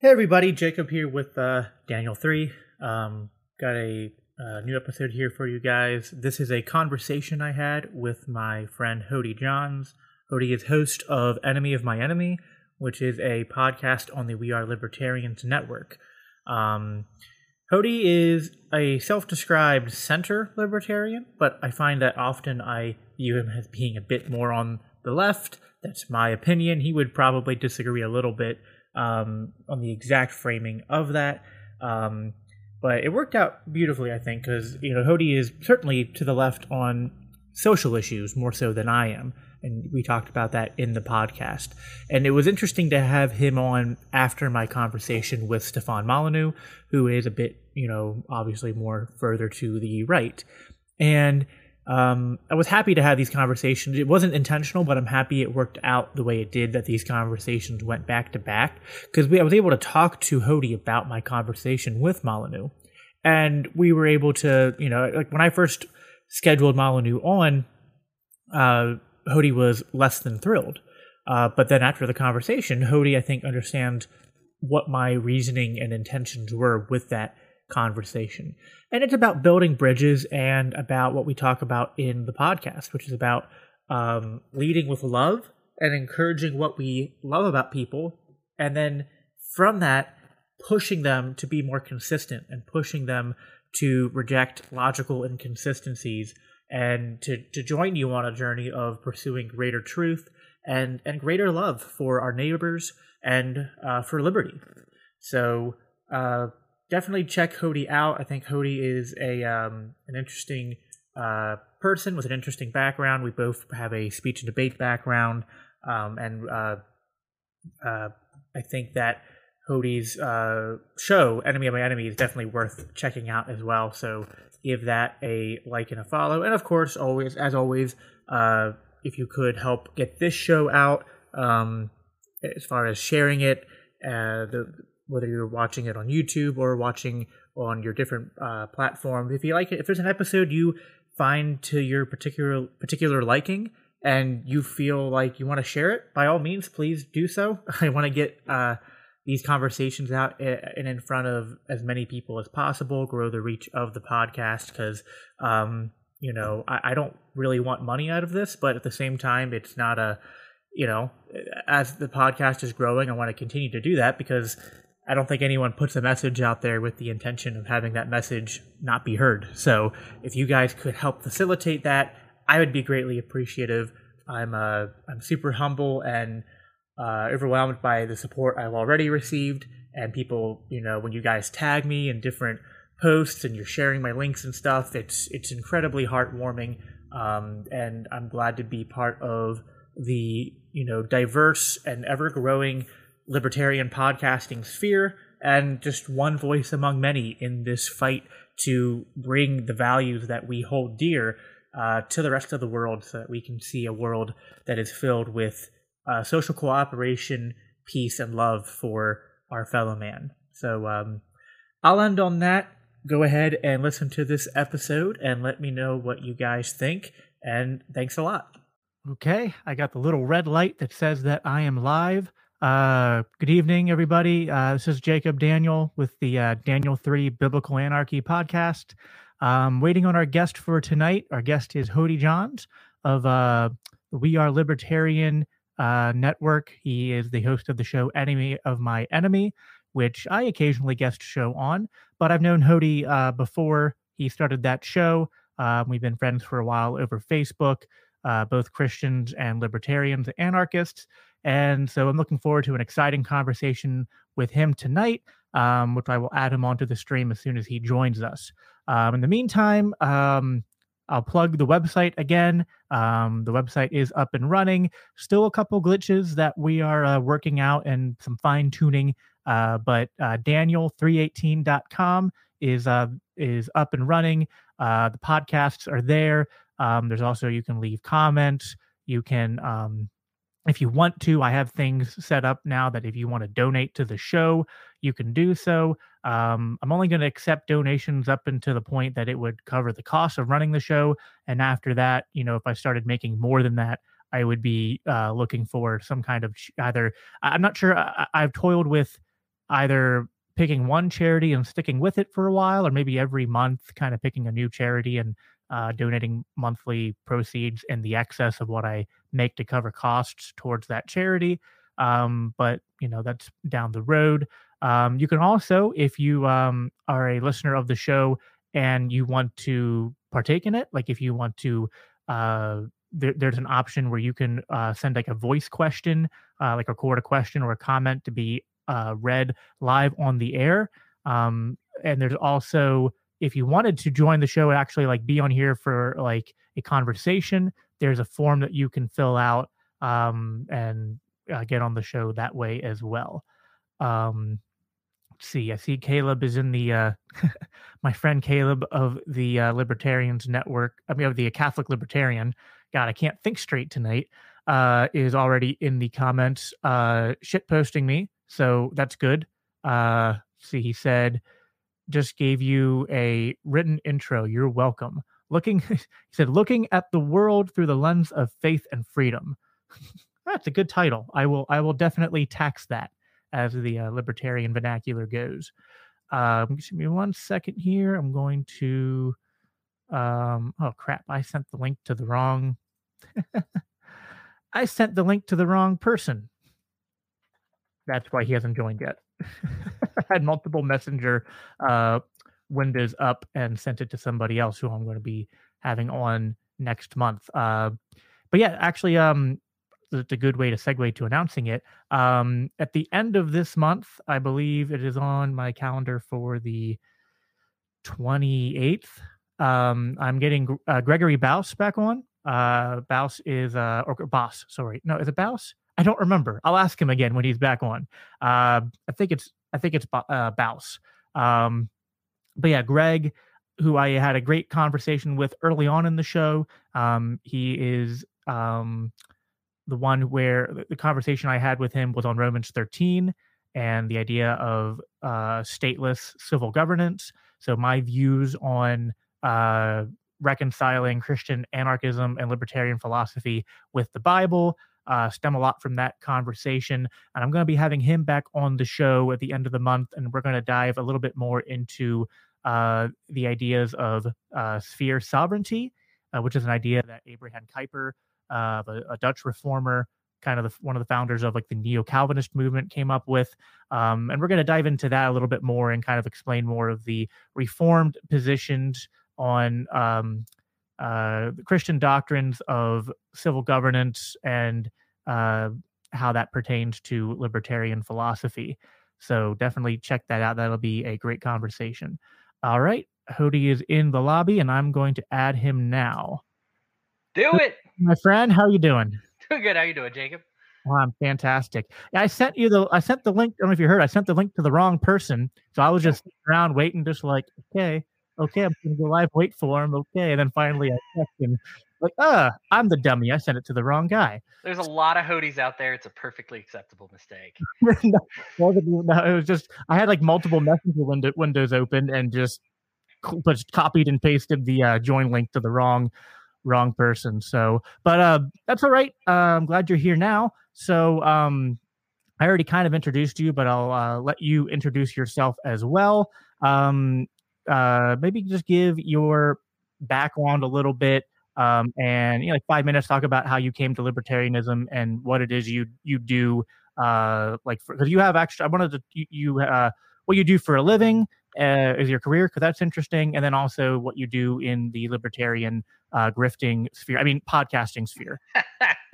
Hey everybody, Jacob here with uh, Daniel 3. Um, got a uh, new episode here for you guys. This is a conversation I had with my friend Hody Johns. Hody is host of Enemy of My Enemy, which is a podcast on the We Are Libertarians network. Um, Hody is a self described center libertarian, but I find that often I view him as being a bit more on the left. That's my opinion. He would probably disagree a little bit um, on the exact framing of that. Um, but it worked out beautifully, I think, because you know Hody is certainly to the left on social issues more so than I am, and we talked about that in the podcast. And it was interesting to have him on after my conversation with Stefan Molyneux, who is a bit, you know, obviously more further to the right, and um, I was happy to have these conversations. It wasn't intentional, but I'm happy it worked out the way it did. That these conversations went back to back because I was able to talk to Hody about my conversation with Molyneux, and we were able to, you know, like when I first scheduled Molyneux on, uh, Hody was less than thrilled. Uh, but then after the conversation, Hody, I think, understands what my reasoning and intentions were with that conversation. And it's about building bridges and about what we talk about in the podcast, which is about um, leading with love and encouraging what we love about people. And then from that, pushing them to be more consistent and pushing them to reject logical inconsistencies and to, to join you on a journey of pursuing greater truth and, and greater love for our neighbors and uh, for liberty. So, uh, definitely check Hody out. I think Hody is a um, an interesting uh, person with an interesting background. We both have a speech and debate background, um, and uh, uh, I think that Hody's uh, show, Enemy of My Enemy, is definitely worth checking out as well. So give that a like and a follow, and of course, always as always, uh, if you could help get this show out, um, as far as sharing it. Uh, the whether you're watching it on YouTube or watching on your different uh, platforms. If you like it, if there's an episode you find to your particular particular liking and you feel like you want to share it, by all means, please do so. I want to get uh, these conversations out and in front of as many people as possible, grow the reach of the podcast because. Um, you know, I, I don't really want money out of this, but at the same time, it's not a you know, as the podcast is growing, I want to continue to do that because I don't think anyone puts a message out there with the intention of having that message not be heard. So if you guys could help facilitate that, I would be greatly appreciative. I'm uh, I'm super humble and uh, overwhelmed by the support I've already received, and people, you know, when you guys tag me in different posts and you're sharing my links and stuff, it's it's incredibly heartwarming, um, and I'm glad to be part of the you know diverse and ever growing libertarian podcasting sphere and just one voice among many in this fight to bring the values that we hold dear uh, to the rest of the world so that we can see a world that is filled with uh, social cooperation, peace, and love for our fellow man. So um, I'll end on that. Go ahead and listen to this episode and let me know what you guys think. And thanks a lot. Okay, I got the little red light that says that I am live. Uh, good evening, everybody. Uh, this is Jacob Daniel with the uh, Daniel 3 Biblical Anarchy podcast. Um, waiting on our guest for tonight. Our guest is Hody Johns of uh, We Are Libertarian uh, Network. He is the host of the show Enemy of My Enemy, which I occasionally guest show on. But I've known Hody uh, before he started that show. Uh, we've been friends for a while over Facebook, uh, both Christians and libertarians, anarchists. And so I'm looking forward to an exciting conversation with him tonight, um, which I will add him onto the stream as soon as he joins us. Um, in the meantime, um, I'll plug the website again. Um, the website is up and running. Still a couple glitches that we are uh, working out and some fine tuning. Uh, but uh, Daniel318.com is uh, is up and running. Uh, the podcasts are there. Um, there's also you can leave comments. You can um, if you want to, I have things set up now that if you want to donate to the show, you can do so. Um, I'm only going to accept donations up until the point that it would cover the cost of running the show. And after that, you know, if I started making more than that, I would be uh, looking for some kind of either. I'm not sure. I, have toiled with either picking one charity and sticking with it for a while, or maybe every month, kind of picking a new charity and uh, donating monthly proceeds in the excess of what I make to cover costs towards that charity. Um, but you know that's down the road. Um, you can also, if you um, are a listener of the show and you want to partake in it, like if you want to, uh, there, there's an option where you can uh, send like a voice question, uh, like record a question or a comment to be uh, read live on the air. Um, and there's also if you wanted to join the show and actually like be on here for like a conversation, there's a form that you can fill out um, and uh, get on the show that way as well. Um, see. I see Caleb is in the uh, my friend Caleb of the uh, Libertarians Network. I mean, of the Catholic Libertarian. God, I can't think straight tonight. Uh, is already in the comments, uh, shit posting me. So that's good. Uh, see, he said just gave you a written intro. You're welcome. Looking, he said, looking at the world through the lens of faith and freedom. That's a good title. I will, I will definitely tax that as the uh, libertarian vernacular goes. Um, give me one second here. I'm going to. Um, oh crap! I sent the link to the wrong. I sent the link to the wrong person. That's why he hasn't joined yet. had multiple messenger uh, windows up and sent it to somebody else who I'm going to be having on next month. Uh, but yeah, actually, um, it's a good way to segue to announcing it. Um, at the end of this month, I believe it is on my calendar for the 28th. Um, I'm getting uh, Gregory Baus back on. Uh, Baus is uh, or Boss, sorry, no, is it Baus? I don't remember. I'll ask him again when he's back on. Uh, I think it's I think it's uh, Baus. Um, but yeah, Greg, who I had a great conversation with early on in the show. Um, he is um, the one where the conversation I had with him was on Romans 13 and the idea of uh, stateless civil governance. So my views on uh, reconciling Christian anarchism and libertarian philosophy with the Bible uh, stem a lot from that conversation. And I'm going to be having him back on the show at the end of the month, and we're going to dive a little bit more into uh, the ideas of uh, sphere sovereignty, uh, which is an idea that Abraham Kuyper, uh, a, a, Dutch reformer, kind of the, one of the founders of like the neo Calvinist movement, came up with. Um, and we're going to dive into that a little bit more and kind of explain more of the reformed positions on um, uh, Christian doctrines of civil governance and uh, how that pertains to libertarian philosophy. So definitely check that out. That'll be a great conversation. All right. Hody is in the lobby and I'm going to add him now. Do it. My friend, how are you doing? Doing good. How you doing, Jacob? Well, I'm fantastic. I sent you the I sent the link. I don't know if you heard. I sent the link to the wrong person. So I was just around waiting, just like, okay, okay, I'm gonna go live, wait for him, okay. And then finally I checked and like, uh, I'm the dummy. I sent it to the wrong guy. There's a lot of Hodies out there. It's a perfectly acceptable mistake. no, no, it was just I had like multiple messenger window, windows open and just just copied and pasted the uh, join link to the wrong wrong person. So, but uh, that's all right. Uh, I'm glad you're here now. So, um, I already kind of introduced you, but I'll uh, let you introduce yourself as well. Um, uh, maybe just give your background a little bit um, and you know, like five minutes talk about how you came to libertarianism and what it is you you do uh, like because you have actually I wanted to you, you uh, what you do for a living uh, is your career because that's interesting and then also what you do in the libertarian uh, grifting sphere I mean podcasting sphere.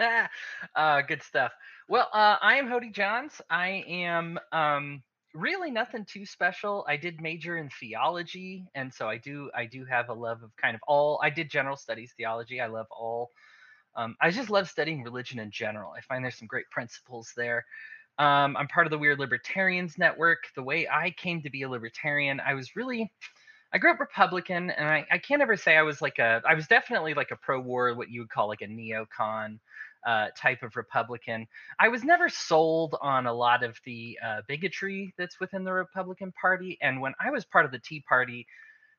uh, good stuff. Well, uh, I am Hody Johns. I am um, really nothing too special. I did major in theology, and so I do I do have a love of kind of all. I did general studies theology. I love all. Um, I just love studying religion in general. I find there's some great principles there. Um, I'm part of the Weird Libertarians Network. The way I came to be a libertarian, I was really, I grew up Republican, and I, I can't ever say I was like a, I was definitely like a pro-war, what you would call like a neocon uh, type of Republican. I was never sold on a lot of the uh, bigotry that's within the Republican Party. And when I was part of the Tea Party,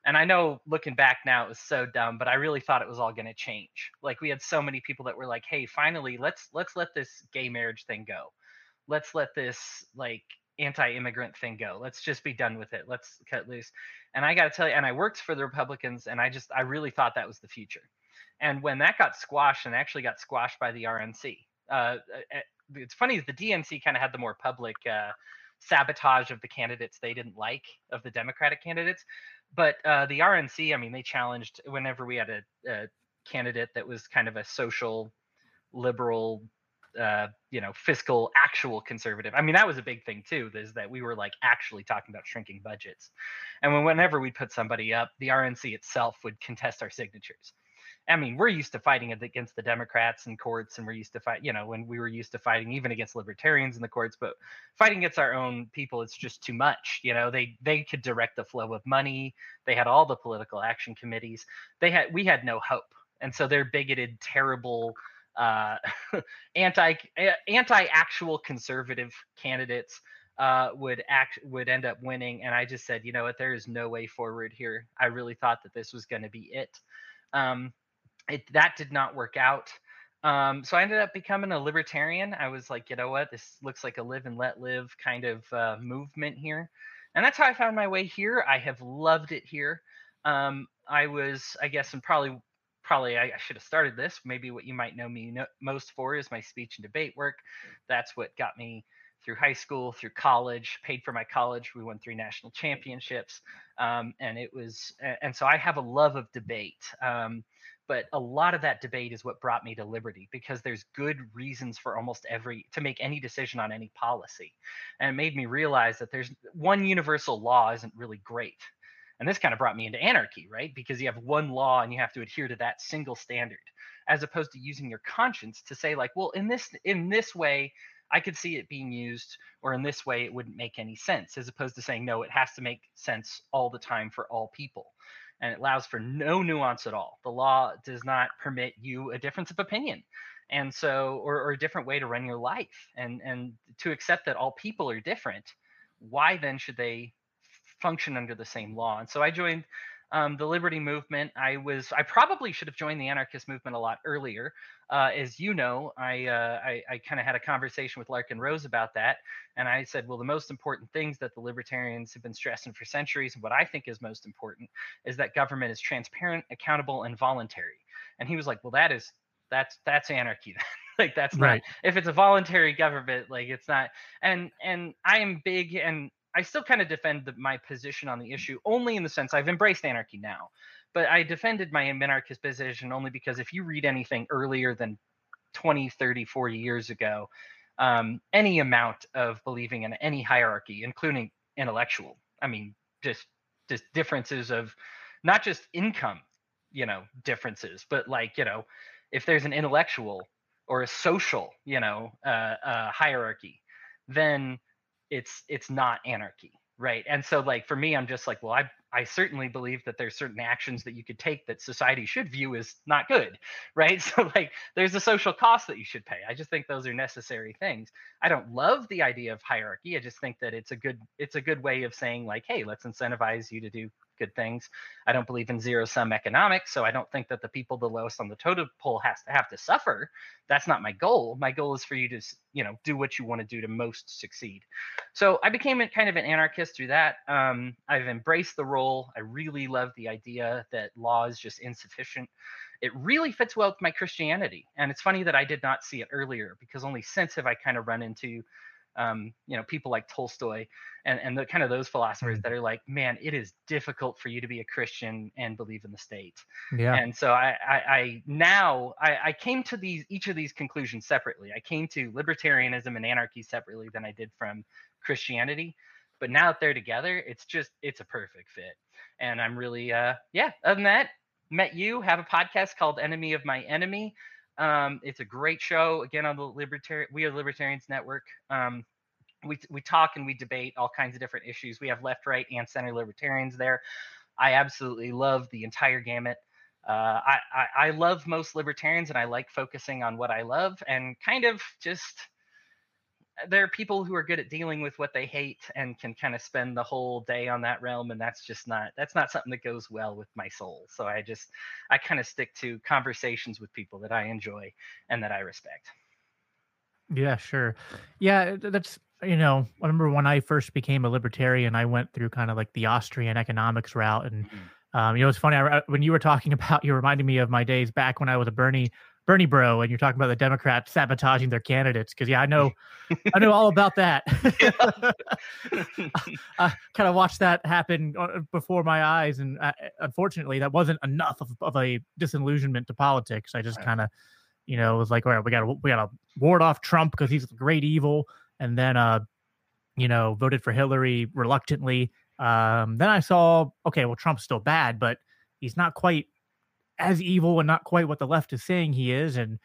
and I know looking back now it was so dumb, but I really thought it was all going to change. Like we had so many people that were like, "Hey, finally, let's let's let this gay marriage thing go. Let's let this like anti-immigrant thing go. Let's just be done with it. Let's cut loose. And I got to tell you, and I worked for the Republicans, and I just I really thought that was the future. And when that got squashed, and actually got squashed by the RNC, uh, it's funny the DNC kind of had the more public uh, sabotage of the candidates they didn't like of the Democratic candidates, but uh, the RNC, I mean, they challenged whenever we had a, a candidate that was kind of a social liberal uh, you know, fiscal actual conservative. I mean, that was a big thing too, is that we were like actually talking about shrinking budgets. And when, whenever we put somebody up, the RNC itself would contest our signatures. I mean, we're used to fighting against the Democrats in courts, and we're used to fight, you know, when we were used to fighting even against libertarians in the courts, but fighting against our own people, it's just too much. You know, they they could direct the flow of money. They had all the political action committees. They had we had no hope, and so they're bigoted, terrible, uh, anti anti actual conservative candidates uh, would act would end up winning. And I just said, you know what, there is no way forward here. I really thought that this was going to be it. Um, it that did not work out. Um, so I ended up becoming a libertarian. I was like, you know what, this looks like a live and let live kind of uh, movement here, and that's how I found my way here. I have loved it here. Um, I was, I guess, and probably probably I, I, should have started this. Maybe what you might know me no, most for is my speech and debate work. That's what got me through high school, through college, paid for my college. We won three national championships, um, and it was. And so I have a love of debate. Um, but a lot of that debate is what brought me to liberty because there's good reasons for almost every to make any decision on any policy and it made me realize that there's one universal law isn't really great and this kind of brought me into anarchy, right? Because you have one law and you have to adhere to that single standard, as opposed to using your conscience to say, like, well, in this in this way, I could see it being used, or in this way, it wouldn't make any sense, as opposed to saying, no, it has to make sense all the time for all people. And it allows for no nuance at all. The law does not permit you a difference of opinion. And so, or, or a different way to run your life. And and to accept that all people are different, why then should they function under the same law. And so I joined um, the liberty movement. I was I probably should have joined the anarchist movement a lot earlier. Uh, as you know, I uh, I, I kind of had a conversation with Larken Rose about that, and I said, well, the most important things that the libertarians have been stressing for centuries, and what I think is most important, is that government is transparent, accountable, and voluntary. And he was like, well, that is that's that's anarchy. like that's right. if it's a voluntary government, like it's not. And and I am big and I still kind of defend the, my position on the issue only in the sense I've embraced anarchy now, but I defended my anarchist position only because if you read anything earlier than 20, 30, 40 years ago, um, any amount of believing in any hierarchy, including intellectual, I mean, just just differences of not just income, you know, differences, but like you know, if there's an intellectual or a social, you know, uh, uh, hierarchy, then it's it's not anarchy right? And so like for me i'm just like well i i certainly believe that there's certain actions that you could take that society should view as not good right? So like there's a social cost that you should pay. I just think those are necessary things. I don't love the idea of hierarchy. I just think that it's a good it's a good way of saying like hey let's incentivize you to do good things. I don't believe in zero sum economics, so I don't think that the people the lowest on the totem pole has to have to suffer. That's not my goal. My goal is for you to, you know, do what you want to do to most succeed. So I became kind of an anarchist through that. Um, I've embraced the role. I really love the idea that law is just insufficient. It really fits well with my Christianity, and it's funny that I did not see it earlier because only since have I kind of run into um, you know, people like Tolstoy and, and the kind of those philosophers mm. that are like, man, it is difficult for you to be a Christian and believe in the state. Yeah. And so I, I, I now I, I came to these each of these conclusions separately. I came to libertarianism and anarchy separately than I did from Christianity. But now that they're together, it's just it's a perfect fit. And I'm really uh yeah, other than that, met you, have a podcast called Enemy of My Enemy. Um, it's a great show. Again, on the Libertarian We Are Libertarians Network. Um, we we talk and we debate all kinds of different issues. We have left, right, and center libertarians there. I absolutely love the entire gamut. Uh, I, I, I love most libertarians, and I like focusing on what I love and kind of just there are people who are good at dealing with what they hate and can kind of spend the whole day on that realm and that's just not that's not something that goes well with my soul so i just i kind of stick to conversations with people that i enjoy and that i respect Yeah, sure. Yeah, that's you know, I remember when I first became a libertarian, I went through kind of like the Austrian economics route, and mm-hmm. um, you know, it's funny I, when you were talking about, you reminded me of my days back when I was a Bernie Bernie bro, and you're talking about the Democrats sabotaging their candidates because yeah, I know, I know all about that. I kind of watched that happen uh, before my eyes, and uh, unfortunately, that wasn't enough of, of a disillusionment to politics. I just kind of, you know, was like, all right, we got to we got to ward off Trump because he's the great evil, and then, uh, you know, voted for Hillary reluctantly. Um, then I saw, okay, well, Trump's still bad, but he's not quite as evil and not quite what the left is saying he is. And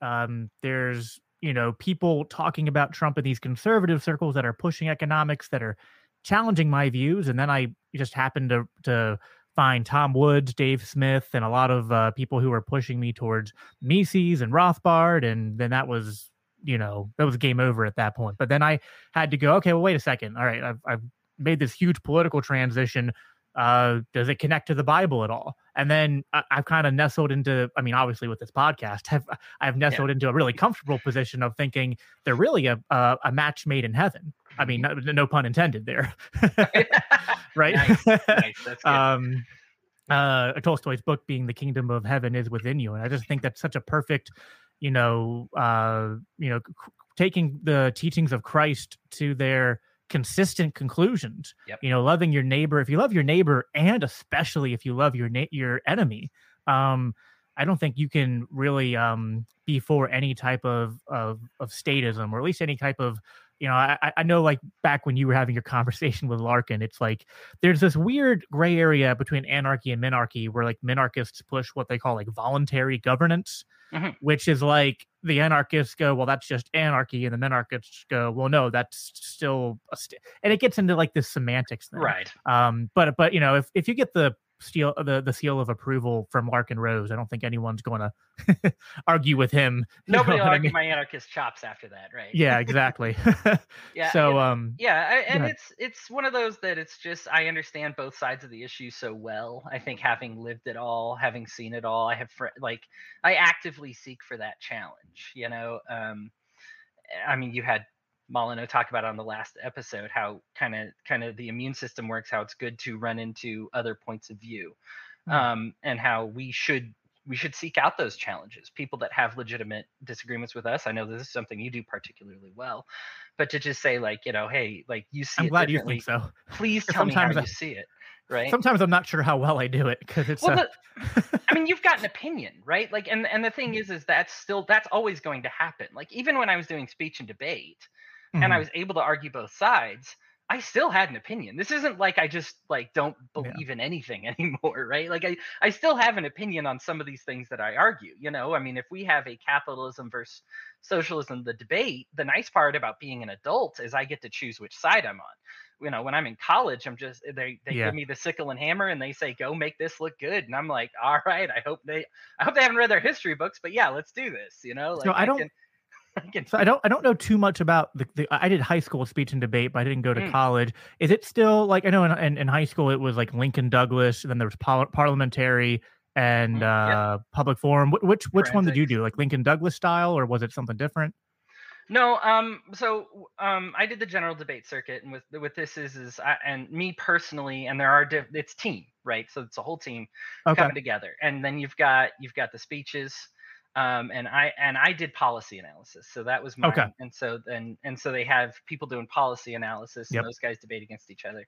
um, there's, you know, people talking about Trump in these conservative circles that are pushing economics that are challenging my views. And then I just happened to, to find Tom Woods, Dave Smith, and a lot of uh, people who were pushing me towards Mises and Rothbard. And then that was, you know, that was game over at that point. But then I had to go, okay, well, wait a second. All right, I've, I've made this huge political transition uh, does it connect to the Bible at all? And then I, have kind of nestled into, I mean, obviously with this podcast, have I've nestled yeah. into a really comfortable position of thinking they're really a a, a match made in heaven. I mean, no, no pun intended there, right? Nice. Nice. um, uh, Tolstoy's book being "The Kingdom of Heaven is within you," and I just think that's such a perfect, you know, uh, you know, c- taking the teachings of Christ to their consistent conclusions. Yep. You know, loving your neighbor. If you love your neighbor, and especially if you love your na- your enemy, um, I don't think you can really um, be for any type of, of of statism, or at least any type of you know, I, I know like back when you were having your conversation with Larken, it's like there's this weird gray area between anarchy and minarchy where like minarchists push what they call like voluntary governance, mm-hmm. which is like the anarchists go, well, that's just anarchy, and the minarchists go, well, no, that's still, st-. and it gets into like this semantics thing, right? Um, but but you know, if if you get the seal the the seal of approval from Larken Rose. I don't think anyone's going to argue with him. Nobody will argue I mean? my anarchist chops after that, right? Yeah, exactly. yeah. So um yeah, I, and it's it's one of those that it's just I understand both sides of the issue so well. I think having lived it all, having seen it all, I have fr- like I actively seek for that challenge, you know. Um I mean, you had Molyneux talked about on the last episode how kind of kind of the immune system works, how it's good to run into other points of view, mm. um, and how we should we should seek out those challenges. People that have legitimate disagreements with us. I know this is something you do particularly well, but to just say like you know, hey, like you see, I'm glad you think so. Please tell me how I, you see it. Right. Sometimes I'm not sure how well I do it because it's. Well, the, I mean, you've got an opinion, right? Like, and and the thing is, is that's still that's always going to happen. Like, even when I was doing speech and debate, mm-hmm. and I mm-hmm. was able to argue both sides, I still had an opinion. This isn't like I just like don't believe yeah. in anything anymore, right? Like I I still have an opinion on some of these things that I argue, you know? I mean, if we have a capitalism versus socialism the debate, the nice part about being an adult is I get to choose which side I'm on. You know, when I'm in college, I'm just they they yeah. give me the sickle and hammer and they say go make this look good and I'm like, "All right, I hope they I hope they haven't read their history books, but yeah, let's do this," you know? Like, so I don't can, so I don't I don't know too much about the, the, I did high school speech and debate, but I didn't go to mm. college. Is it still like I know in, in, in, high school it was like Lincoln Douglas, and then there was par- parliamentary and mm, uh, public forum. Which which, which one did you do? Like Lincoln Douglas style, or was it something different? No, um, so um, I did the general debate circuit, and with with this is is I, and me personally, and there are diff- it's team, right? So it's a whole team okay. coming together, and then you've got you've got the speeches, um, and I and I did policy analysis, so that was my okay. And so then and so they have people doing policy analysis, and yep. those guys debate against each other,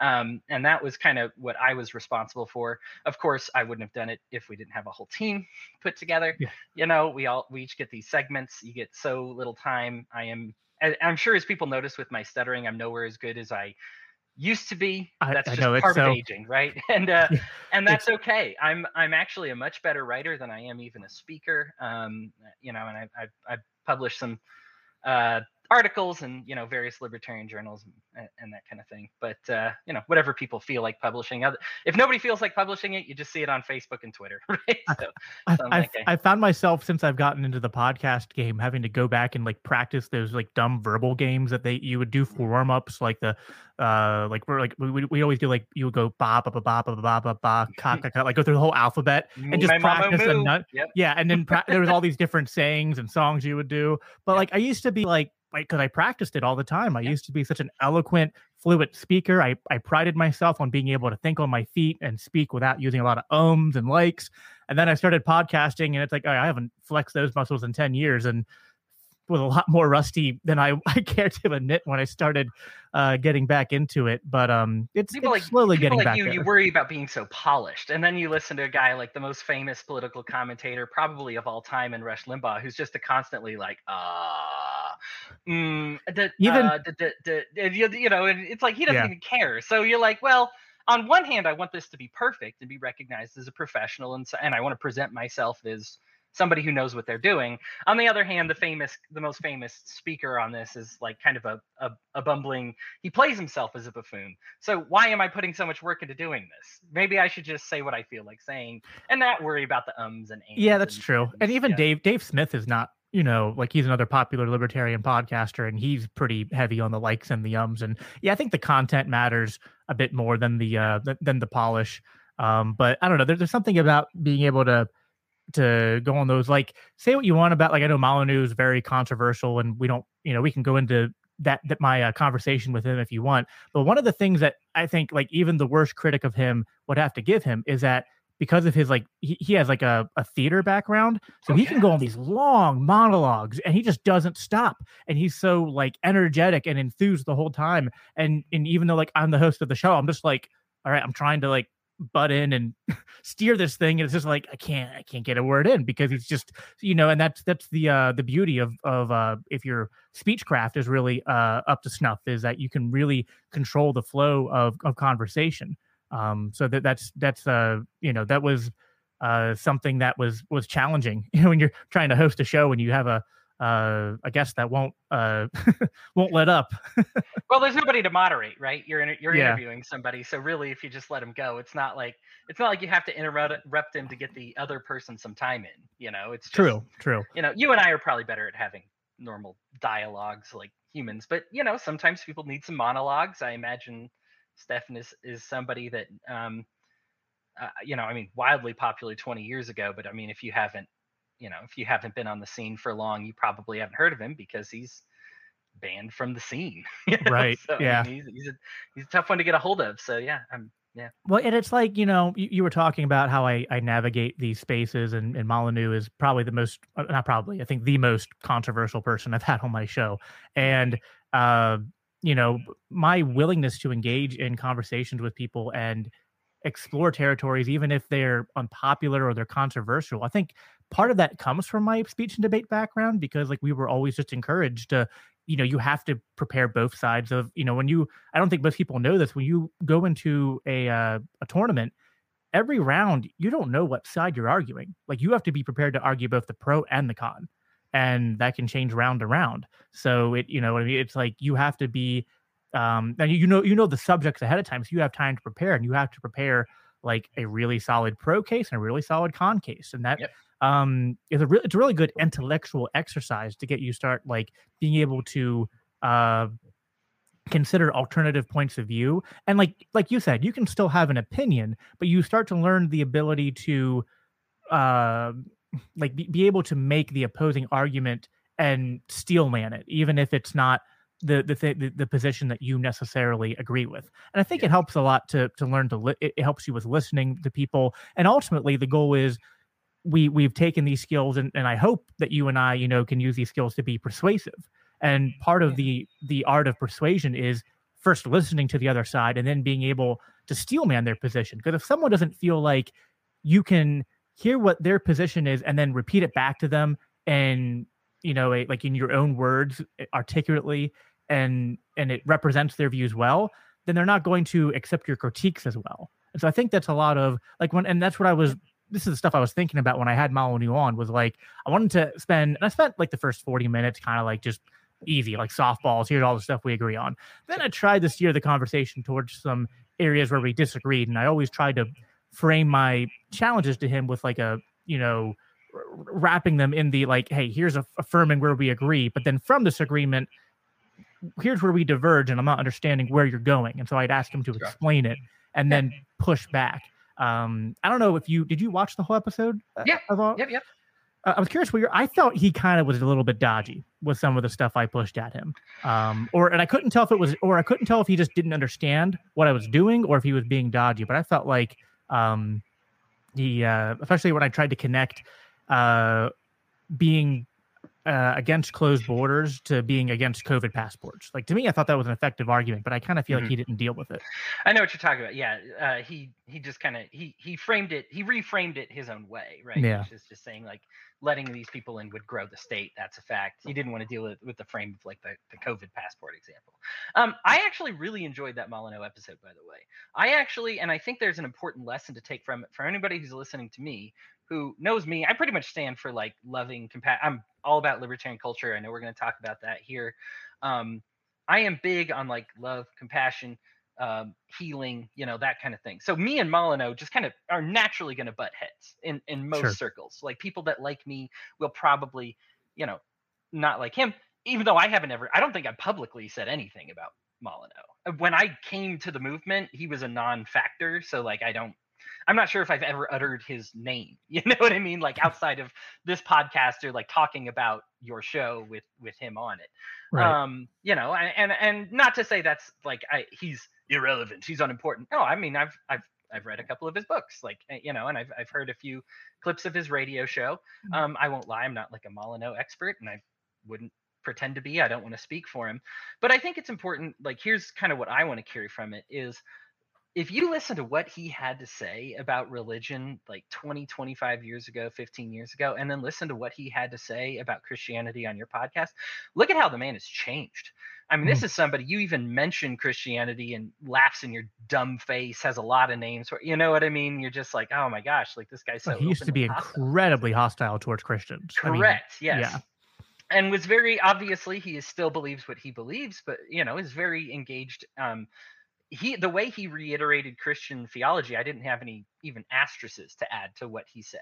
um, and that was kind of what I was responsible for. Of course, I wouldn't have done it if we didn't have a whole team put together. Yeah. You know, we all we each get these segments. You get so little time. I am. I'm sure as people notice with my stuttering, I'm nowhere as good as I used to be that's I, I just know, part so... of aging right? And uh and that's okay. I'm i'm actually a much better writer than i am even a speaker. Um you know and i i, I published some uh articles and you know various libertarian journals and, and that kind of thing but uh, you know whatever people feel like publishing if nobody feels like publishing it you just see it on facebook and twitter right so, I, so I've, I've, found myself since i've gotten into the podcast game having to go back and like practice those like dumb verbal games that they you would do for warm-ups like the uh like we're like we, we always do like you would go ba ba ba ba ba ba ba ba ka, ka, ka, like go through the whole alphabet and just practice a nut yep. yeah and then pra- there was all these different sayings and songs you would do but yep. like i used to be like like because I practiced it all the time. I yeah. used to be such an eloquent, fluent speaker. I, I prided myself on being able to think on my feet and speak without using a lot of ums and likes. And then I started podcasting, and it's like oh, I haven't flexed those muscles in ten years, and was a lot more rusty than I, I care to admit when I started uh, getting back into it. But um, it's, people it's like, slowly getting like back. You, there. you worry about being so polished, and then you listen to a guy like the most famous political commentator, probably of all time, in Rush Limbaugh, who's just a constantly like, ah, uh, mm, even uh, the, the, the, you know, it's like he doesn't yeah. even care. So you're like, well. On one hand, I want this to be perfect and be recognized as a professional, and so, and I want to present myself as somebody who knows what they're doing. On the other hand, the famous, the most famous speaker on this is like kind of a, a, a, bumbling. He plays himself as a buffoon. So why am I putting so much work into doing this? Maybe I should just say what I feel like saying and not worry about the ums and ands. Yeah, that's and, true. And, and even yeah. Dave Dave Smith is not. You know, like he's another popular libertarian podcaster, and he's pretty heavy on the likes and the ums. And yeah, I think the content matters a bit more than the uh than the polish. Um, but I don't know. There's, there's something about being able to to go on those. Like, say what you want about like I know Molyneux is very controversial, and we don't, you know, we can go into that that my uh, conversation with him if you want. But one of the things that I think like even the worst critic of him would have to give him is that because of his like he, he has like a, a theater background so oh, he yeah. can go on these long monologues and he just doesn't stop and he's so like energetic and enthused the whole time and and even though like i'm the host of the show i'm just like all right i'm trying to like butt in and steer this thing and it's just like i can't i can't get a word in because it's just you know and that's that's the uh the beauty of of uh if your speechcraft is really uh up to snuff is that you can really control the flow of of conversation. Um so that that's that's uh you know that was uh something that was was challenging you know when you're trying to host a show and you have a uh, I guess that won't uh, won't let up. well, there's nobody to moderate, right? You're in, you're yeah. interviewing somebody, so really, if you just let them go, it's not like it's not like you have to interrupt them to get the other person some time in. You know, it's just, true, true. You know, you and I are probably better at having normal dialogues like humans, but you know, sometimes people need some monologues. I imagine Stefan is is somebody that um, uh, you know, I mean, wildly popular 20 years ago, but I mean, if you haven't you know, if you haven't been on the scene for long, you probably haven't heard of him because he's banned from the scene. You know? Right. So, yeah. I mean, he's, he's a he's a tough one to get a hold of. So yeah, I'm yeah. Well, and it's like you know, you, you, were talking about how I, I navigate these spaces, and, and Molyneux is probably the most, uh, not probably, I think the most controversial person I've had on my show, and uh, you know, my willingness to engage in conversations with people and explore territories, even if they're unpopular or they're controversial. I think part of that comes from my speech and debate background because like we were always just encouraged to you know you have to prepare both sides of you know when you i don't think most people know this when you go into a uh, a tournament every round you don't know what side you're arguing. Like you have to be prepared to argue both the pro and the con and that can change round to round. So it you know I mean? it's like you have to be um and you know you know the subjects ahead of time so you have time to prepare and you have to prepare like a really solid pro case and a really solid con case and that yep um it's a re- it's a really good intellectual exercise to get you start like being able to uh consider alternative points of view. And like like you said you can still have an opinion but you start to learn the ability to uh like be, be able to make the opposing argument and steel man it even if it's not the the, th- the, position that you necessarily agree with. And i think yeah. it helps a lot to to learn to li- it helps you with listening to people. And ultimately the goal is we we've taken these skills and, and I hope that you and I, you know, can use these skills to be persuasive. And part of the the art of persuasion is first listening to the other side and then being able to steelman their position. Because if someone doesn't feel like you can hear what their position is and then repeat it back to them and you know a, like in your own words eh, articulately and and it represents their views well then they're not going to accept your critiques as well and so i think that's a lot of like when and that's what i was this is the stuff I was thinking about when I had Molyneux on was like I wanted to spend and I spent like the first 40 minutes kind of like just easy, like softballs. Here's all the stuff we agree on. Then I tried to steer the conversation towards some areas where we disagreed, and I always tried to frame my challenges to him with like a you know wrapping them in the like, hey, here's a, affirming where we agree, but then from this agreement, here's where we diverge, and I'm not understanding where you're going. And so I'd ask him to explain it and then push back. Um, I don't know if you did you watch the whole episode? Uh, yeah. Of all? Yep. Yep. Uh, I was curious where I thought he kind of was a little bit dodgy with some of the stuff I pushed at him. Um, or and I couldn't tell if it was, or I couldn't tell if he just didn't understand what I was doing, or if he was being dodgy. But I felt like um, he, uh, especially when I tried to connect uh, being uh, against closed borders to being against COVID passports. Like to me, I thought that was an effective argument, but I kind of feel mm-hmm. like he didn't deal with it. I know what you're talking about. Yeah, uh, he he just kind of he he framed it, he reframed it his own way, right? Yeah, Which is just saying like letting these people in would grow the state. That's a fact. He didn't want to deal with, with the frame of like the, the COVID passport example. Um, I actually really enjoyed that Molyneux episode, by the way. I actually, and I think there's an important lesson to take from it for anybody who's listening to me who knows me, I pretty much stand for like loving, compa- I'm all about libertarian culture. I know we're going to talk about that here. Um, I am big on like love, compassion, um, healing, you know, that kind of thing. So me and Molyneux just kind of are naturally going to butt heads in in most sure. circles. Like people that like me will probably, you know, not like him. Even though I haven't ever, I don't think I publicly said anything about Molyneux. When I came to the movement, he was a non-factor. So like I don't I'm not sure if I've ever uttered his name. You know what I mean? Like outside of this podcast or like talking about your show with with him on it. Right. Um, you know, and and not to say that's like I, he's irrelevant, he's unimportant. No, I mean I've I've I've read a couple of his books, like eh, you know, and I've I've heard a few clips of his radio show. Mm. Um, I won't lie, I'm not like a Molyneux expert, and I wouldn't pretend to be. I don't want to speak for him, but I think it's important. Like, here's kind of what I want to carry from it is if you listen to what he had to say about religion like 20 25 years ago 15 years ago and then listen to what he had to say about christianity on your podcast look at how the man has changed. I mean mm. this is somebody you even mention christianity and laughs in your dumb face has a lot of names for you know what i mean? You're just like oh my gosh like this guy's so well, he used to be hostile. incredibly hostile towards christians. Correct I mean, yes yeah. and was very obviously he still believes what he believes but you know is very engaged um he the way he reiterated Christian theology, I didn't have any even asterisks to add to what he said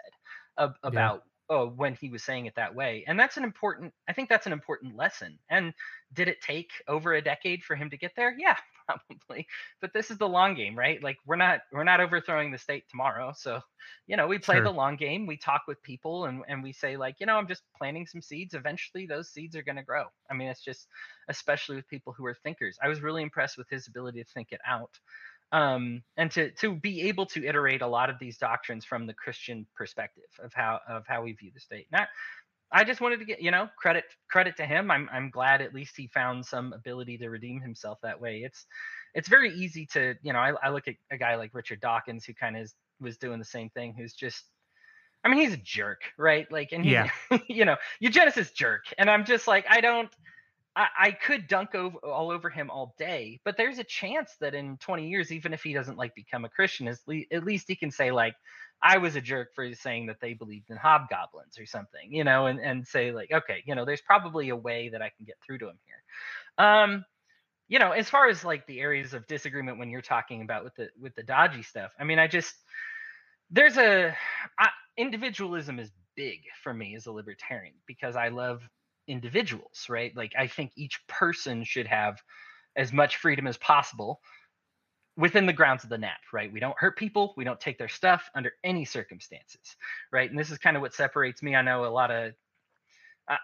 about yeah. oh, when he was saying it that way. And that's an important I think that's an important lesson. And did it take over a decade for him to get there? Yeah, probably. But this is the long game, right? Like we're not we're not overthrowing the state tomorrow. So, you know, we play sure. the long game. We talk with people and and we say like, you know, I'm just planting some seeds. Eventually those seeds are going to grow. I mean, it's just especially with people who are thinkers. I was really impressed with his ability to think it out. Um, and to to be able to iterate a lot of these doctrines from the Christian perspective of how of how we view the state. Now, I just wanted to get you know credit credit to him. I'm I'm glad at least he found some ability to redeem himself that way. It's it's very easy to you know I, I look at a guy like Richard Dawkins who kind of was doing the same thing. Who's just I mean he's a jerk, right? Like and he, yeah, you know eugenicist jerk, and I'm just like I don't. I, I could dunk over all over him all day, but there's a chance that in 20 years, even if he doesn't like become a Christian, at least he can say like, I was a jerk for saying that they believed in hobgoblins or something, you know, and, and say like, okay, you know, there's probably a way that I can get through to him here. Um, you know, as far as like the areas of disagreement when you're talking about with the with the dodgy stuff, I mean, I just there's a I, individualism is big for me as a libertarian because I love individuals, right? Like I think each person should have as much freedom as possible within the grounds of the NAP, right? We don't hurt people, we don't take their stuff under any circumstances, right? And this is kind of what separates me. I know a lot of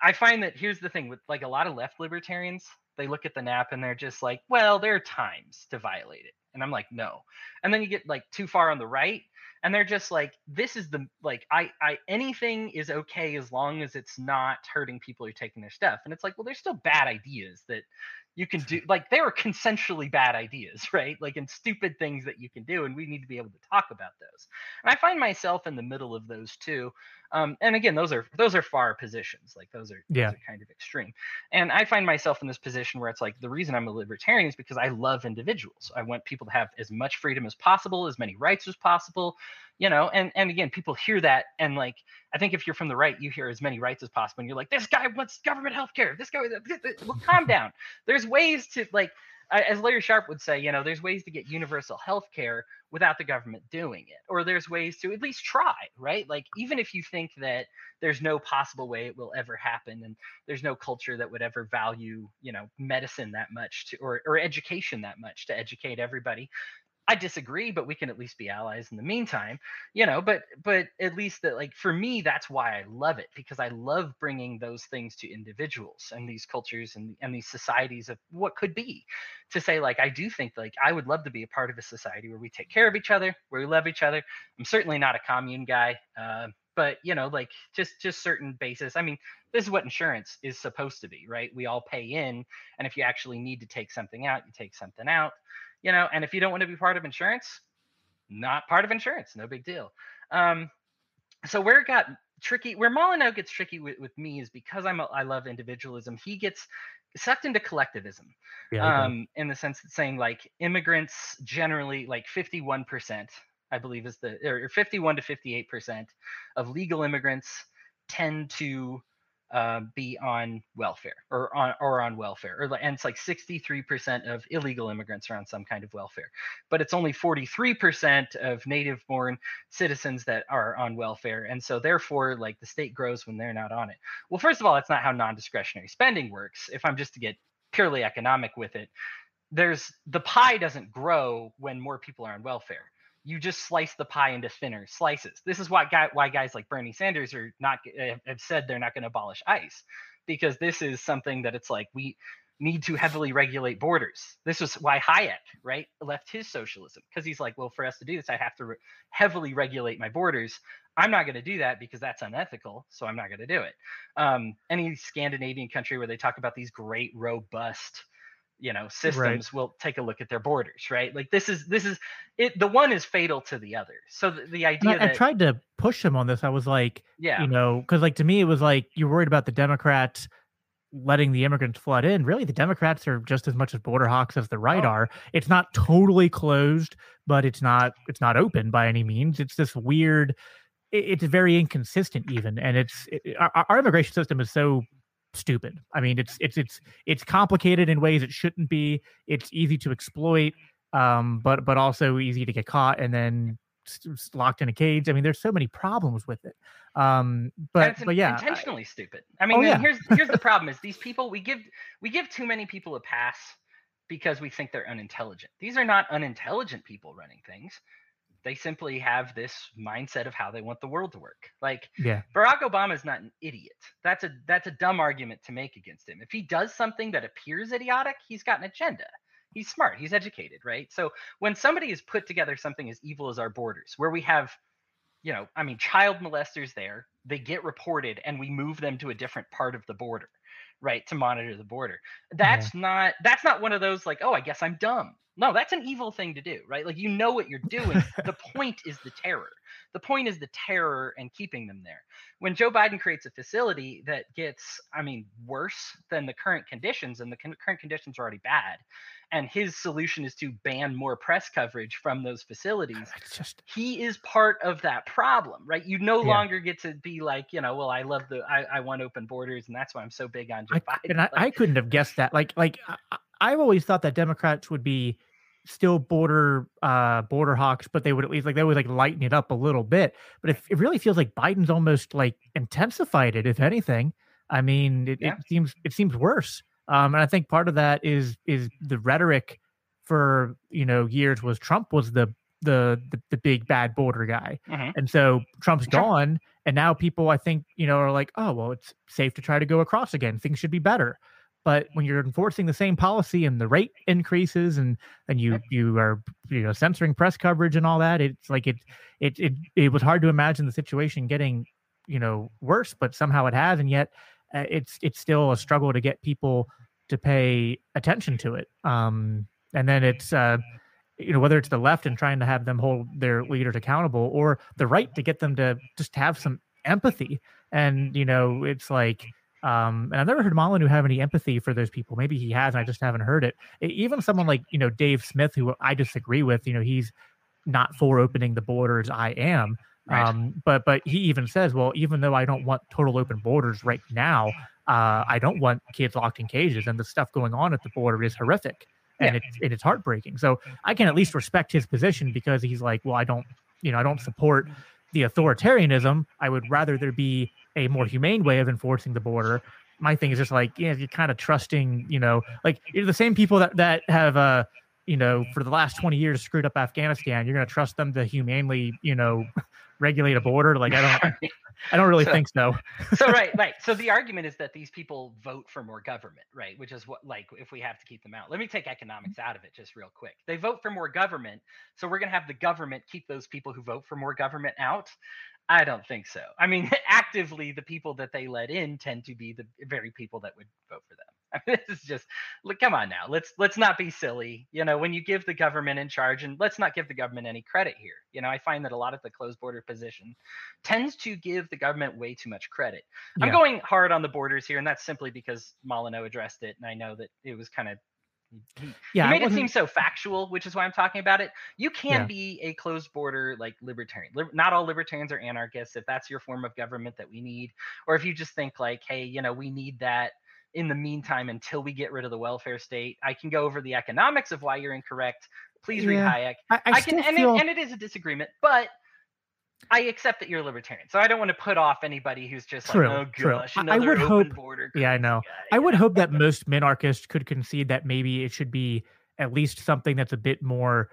I find that here's the thing with like a lot of left libertarians, they look at the NAP and they're just like, well, there are times to violate it. And I'm like, no. And then you get like too far on the right and they're just like this is the like i i anything is okay as long as it's not hurting people are taking their stuff and it's like well there's still bad ideas that you can do like they were consensually bad ideas right? Like and stupid things that you can do and we need to be able to talk about those. And i find myself in the middle of those two um, and again those are those are far positions like those are, yeah. those are kind of extreme and i find myself in this position where it's like the reason i'm a libertarian is because i love individuals i want people to have as much freedom as possible, as many rights as possible, you know. And and again, people hear that and like I think if you're from the right, you hear as many rights as possible, and you're like, this guy wants government health care. This guy, well, calm down. There's ways to like as Larry Sharpe would say, you know, there's ways to get universal health care without the government doing it. Or there's ways to at least try, right? Like, even if you think that there's no possible way it will ever happen and there's no culture that would ever value, you know, medicine that much to, or, or education that much to educate everybody, I disagree, but we can at least be allies in the meantime, you know. But but at least that like for me, that's why I love it because I love bringing those things to individuals and these cultures and and these societies of what could be. To say like I do think like I would love to be a part of a society where we take care of each other, where we love each other. I'm certainly not a commune guy. Uh, but you know like just just certain basis i mean this is what insurance is supposed to be right we all pay in and if you actually need to take something out you take something out you know, and if you don't want to be part of insurance, not part of insurance, no big deal. Um, so where it got tricky, where Molyneux gets tricky with, with me is because I'm a, I love individualism. He gets sucked into collectivism, yeah, um, in the sense that saying like immigrants generally like 51 percent, I believe is the or 51 to 58 percent of legal immigrants tend to uh, be on welfare or on or on welfare or and it's like 63% of illegal immigrants are on some kind of welfare but it's only 43% of native born citizens that are on welfare and so therefore like the state grows when they're not on it. Well first of all that's not how non-discretionary spending works if i'm just to get purely economic with it. There's the pie doesn't grow when more people are on welfare you just slice the pie into thinner slices. This is why guy, why guys like Bernie Sanders are not eh, have said they're not going to abolish ICE because this is something that it's like we need to heavily regulate borders. This is why Hayek, right, left his socialism because he's like, well, for us to do this, I have to re- heavily regulate my borders. I'm not going to do that because that's unethical, so I'm not going to do it. Um, any Scandinavian country where they talk about these great robust you know systems right. will take a look at their borders right? Like this is this is it the one is fatal to the other. So the, the idea I, that, I, tried to push him on this. I was like yeah. you know because like to me it was like you're worried about the democrats letting the immigrants flood in. Really the democrats are just as much as border hawks as the right oh. are. It's not totally closed but it's not it's not open by any means. It's this weird it's very inconsistent even and it's it, our, our immigration system is so stupid. I mean, it's it's it's it's complicated in ways it shouldn't be. It's easy to exploit, um, but but also easy to get caught and then locked in a cage. I mean, there's so many problems with it. Um, but but yeah, intentionally I, stupid. I mean, oh, yeah. here's here's the problem: is these people we give we give too many people a pass because we think they're unintelligent. These are not unintelligent people running things they simply have this mindset of how they want the world to work. Like yeah. Barack Obama is not an idiot. That's a that's a dumb argument to make against him. If he does something that appears idiotic, he's got an agenda. He's smart, he's educated, right? So when somebody has put together something as evil as our borders, where we have you know, I mean, child molesters there, they get reported and we move them to a different part of the border, right, to monitor the border. That's yeah. not that's not one of those like, oh, I guess I'm dumb. No, that's an evil thing to do, right? Like you know what you're doing. the point is the terror. The point is the terror and keeping them there. When Joe Biden creates a facility that gets, I mean, worse than the current conditions, and the con- current conditions are already bad, and his solution is to ban more press coverage from those facilities, just... he is part of that problem, right? You no yeah. longer get to be like, you know, well, I love the, I, I want open borders, and that's why I'm so big on Joe I, Biden. And I, like, I couldn't have guessed that. Like, like I, I've always thought that Democrats would be still border uh border hawks but they would at least like they would like lighten it up a little bit. But it, it really feels like biden's almost like intensified it if anything. I mean it, yeah. it seems it seems worse. Um and i think part of that is is the rhetoric for you know years was trump was the the the, the big bad border guy. Mm-hmm. and so trump's gone and now people i think you know are like oh well it's safe to try to go across again. Things should be better but when you're enforcing the same policy and the rate increases and and you you are you know censoring press coverage and all that, it's like it it it it was hard to imagine the situation getting you know worse, but somehow it has, and yet uh, it's it's still a struggle to get people to pay attention to it. Um, and then it's uh, you know whether it's the left and trying to have them hold their leaders accountable, or the right to get them to just have some empathy. And you know, it's like Um, and I've never heard Molyneux have any empathy for those people. Maybe he has, and I just haven't heard it. Even someone like you know Dave Smith, who I disagree with, you know, he's not for opening the borders. I am. Right. Um, but but he even says, well, even though I don't want total open borders right now, uh, I don't want kids locked in cages, and the stuff going on at the border is horrific, and yeah. it's and it's heartbreaking. So I can at least respect his position because he's like, well, I don't, you know, I don't support the authoritarianism. I would rather there be a more humane way of enforcing the border. My thing is just like, yeah, you're kind of trusting, you know, like you're the same people that that have uh you know, for the last 20 years screwed up Afghanistan, you're going to trust them to humanely, you know, regulate a border? Like, I don't, I don't really so, think so. so, right, right. So the argument is that these people vote for more government, right? Which is what, like, if we have to keep them out. Let me take economics out of it just real quick. They vote for more government. So we're going to have the government keep those people who vote for more government out. I don't think so. I mean, actively, the people that they let in tend to be the very people that would vote for them. I mean, this is just look. Come on now, let's let's not be silly. You know, when you give the government in charge, and let's not give the government any credit here. You know, I find that a lot of the closed border position tends to give the government way too much credit. Yeah. I'm going hard on the borders here, and that's simply because Molyneux addressed it, and I know that it was kind of yeah, he made it seem so factual, which is why I'm talking about it. You can yeah. be a closed border like libertarian. not all libertarians are anarchists. If that's your form of government that we need, or if you just think like, hey, you know, we need that in the meantime until we get rid of the welfare state. I can go over the economics of why you're incorrect. Please read Hayek. I, I, I can, and, it, and it is a disagreement, but I accept that you're a libertarian, so I don't want to put off anybody who's just true, like, oh gosh, true. I would hope, border. Yeah, I know. Guy. I would hope that most minarchists could concede that maybe it should be at least something that's a bit more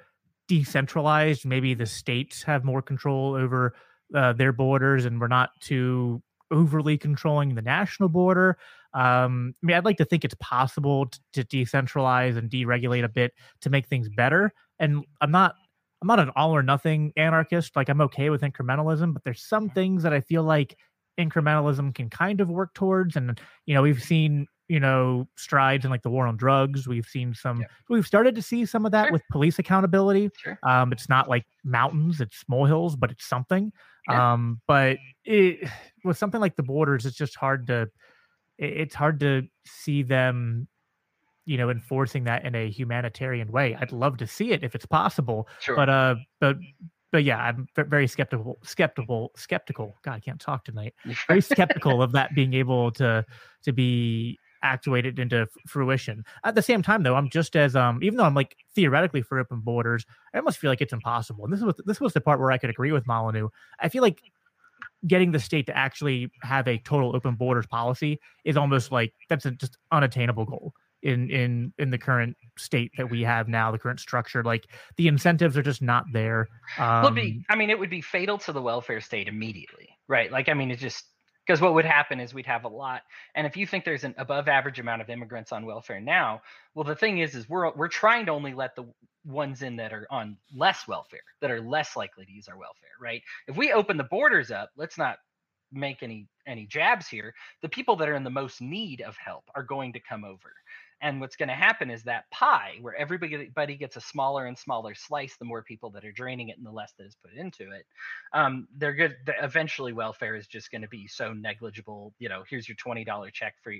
decentralized. Maybe the states have more control over uh, their borders, and we're not too overly controlling the national border. Um, I mean, I'd like to think it's possible to, to decentralize and deregulate a bit to make things better. And I'm not I'm not an all or nothing anarchist. Like I'm okay with incrementalism, but there's some things that I feel like incrementalism can kind of work towards. And you know, we've seen you know strides in like the war on drugs. We've seen some. Yeah. We've started to see some of that sure. with police accountability. Sure. Um, it's not like mountains; it's molehills, but it's something. Yeah. Um, but it, with something like the borders, it's just hard to it's hard to see them you know enforcing that in a humanitarian way i'd love to see it if it's possible sure. but uh but but yeah i'm very skeptical skeptical skeptical god i can't talk tonight very skeptical of that being able to to be actuated into fruition. At the same time though i'm just as um even though i'm like theoretically for open borders i almost feel like it's impossible and this was this was the part where i could agree with molyneux. I feel like getting the state to actually have a total open borders policy is almost like that's a just unattainable goal in in in the current state that we have now the current structure like the incentives are just not there um, well, be, i mean it would be fatal to the welfare state immediately right? Like i mean it just because what would happen is we'd have a lot and if you think there's an above average amount of immigrants on welfare now well the thing is is we're we're trying to only let the ones in that are on less welfare that are less likely to use our welfare right? If we open the borders up let's not make any any jabs here the people that are in the most need of help are going to come over and what's going to happen is that pie, where everybody gets a smaller and smaller slice, the more people that are draining it and the less that is put into it, um, they're good. Eventually, welfare is just going to be so negligible. You know, here's your twenty dollar check for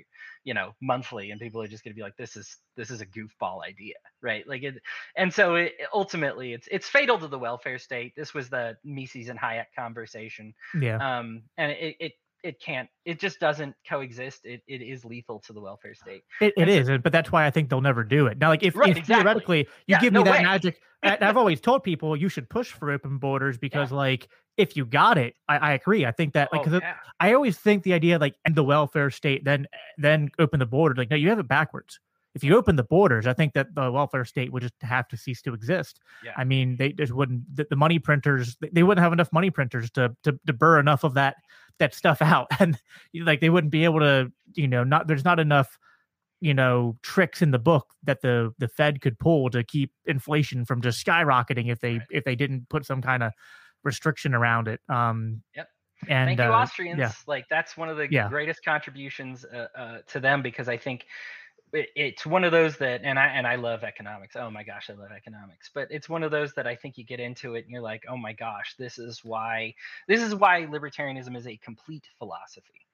you know monthly, and people are just going to be like, this is this is a goofball idea, right? Like it, and so it, ultimately, it's it's fatal to the welfare state. This was the Mises and Hayek conversation. Yeah. Um, and it, it it can't it just doesn't coexist it, it is lethal to the welfare state it, it is but that's why i think they'll never do it now like if, right, if exactly. theoretically you yeah, give me no that way. magic i've always told people you should push for open borders because yeah. like if you got it I, I agree i think that like because oh, yeah. i always think the idea like end the welfare state then then open the border like no you have it backwards if you open the borders, I think that the welfare state would just have to cease to exist. Yeah. I mean, they just wouldn't. The, the, money printers, they wouldn't have enough money printers to, to to burr enough of that that stuff out, and like they wouldn't be able to. You know, not there's not enough you know tricks in the book that the the Fed could pull to keep inflation from just skyrocketing if they right. if they didn't put some kind of restriction around it. Um, yep. And thank you, uh, Austrians. Yeah. Like that's one of the yeah. greatest contributions uh, uh, to them because I think it's one of those that and i and i love economics oh my gosh i love economics but it's one of those that i think you get into it and you're like oh my gosh this is why this is why libertarianism is a complete philosophy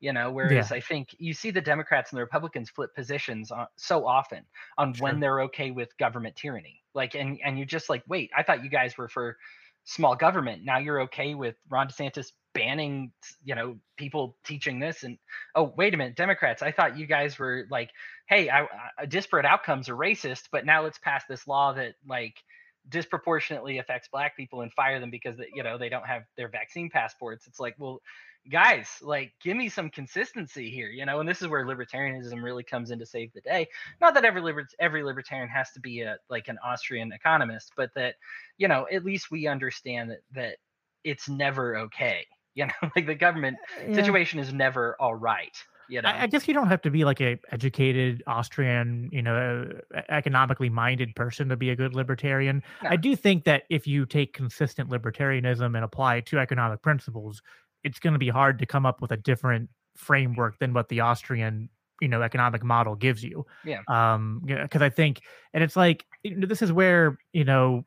you know whereas yeah. i think you see the democrats and the republicans flip positions on, so often on sure. when they're okay with government tyranny like and and you're just like wait i thought you guys were for small government now you're okay with ron desantis banning you know people teaching this and oh wait a minute democrats i thought you guys were like hey I, I, disparate outcomes are racist but now let's pass this law that like disproportionately affects black people and fire them because they, you know they don't have their vaccine passports. It's like well guys like give me some consistency here you know and this is where libertarianism really comes in to save the day. Not that every liber- every libertarian has to be a like an austrian economist but that you know at least we understand that that it's never okay you know like the government uh, yeah. situation is never all right you know? I, I, guess you don't have to be like a educated Austrian, you know, economically minded person to be a good libertarian. No. I do think that if you take consistent libertarianism and apply it to economic principles, it's going to be hard to come up with a different framework than what the Austrian you know economic model gives you yeah um because i think and it's like you know, this is where you know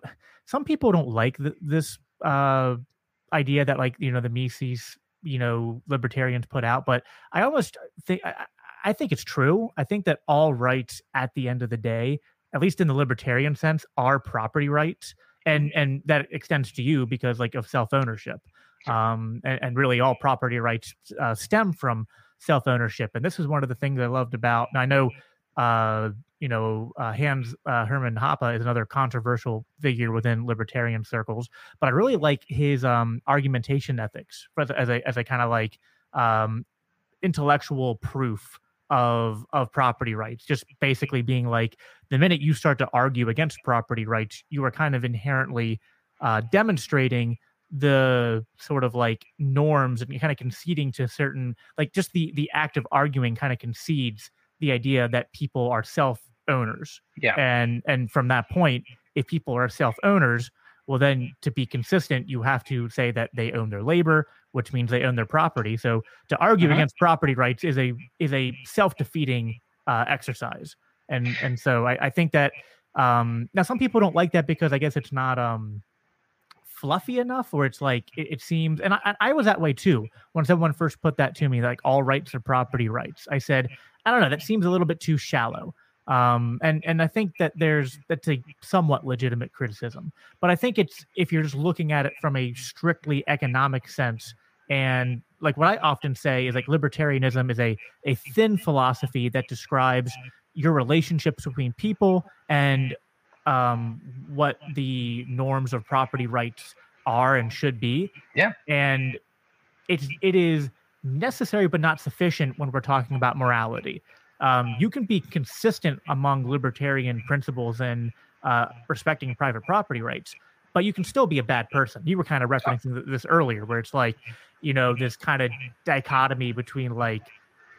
some people don't like th- this uh idea that like you know the mises you know libertarians put out but i almost think I, I think it's true. I think that all rights at the end of the day at least in the libertarian sense are property rights and and that extends to you because like of self ownership um and, and, really all property rights uh, stem from self ownership and this is one of the things i loved about i know uh you know, uh, Hans uh, Hermann Hoppe is another controversial figure within libertarian circles, but I really like his um, argumentation ethics as a as a kind of like um, intellectual proof of of property rights. Just basically being like, the minute you start to argue against property rights, you are kind of inherently uh, demonstrating the sort of like norms and kind of conceding to certain like just the the act of arguing kind of concedes the idea that people are self owners. Yeah. And and from that point, if people are self owners, well then to be consistent, you have to say that they own their labor, which means they own their property. So to argue uh-huh. against property rights is a is a self defeating uh, exercise. And and so I, I think that um, now some people don't like that because I guess it's not um fluffy enough or it's like it, it seems and I, I was that way too when someone first put that to me like all rights are property rights i said i don't know that seems a little bit too shallow. Um, and and I think that there's that's a somewhat legitimate criticism, but I think it's if you're just looking at it from a strictly economic sense, and like what I often say is like libertarianism is a a thin philosophy that describes your relationships between people and um, what the norms of property rights are and should be. Yeah, and it's it is necessary but not sufficient when we're talking about morality um, you can be consistent among libertarian principles and uh, respecting private property rights, but you can still be a bad person. You were kind of referencing this earlier, where it's like, you know, this kind of dichotomy between like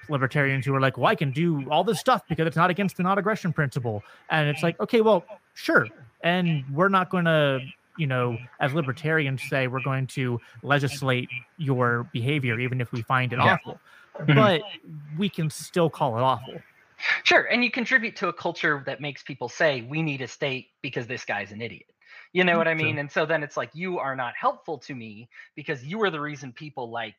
libertarians who are like, well, I can do all this stuff because it's not against the non aggression principle. And it's like, okay, well, sure. And we're not going to, you know, as libertarians say, we're going to legislate your behavior, even if we find it yeah. awful. Mm-hmm. but we can still call it awful. Sure, and you contribute to a culture that makes people say we need a state because this guy's an idiot. You know what I mean? Sure. And so then it's like you are not helpful to me because you are the reason people like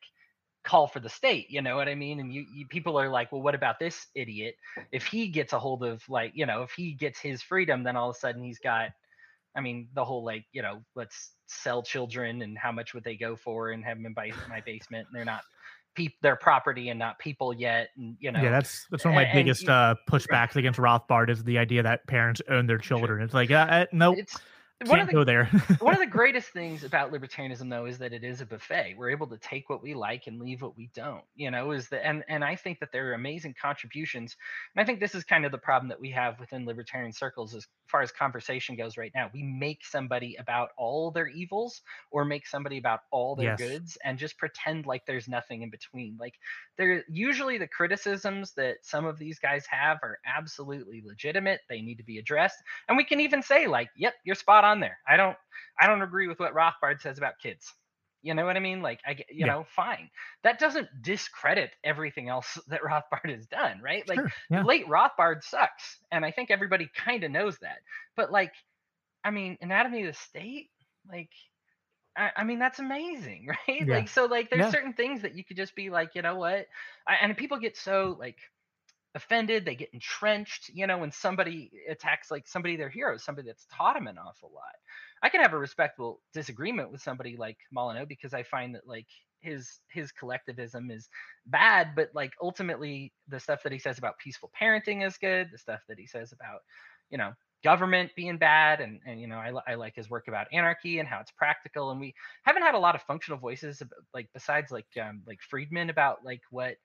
call for the state you know what i mean and you, you, people are like well what about this idiot if he gets a hold of like you know if he gets his freedom then all of a sudden he's got i mean the whole like you know let's sell children and how much would they go for and have them in my basement and they're not peop- their property and not people yet. And you know, yeah, that's that's one of my and, biggest and, uh, pushbacks against Rothbard is the idea that parents own their children. It's like, uh, uh nope. It's, one of the, go there. one of the greatest things about libertarianism, though, is that it is a buffet. We're able to take what we like and leave what we don't. You know, is the and and I think that there are amazing contributions. And I think this is kind of the problem that we have within libertarian circles as far as conversation goes right now. We make somebody about all their evils or make somebody about all their yes. goods and just pretend like there's nothing in between. Like there usually the criticisms that some of these guys have are absolutely legitimate. They need to be addressed. And we can even say, like, yep, you're spot on there. I don't I don't agree with what Rothbard says about kids. You know what I mean? Like I get, you yeah. know, fine. That doesn't discredit everything else that Rothbard has done, right? Like sure. yeah. late Rothbard sucks. And I think everybody kind of knows that. But like, I mean, Anatomy of the State, like I, I mean, that's amazing, right? Yeah. Like, so like, there's certain things that you could just be like, you know what? I, and people get so like offended, they get entrenched, you know, when somebody attacks like somebody their hero, somebody that's taught them an awful lot. I can have a respectful disagreement with somebody like Molyneux because I find that like his his collectivism is bad, but like ultimately the stuff that he says about peaceful parenting is good. The stuff that he says about, you know, government being bad and and you know I, I like his work about anarchy and how it's practical and we haven't had a lot of functional voices like besides like um like Friedman about like what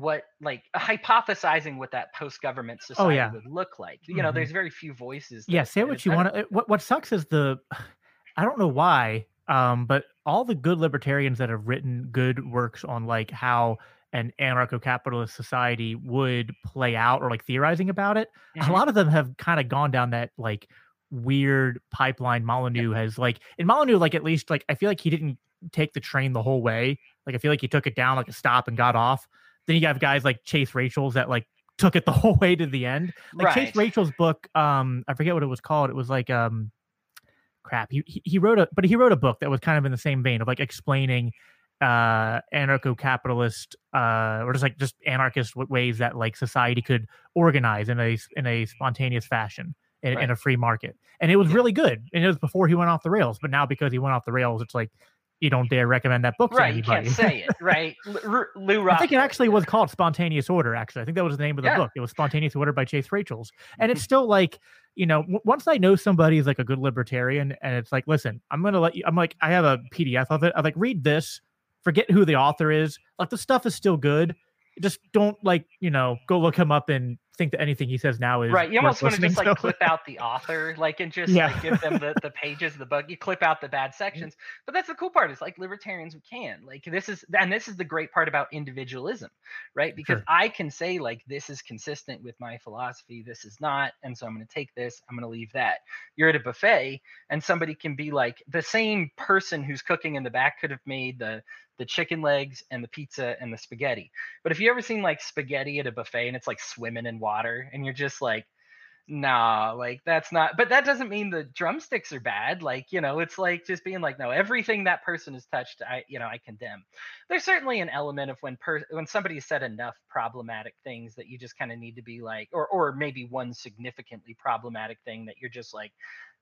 what like hypothesizing what that post government society yeah. would look like. You know, Mhm. there's very few voices. yeah say what you want to what, what sucks is the i don't know why um but all the good libertarians that have written good works on like how an anarcho-capitalist society would play out or like theorizing about it Mhm. a lot of them have kind of gone down that like weird pipeline Molyneux has like in Molyneux like at least like I feel like he didn't take the train the whole way like I feel like he took it down like a stop and got off then you have guys like Chase Rachels that like took it the whole way to the end. Like Chase Rachels book um I forget what it was called. It was like um crap he he- wrote a but he wrote a book that was kind of in the same vein of like explaining uh anarcho-capitalist uh or just like just anarchist ways that like society could organize in a in a spontaneous fashion in, in a free market. And it was Yeah. really good. And it was before he went off the rails but now because he went off the rails it's like you don't dare recommend that book to Right, you anybody can't say it, right? L- Lou I think it actually was called Spontaneous Order. Actually, I think that was the name of the Yeah. book. It was Spontaneous Order by Chase Rachels, and it's mm-hmm. still like, you know, w- once I know somebody is like a good libertarian, and it's like, listen, I'm gonna let you. I'm like, I have a PDF of it. I'm like, read this. Forget who the author is. Like the stuff is still good. Just don't like, you know, go look him up and think that anything he says now is right you almost want to just like to. clip out the author like and just Yeah. like give them the, the pages of the book you clip out the bad sections but that's the cool part is like libertarians we can like this is and this is the great part about individualism right because Sure. i can say like this is consistent with my philosophy this is not and so i'm going to take this i'm going to leave that you're at a buffet and somebody can be like the same person who's cooking in the back could have made the the chicken legs and the pizza and the spaghetti but if you ever seen like spaghetti at a buffet and it's like swimming in water and you're just like, nah, like that's not, but that doesn't mean the drumsticks are bad. Like, you know, it's like just being like, no, everything that person has touched, I, you know, I condemn. There's certainly an element of when per when somebody said enough problematic things that you just kind of need to be like, or or maybe one significantly problematic thing that you're just like,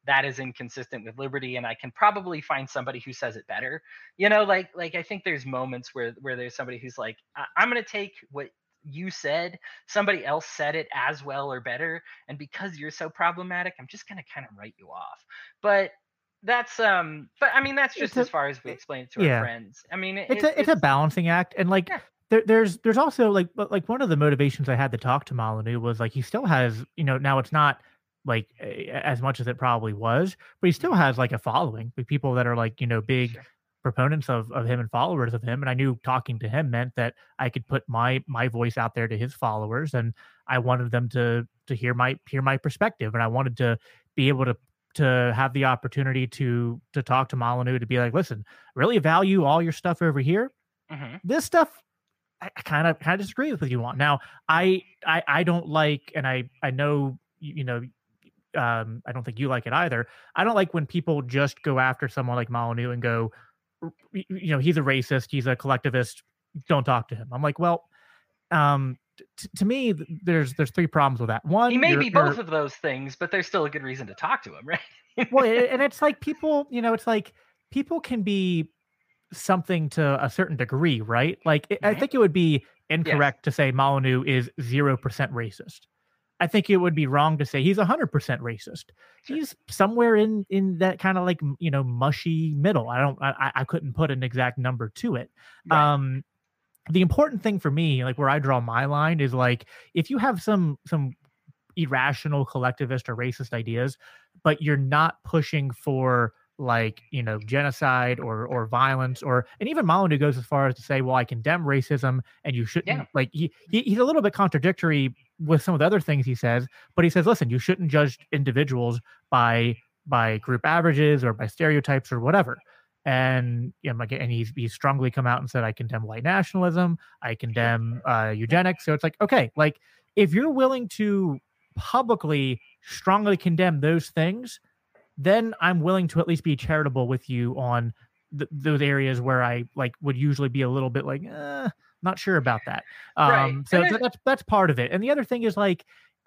that is inconsistent with liberty and i can probably find somebody who says it better you know like like i think there's moments where where there's somebody who's like I- i'm going to take what you said somebody else said it as well or better and because you're so problematic i'm just going to kind of write you off but that's um but i mean that's just a- as far as we explain it to yeah. our friends i mean it, it's a it's a balancing act and like Yeah. there, there's there's also like but like one of the motivations i had to talk to Molyneux was like he still has you know now it's not like as much as it probably was but he still has like a following like people that are like you know big proponents of, of him and followers of him and i knew talking to him meant that i could put my my voice out there to his followers and i wanted them to to hear my hear my perspective and i wanted to be able to to have the opportunity to to talk to Molyneux to be like listen really value all your stuff over here Mhm. this stuff I kind of kind of disagree with what you want. Now, I I I don't like, and I I know you, you know, um, I don't think you like it either. I don't like when people just go after someone like Molyneux and go, you know, he's a racist, he's a collectivist. Don't talk to him. I'm like, well, um, t- to me, there's there's three problems with that. One, he may be both of those things but there's still a good reason to talk to him right well, and it's like people, you know, it's like people can be something to a certain degree, right? Like, it, I think it would be incorrect to say Molyneux is 0% racist. I think it would be wrong to say he's 100% racist. Sure. He's somewhere in in that kind of like, you know, mushy middle. I don't I I- couldn't put an exact number to it. Right. Um the important thing for me, like where I draw my line is like if you have some some irrational collectivist or racist ideas, but you're not pushing for like you know genocide or or violence or and even Molyneux goes as far as to say, well, I condemn racism and you shouldn't Yeah. like he, he he's a little bit contradictory with some of the other things he says, but he says, listen, you shouldn't judge individuals by by group averages or by stereotypes or whatever. And you know, and he's he's strongly come out and said, I condemn white nationalism, I condemn uh, eugenics. So it's like, okay, like if you're willing to publicly strongly condemn those things, then I'm willing to at least be charitable with you on th- those areas where I like would usually be a little bit like, eh, not sure about that. Um, Right. So And th- that's that's part of it. And the other thing is like,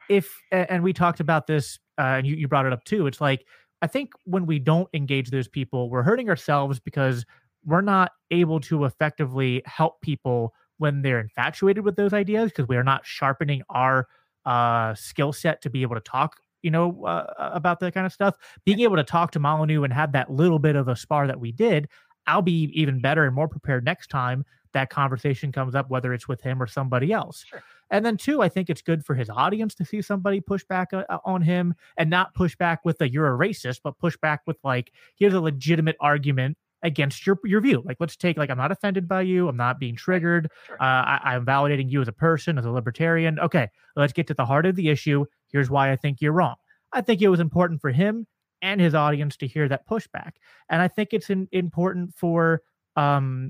if and we talked about this, uh, and you you brought it up too. It's like I think when we don't engage those people, we're hurting ourselves because we're not able to effectively help people when they're infatuated with those ideas because we are not sharpening our uh, skill set to be able to talk you know uh, about that kind of stuff being able to talk to Molyneux and have that little bit of a spar that we did i'll be even better and more prepared next time that conversation comes up whether it's with him or somebody else Sure. and then two i think it's good for his audience to see somebody push back uh, on him and not push back with a you're a racist but push back with like here's a legitimate argument against your your view like let's take like i'm not offended by you i'm not being triggered Sure. uh, I, I'm validating you as a person, as a libertarian. Okay, let's get to the heart of the issue. Here's why I think you're wrong. I think it was important for him and his audience to hear that pushback, and I think it's in, important for um,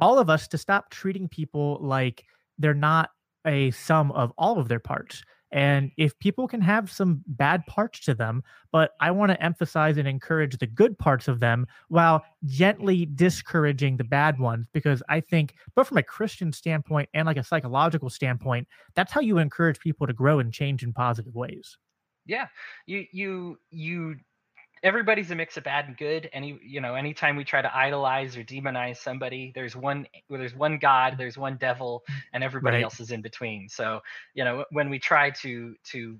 all of us to stop treating people like they're not a sum of all of their parts. And if people can have some bad parts to them, but I want to emphasize and encourage the good parts of them while gently discouraging the bad ones, because I think, but from a Christian standpoint and like a psychological standpoint, that's how you encourage people to grow and change in positive ways. yeah you you you everybody's a mix of bad and good. Any you know anytime we try to idolize or demonize somebody there's one well, there's one god there's one devil and everybody Right. else is in between. So you know when we try to to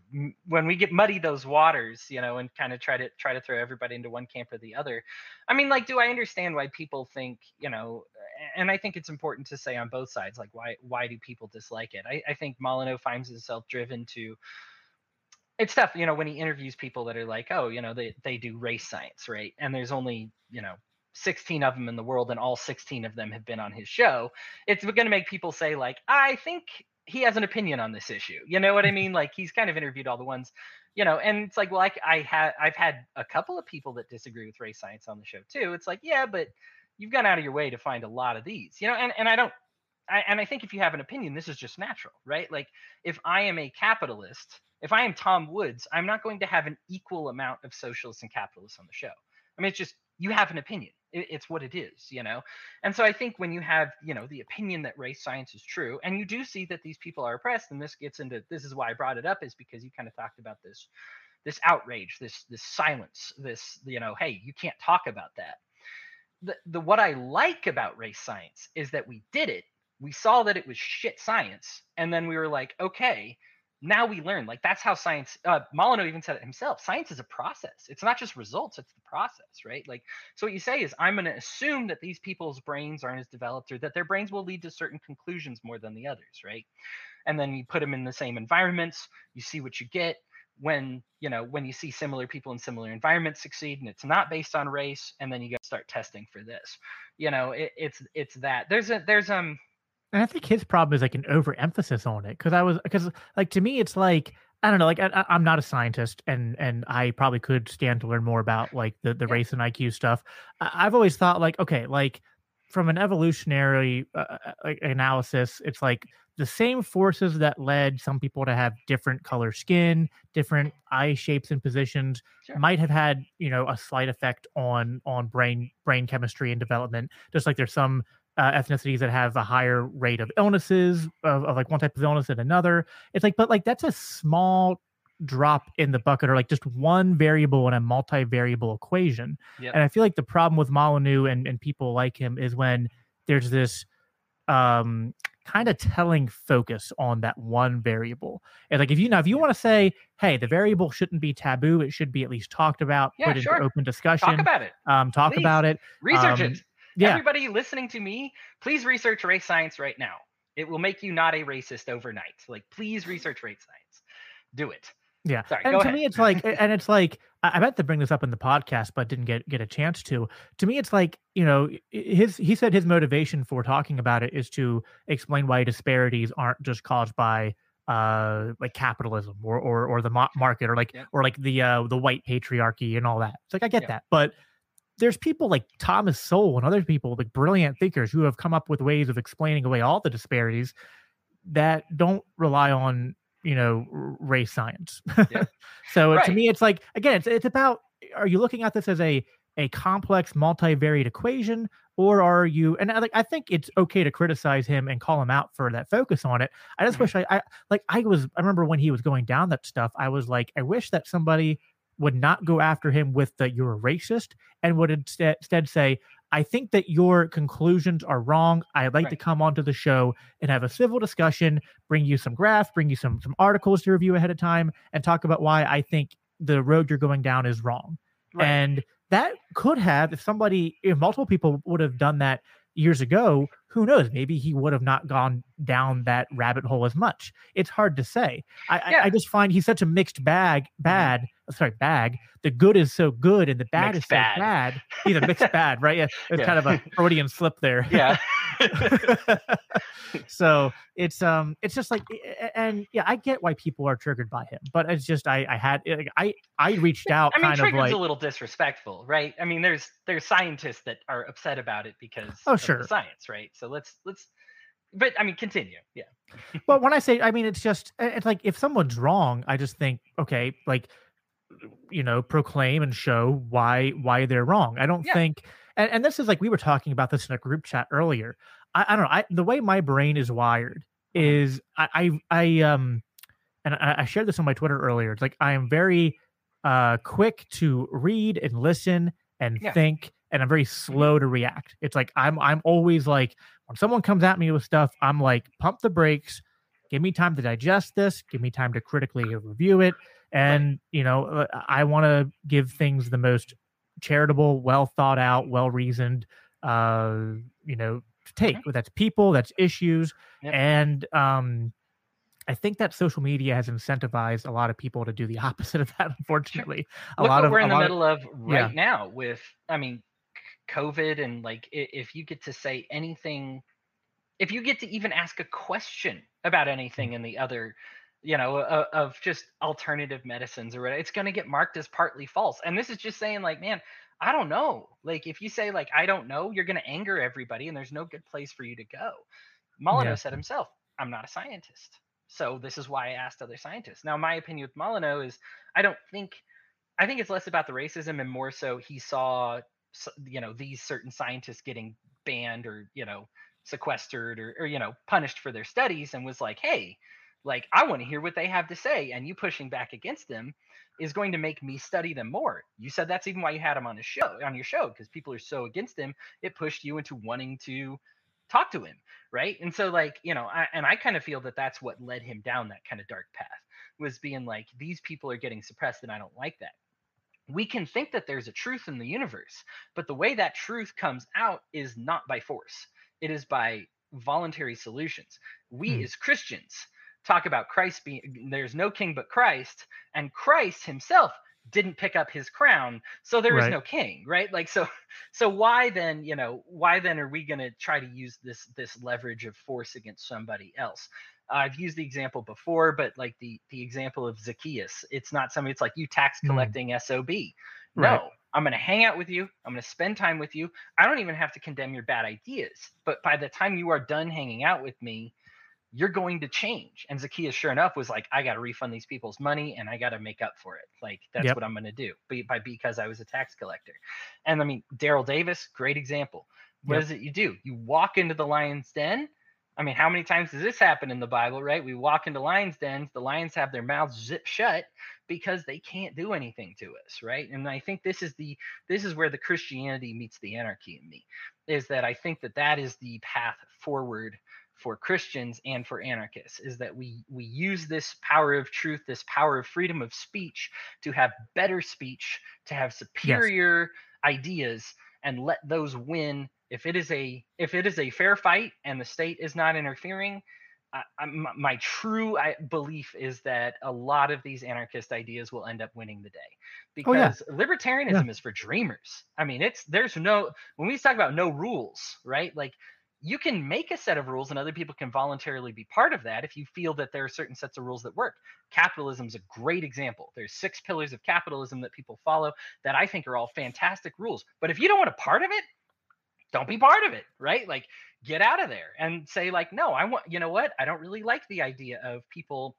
when we get muddy those waters you know and kind of try to try to throw everybody into one camp or the other i mean like do i understand why people think you know and i think it's important to say on both sides like why why do people dislike it? I, I think molyneux finds himself driven to it's tough, you know, when he interviews people that are like, oh, you know, they, they do race science, right? And there's only, you know, 16 of them in the world and all 16 of them have been on his show. It's going to make people say, like, I think he has an opinion on this issue. You know what I mean? Like he's kind of interviewed all the ones, you know, and it's like, well, I, I had, I've had a couple of people that disagree with race science on the show too. It's like, yeah, but you've gone out of your way to find a lot of these, you know, and, and I don't, I, and I think if you have an opinion, this is just natural, right? Like if I am a capitalist, if I am Tom Woods, I'm not going to have an equal amount of socialists and capitalists on the show. I mean, it's just you have an opinion. It, it's what it is, you know. And so I think when you have, you know, the opinion that race science is true, and you do see that these people are oppressed, and this gets into this is why I brought it up is because you kind of talked about this, this outrage, this this silence, this you know, hey, you can't talk about that. The the what I like about race science is that we did it. We saw that it was shit science, and then we were like, okay, now we learn. Like that's how science uh molyneux even said it himself science is a process. It's not just results it's the process right? Like so what you say is i'm going to assume that these people's brains aren't as developed or that their brains will lead to certain conclusions more than the others right? And then you put them in the same environments you see what you get when you know when you see similar people in similar environments succeed and it's not based on race and then you got to start testing for this. You know it, it's it's that. There's a there's um And I think his problem is like an overemphasis on it because I was because like to me it's like I don't know like I, I'm not a scientist and and I probably could stand to learn more about like the the race and IQ stuff. I, I've always thought like okay like from an evolutionary uh, uh, like analysis it's like the same forces that led some people to have different color skin, different eye shapes and positions Sure. might have had you know a slight effect on on brain brain chemistry and development just like there's some uh, ethnicities that have a higher rate of illnesses of, of like one type of illness than another. It's like but like that's a small drop in the bucket or like just one variable in a multivariable equation. Yep. and i feel like the problem with molyneux and, and people like him is when there's this um kind of telling focus on that one variable. And like if you know if you want to say hey the variable shouldn't be taboo it should be at least talked about Yeah, put into open discussion talk about it. um talk Please. about it research Um, it yeah Everybody listening to me, please research race science right now. It will make you not a racist overnight. Like, please research race science. Do it. Yeah. Sorry, and to ahead. me, it's like, and it's like, I meant to bring this up in the podcast, but didn't get get a chance to. To me, it's like, you know, his he said his motivation for talking about it is to explain why disparities aren't just caused by uh like capitalism or or or the market or like Yep. or like the uh the white patriarchy and all that. It's like I get Yep. that, but there's people like Thomas Sowell and other people like brilliant thinkers who have come up with ways of explaining away all the disparities that don't rely on you know race science Yeah. so to me it's like again it's, it's about are you looking at this as a a complex multivariate equation or are you and I, like i think it's okay to criticize him and call him out for that focus on it i just Mhm. wish I, I like i was i remember when he was going down that stuff i was like i wish that somebody would not go after him with the you're a racist and would instead, instead say i think that your conclusions are wrong i'd like to Right. come onto the show and have a civil discussion bring you some graphs bring you some some articles to review ahead of time and talk about why i think the road you're going down is wrong Right. and that could have, if somebody, if multiple people would have done that years ago, who knows? Maybe he would have not gone down that rabbit hole as much. It's hard to say. I, I, Yeah. I just find he's such a mixed bag. Mm-hmm. Bad, sorry, bag. The good is so good, and the bad Mixed is so bad. bad. He's a mixed bad, right? Yeah, it's Yeah. kind of a Freudian slip there. yeah. so it's um it's just like eh, eh, and yeah i get why people are triggered by him but it's just i i had i i reached out I mean, kind of like a little disrespectful, right? I mean, there's there's scientists that are upset about it because Oh, of the sure. science, right? So let's let's. But I mean, continue. Yeah. But when I say, I mean, it's just, it's like if someone's wrong, I just think, okay, like, you know, proclaim and show why why they're wrong. I don't Yeah. think, and, and this is like we were talking about this in a group chat earlier. I, I don't know. I the way my brain is wired Mhm. is I I, I um, and I, I shared this on my Twitter earlier. It's like I am very uh quick to read and listen and Yeah. think, and I'm very slow to react. It's like I'm I'm always like when someone comes at me with stuff, I'm like pump the brakes give me time to digest this give me time to critically review it and you know uh, i want to give things the most charitable well thought out well reasoned uh you know take that's people that's issues Yep. and um I think that social media has incentivized a lot of people to do the opposite of that. Unfortunately, a Look lot what of we're in the lot of- middle of right yeah. now with, I mean, COVID and like if you get to say anything, if you get to even ask a question about anything Mm. in the other, you know, of, of just alternative medicines or whatever, it's going to get marked as partly false. And this is just saying, like, man, I don't know. Like, if you say like I don't know, you're going to anger everybody, and there's no good place for you to go. Molyneux Yeah. said himself, "I'm not a scientist." So this is why I asked other scientists. Now, my opinion with Molyneux is I don't think I think it's less about the racism and more so he saw you know these certain scientists getting banned or you know sequestered or, or you know punished for their studies and was like hey like i want to hear what they have to say and you pushing back against them is going to make me study them more. You said that's even why you had him on the show on your show because people are so against him it pushed you into wanting to talk to him right? And so like you know I, and i kind of feel that that's what led him down that kind of dark path was being like these people are getting suppressed and i don't like that we can think that there's a truth in the universe but the way that truth comes out is not by force it is by voluntary solutions we Hmm. as christians talk about christ being there's no king but christ and christ himself didn't pick up his crown so there Right. no king right like so so why then you know why then are we going to try to use this this leverage of force against somebody else i've used the example before but like the the example of zacchaeus it's not somebody it's like you tax Mm. collecting sob no Right. i'm going to hang out with you i'm going to spend time with you i don't even have to condemn your bad ideas but by the time you are done hanging out with me you're going to change. And Zacchaeus, sure enough, was like, I got to refund these people's money and I got to make up for it. Like, that's Yep. what I'm going to do be, by because I was a tax collector. And I mean, Daryl Davis, great example. What Yep. is it you do? You walk into the lion's den. I mean, how many times does this happen in the Bible, right? We walk into lions' dens, the lions have their mouths zipped shut because they can't do anything to us, right? And I think this is the this is where the Christianity meets the anarchy in me, is that I think that that is the path forward for Christians and for anarchists is that we we use this power of truth, this power of freedom of speech to have better speech, to have superior ideas and let those win if it is a if it is a fair fight and the state is not interfering I, I, my, my true I, belief is that a lot of these anarchist ideas will end up winning the day Oh, yeah. because libertarianism is for dreamers. I mean, it's there's no when we talk about no rules, right? Like you can make a set of rules and other people can voluntarily be part of that if you feel that there are certain sets of rules that work. Capitalism is a great example. There's six pillars of capitalism that people follow that I think are all fantastic rules. But if you don't want a part of it, don't be part of it, right? Like get out of there and say like, no, I want, you know what? I don't really like the idea of people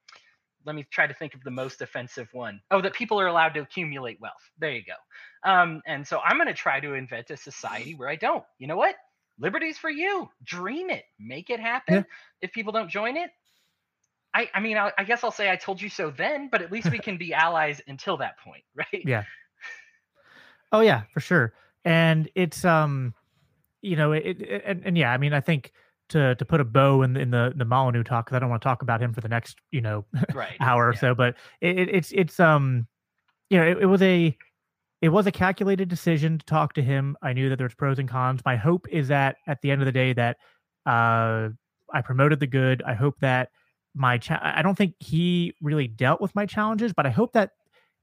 let me try to think of the most offensive one. Oh, that people are allowed to accumulate wealth. There you go. Um, and so I'm going to try to invent a society where I don't. You know what? Liberty's for you. Dream it. Make it happen. Yeah. If people don't join it, I, I mean, I, I, guess I'll say I told you so then, but at least we can be allies until that point, right? Yeah. Oh yeah, for sure. And it's um, you know, it, it and, and yeah, I mean, I think to to put a bow in, in the the Molyneux talk because I don't want to talk about him for the next you know right. hour or so. But it, it's it's um you know it, it, was a it was a calculated decision to talk to him. I knew that there's pros and cons. My hope is that at the end of the day that uh I promoted the good. I hope that my cha- I don't think he really dealt with my challenges, but I hope that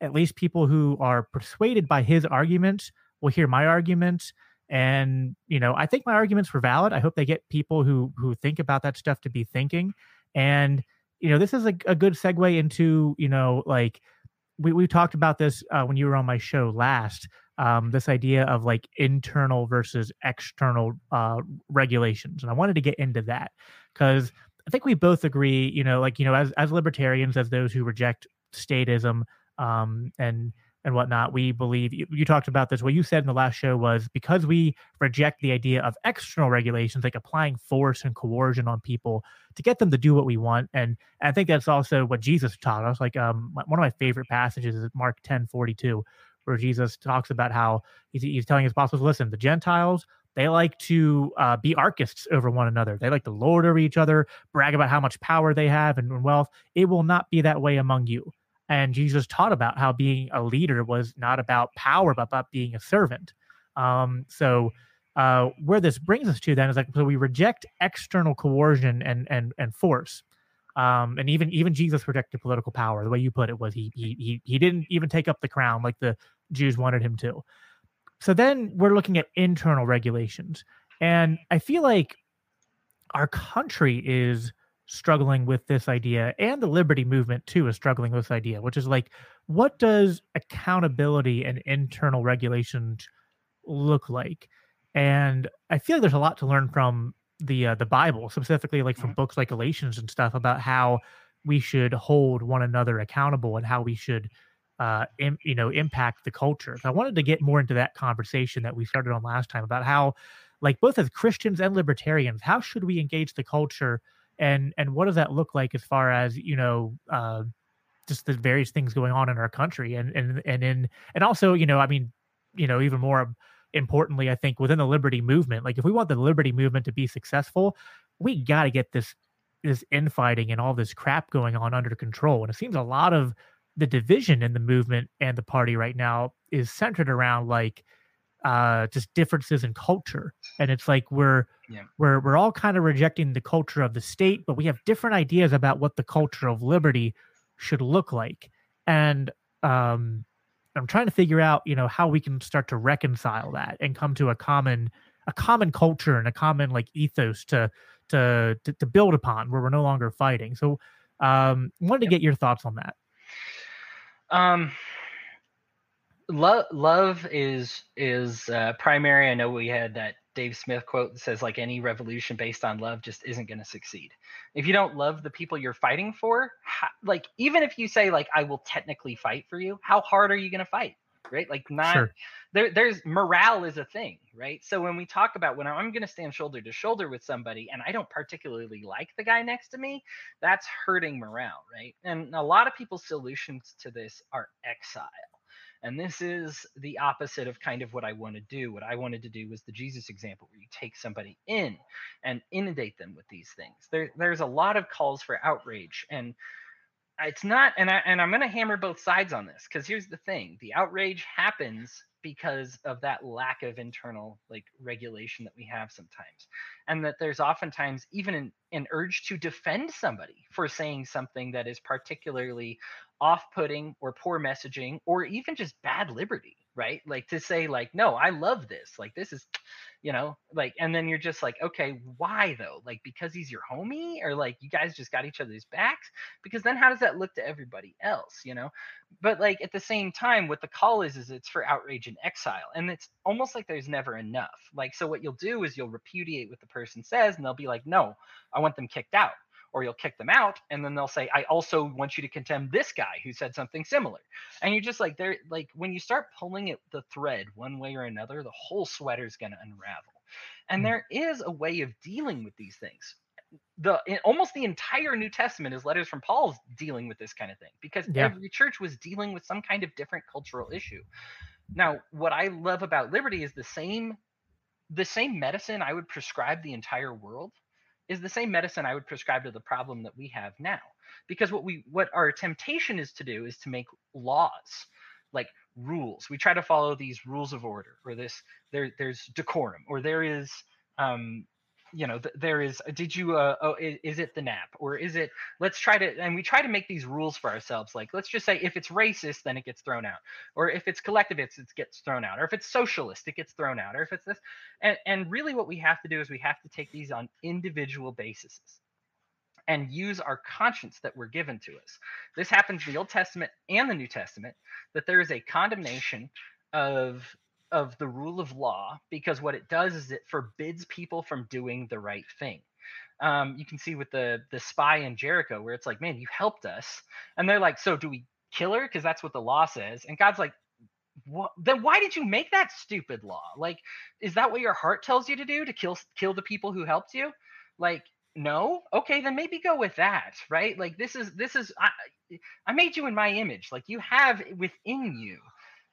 at least people who are persuaded by his arguments will hear my arguments and you know i think my arguments were valid. I hope they get people who who think about that stuff to be thinking. And you know this is a, a good segue into you know like we, we talked about this uh, when you were on my show last um, this idea of like internal versus external uh, regulations. And i wanted to get into that because i think we both agree you know like you know as, as libertarians as those who reject statism um, and and whatnot, we believe you, you, talked about this. What you said in the last show was because we reject the idea of external regulations, like applying force and coercion on people to get them to do what we want. And, and I think that's also what Jesus taught us. Like um, one of my favorite passages is Mark 10 42, where Jesus talks about how he's, he's telling his apostles, listen, the Gentiles, they like to uh, be archists over one another. They like to lord over each other, brag about how much power they have and wealth. It will not be that way among you and Jesus taught about how being a leader was not about power, but about being a servant. Um, so uh, where this brings us to then is like so we reject external coercion and and and force. Um, and even even Jesus rejected political power. The way you put it was he he he he didn't even take up the crown like the Jews wanted him to. So then we're looking at internal regulations, and I feel like our country is struggling with this idea and the liberty movement too is struggling with this idea which is like what does accountability and internal regulations look like and i feel like there's a lot to learn from the uh, the bible specifically like from mm-hmm. books like galatians and stuff about how we should hold one another accountable and how we should uh Im- you know impact the culture so i wanted to get more into that conversation that we started on last time about how like both as christians and libertarians how should we engage the culture and and what does that look like as far as you know uh, just the various things going on in our country and and and in and also you know i mean you know even more importantly i think within the liberty movement like if we want the liberty movement to be successful we got to get this this infighting and all this crap going on under control. And it seems a lot of the division in the movement and the party right now is centered around like uh just differences in culture. And it's like we're yeah. we're we're all kind of rejecting the culture of the state but we have different ideas about what the culture of liberty should look like. And um i'm trying to figure out you know how we can start to reconcile that and come to a common a common culture and a common like ethos to to to, to build upon where we're no longer fighting. So um wanted to get your thoughts on that. Um love love is is uh, primary. I know we had that Dave Smith quote that says like any revolution based on love just isn't going to succeed. If you don't love the people you're fighting for, how, like even if you say like I will technically fight for you, how hard are you going to fight? Right? Like not sure. there there's morale is a thing, right? So when we talk about when I'm going to stand shoulder to shoulder with somebody and I don't particularly like the guy next to me, that's hurting morale, right? And a lot of people's solutions to this are exile and this is the opposite of kind of what I want to do. What I wanted to do was the Jesus example, where you take somebody in and inundate them with these things. There, there's a lot of calls for outrage, and it's not. And I and I'm going to hammer both sides on this because here's the thing: the outrage happens because of that lack of internal like regulation that we have sometimes and that there's oftentimes even an, an urge to defend somebody for saying something that is particularly off-putting or poor messaging or even just bad liberty right? Like to say like no i love this. Like this is you know like and then you're just like okay why though? Like because he's your homie? Or like you guys just got each other's backs? Because then how does that look to everybody else you know? But like at the same time what the call is is it's for outrage and exile and it's almost like there's never enough. Like so what you'll do is you'll repudiate what the person says and they'll be like no i want them kicked out or you'll kick them out and then they'll say i also want you to condemn this guy who said something similar and you're just like they're like when you start pulling at the thread one way or another the whole sweater is going to unravel and mm. there is a way of dealing with these things the almost the entire new testament is letters from paul's dealing with this kind of thing because yeah. every church was dealing with some kind of different cultural issue now what i love about liberty is the same the same medicine i would prescribe the entire world is the same medicine I would prescribe to the problem that we have now. Because what we what our temptation is to do is to make laws like rules. We try to follow these rules of order or this there there's decorum or there is um you know th- there is did you uh oh is, is, it the NAP? Or is it let's try to and we try to make these rules for ourselves like let's just say if it's racist then it gets thrown out. Or if it's collectivist it gets thrown out. Or if it's socialist it gets thrown out. Or if it's this and and really what we have to do is we have to take these on individual basis and use our conscience that we're given to us. This happens in the old testament and the new testament that there is a condemnation of of the rule of law because what it does is it forbids people from doing the right thing. Um, you can see with the the spy in Jericho where it's like, man, you helped us, and they're like, so do we kill her? Because that's what the law says. And God's like, what? Then why did you make that stupid law? Like, is that what your heart tells you to do to kill kill the people who helped you? Like, no. Okay, then maybe go with that, right? Like, this is this is I, I made you in my image. Like, you have within you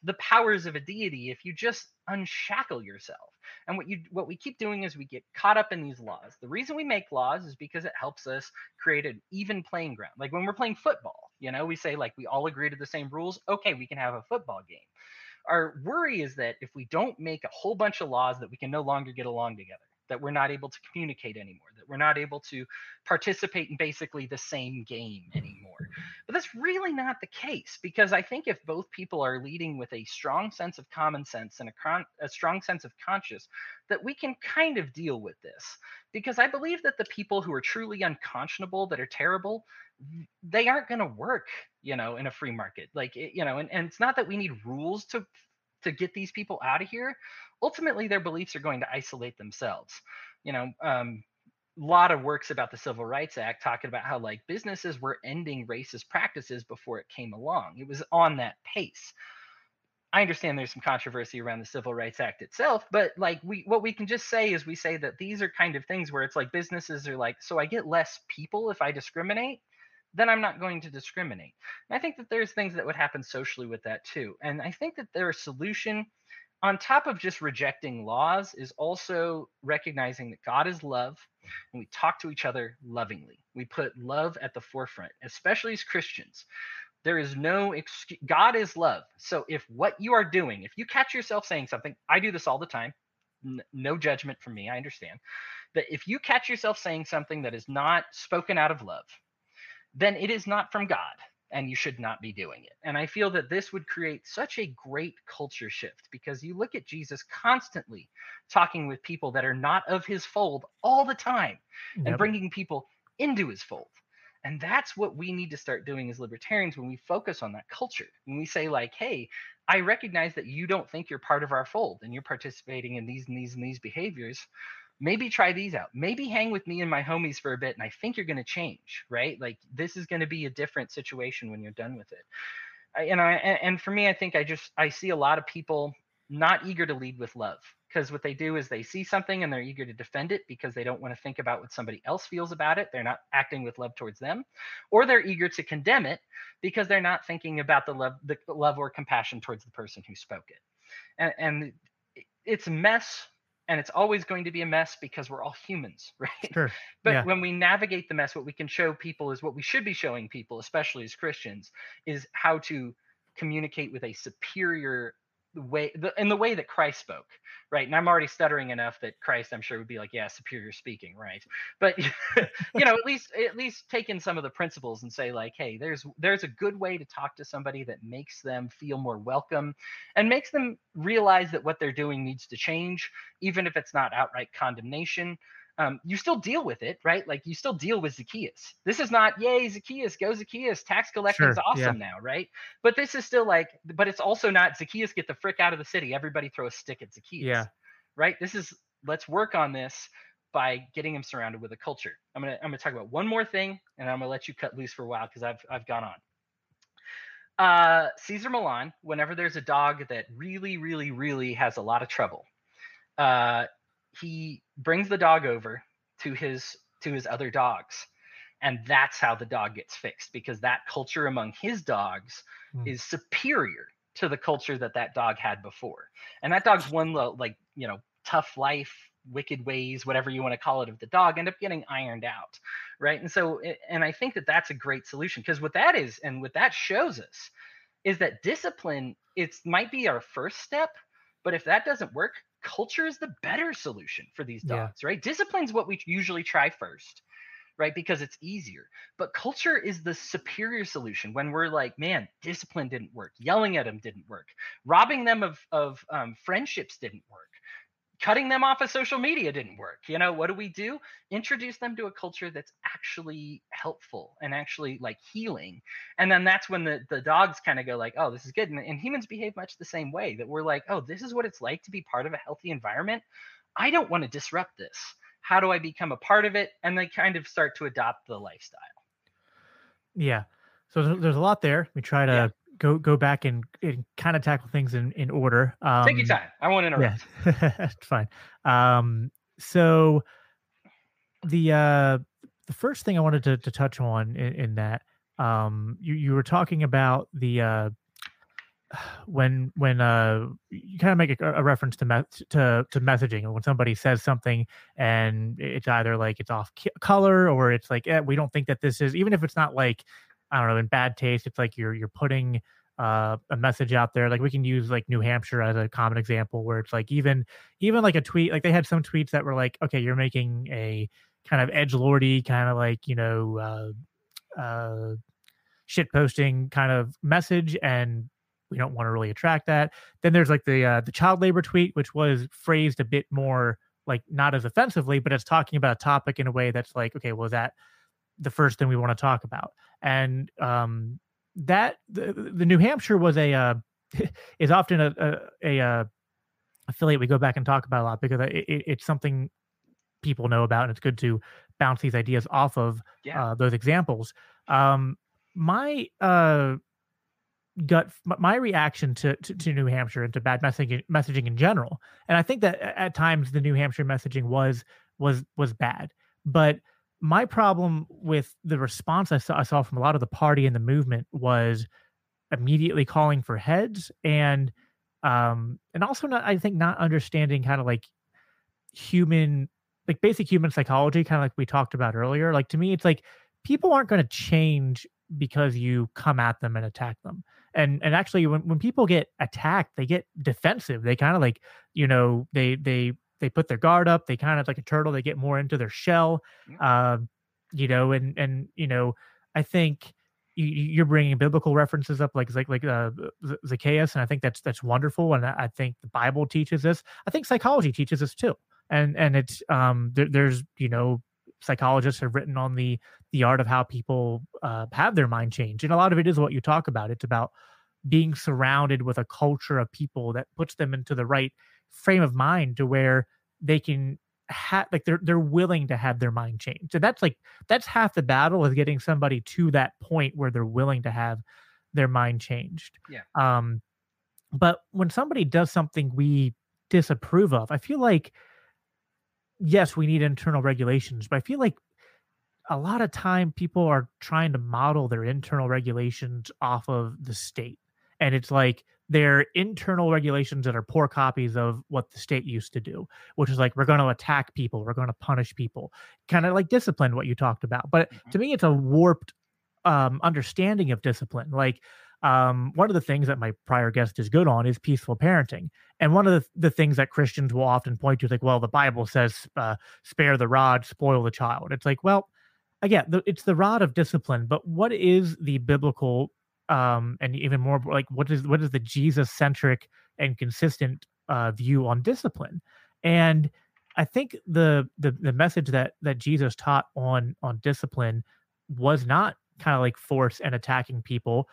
the powers of a deity if you just unshackle yourself. And what you what we keep doing is we get caught up in these laws. The reason we make laws is because it helps us create an even playing ground. Like when we're playing football, you know, we say like we all agree to the same rules. Okay, we can have a football game. Our worry is that if we don't make a whole bunch of laws that we can no longer get along together that we're not able to communicate anymore, that we're not able to participate in basically the same game anymore. But that's really not the case because I think if both people are leading with a strong sense of common sense and a, con- a strong sense of conscience, that we can kind of deal with this. Because I believe that the people who are truly unconscionable, that are terrible, they aren't going to work, you know, in a free market. Like, you know, and, and it's not that we need rules to to get these people out of here ultimately their beliefs are going to isolate themselves you know um, a lot of works about the civil rights act talking about how like businesses were ending racist practices before it came along it was on that pace i understand there's some controversy around the civil rights act itself but like we what we can just say is we say that these are kind of things where it's like businesses are like so i get less people if i discriminate then I'm not going to discriminate. And I think that there's things that would happen socially with that too. And I think that their solution on top of just rejecting laws is also recognizing that God is love and we talk to each other lovingly. We put love at the forefront, especially as Christians. There is no excuse. God is love. So if what you are doing, if you catch yourself saying something, I do this all the time. N- no judgment from me. I understand that if you catch yourself saying something that is not spoken out of love, then it is not from God and you should not be doing it. And I feel that this would create such a great culture shift because you look at Jesus constantly talking with people that are not of his fold all the time yep. and bringing people into his fold. And that's what we need to start doing as libertarians when we focus on that culture. When we say, like, hey, I recognize that you don't think you're part of our fold and you're participating in these and these and these behaviors maybe try these out. Maybe hang with me and my homies for a bit, and I think you're going to change, right? Like this is going to be a different situation when you're done with it. I, and I and for me, I think I just I see a lot of people not eager to lead with love because what they do is they see something and they're eager to defend it because they don't want to think about what somebody else feels about it. They're not acting with love towards them, or they're eager to condemn it because they're not thinking about the love, the love or compassion towards the person who spoke it. And, and it's a mess and it's always going to be a mess because we're all humans, right? Sure. But yeah. when we navigate the mess, what we can show people is what we should be showing people, especially as Christians, is how to communicate with a superior the way the, in the way that Christ spoke, right? And I'm already stuttering enough that Christ, I'm sure, would be like, yeah, superior speaking, right? But you know, at least at least take in some of the principles and say like, hey, there's there's a good way to talk to somebody that makes them feel more welcome and makes them realize that what they're doing needs to change, even if it's not outright condemnation um, you still deal with it, right? Like you still deal with Zacchaeus. This is not, yay, Zacchaeus, go Zacchaeus, tax collecting's sure, awesome yeah. now, right? But this is still like, but it's also not Zacchaeus get the frick out of the city. Everybody throw a stick at Zacchaeus. Yeah. Right. This is let's work on this. by getting him surrounded with a culture. I'm gonna I'm gonna talk about one more thing, and I'm gonna let you cut loose for a while because I've I've gone on. Uh, Cesar Millan, whenever there's a dog that really, really, really has a lot of trouble, uh, he brings the dog over to his to his other dogs, and that's how the dog gets fixed because that culture among his dogs mm. is superior to the culture that that dog had before, and that dog's one like you know tough life wicked ways whatever you want to call it of the dog end up getting ironed out right? And so and i think that that's a great solution because what that is and what that shows us is that discipline it might be our first step but if that doesn't work culture is the better solution for these dogs yeah. right? Discipline is what we usually try first right? Because it's easier. But culture is the superior solution when we're like man discipline didn't work. Yelling at them didn't work. Robbing them of of um, friendships didn't work cutting them off of social media didn't work. You know, what do we do? Introduce them to a culture that's actually helpful and actually like healing. And then that's when the, the dogs kind of go like, oh, this is good. And, and humans behave much the same way that we're like, oh, this is what it's like to be part of a healthy environment. I don't want to disrupt this. How do I become a part of it? And they kind of start to adopt the lifestyle. Yeah. So there's a lot there. We try to yeah go go back and, and kind of tackle things in in order. Um, Take your um, time. I won't interrupt. Yeah, fine. Um, so the uh, the first thing I wanted to, to touch on in, in that um, you you were talking about the uh, when when uh you kind of make a, a reference to me- to to messaging when somebody says something and it's either like it's off color or it's like eh, we don't think that this is even if it's not like I don't know, in bad taste. It's like you're you're putting uh, a message out there. Like we can use like New Hampshire as a common example, where it's like even even like a tweet. Like they had some tweets that were like, okay, you're making a kind of edge lordy, kind of like you know, uh, uh, shit posting kind of message, and we don't want to really attract that. Then there's like the uh, the child labor tweet, which was phrased a bit more like not as offensively, but it's talking about a topic in a way that's like, okay, well, that the first thing we want to talk about. And um, that the, the New Hampshire was a uh, is often a a, a uh, affiliate we go back and talk about a lot because it, it, it's something people know about, and it's good to bounce these ideas off of yeah. uh, those examples. Um, my uh, gut, my reaction to, to, to New Hampshire and to bad messaging messaging in general, and I think that at times the New Hampshire messaging was was was bad, but my problem with the response I saw, I saw from a lot of the party and the movement was immediately calling for heads and um and also not I think not understanding kind of like human like basic human psychology kind of like we talked about earlier. Like to me it's like people aren't going to change because you come at them and attack them. And and actually when, when people get attacked they get defensive. They kind of like you know they they they put their guard up. They kind of like a turtle. They get more into their shell. Uh, you know, and and you know, I think you, are bringing biblical references up, like like like uh, Zacchaeus, and I think that's that's wonderful. And I think the Bible teaches this. I think psychology teaches this too. And and it's um there, there's you know psychologists have written on the the art of how people uh, have their mind change, and a lot of it is what you talk about. It's about being surrounded with a culture of people that puts them into the right frame of mind to where they can have like they're they're willing to have their mind changed. So that's like that's half the battle is getting somebody to that point where they're willing to have their mind changed. Yeah. Um but when somebody does something we disapprove of, I feel like yes, we need internal regulations, but I feel like a lot of time people are trying to model their internal regulations off of the state. And it's like they're internal regulations that are poor copies of what the state used to do, which is like we're going to attack people, we're going to punish people, kind of like discipline, what you talked about. But mm-hmm. to me, it's a warped um, understanding of discipline. Like um, one of the things that my prior guest is good on is peaceful parenting, and one of the, the things that Christians will often point to is like, well, the Bible says, uh, "Spare the rod, spoil the child." It's like, well, again, the, it's the rod of discipline, but what is the biblical um, and even more like what is what is the Jesus centric and consistent uh, view on discipline? And I think the, the the message that that Jesus taught on on discipline was not kind of like force and attacking people,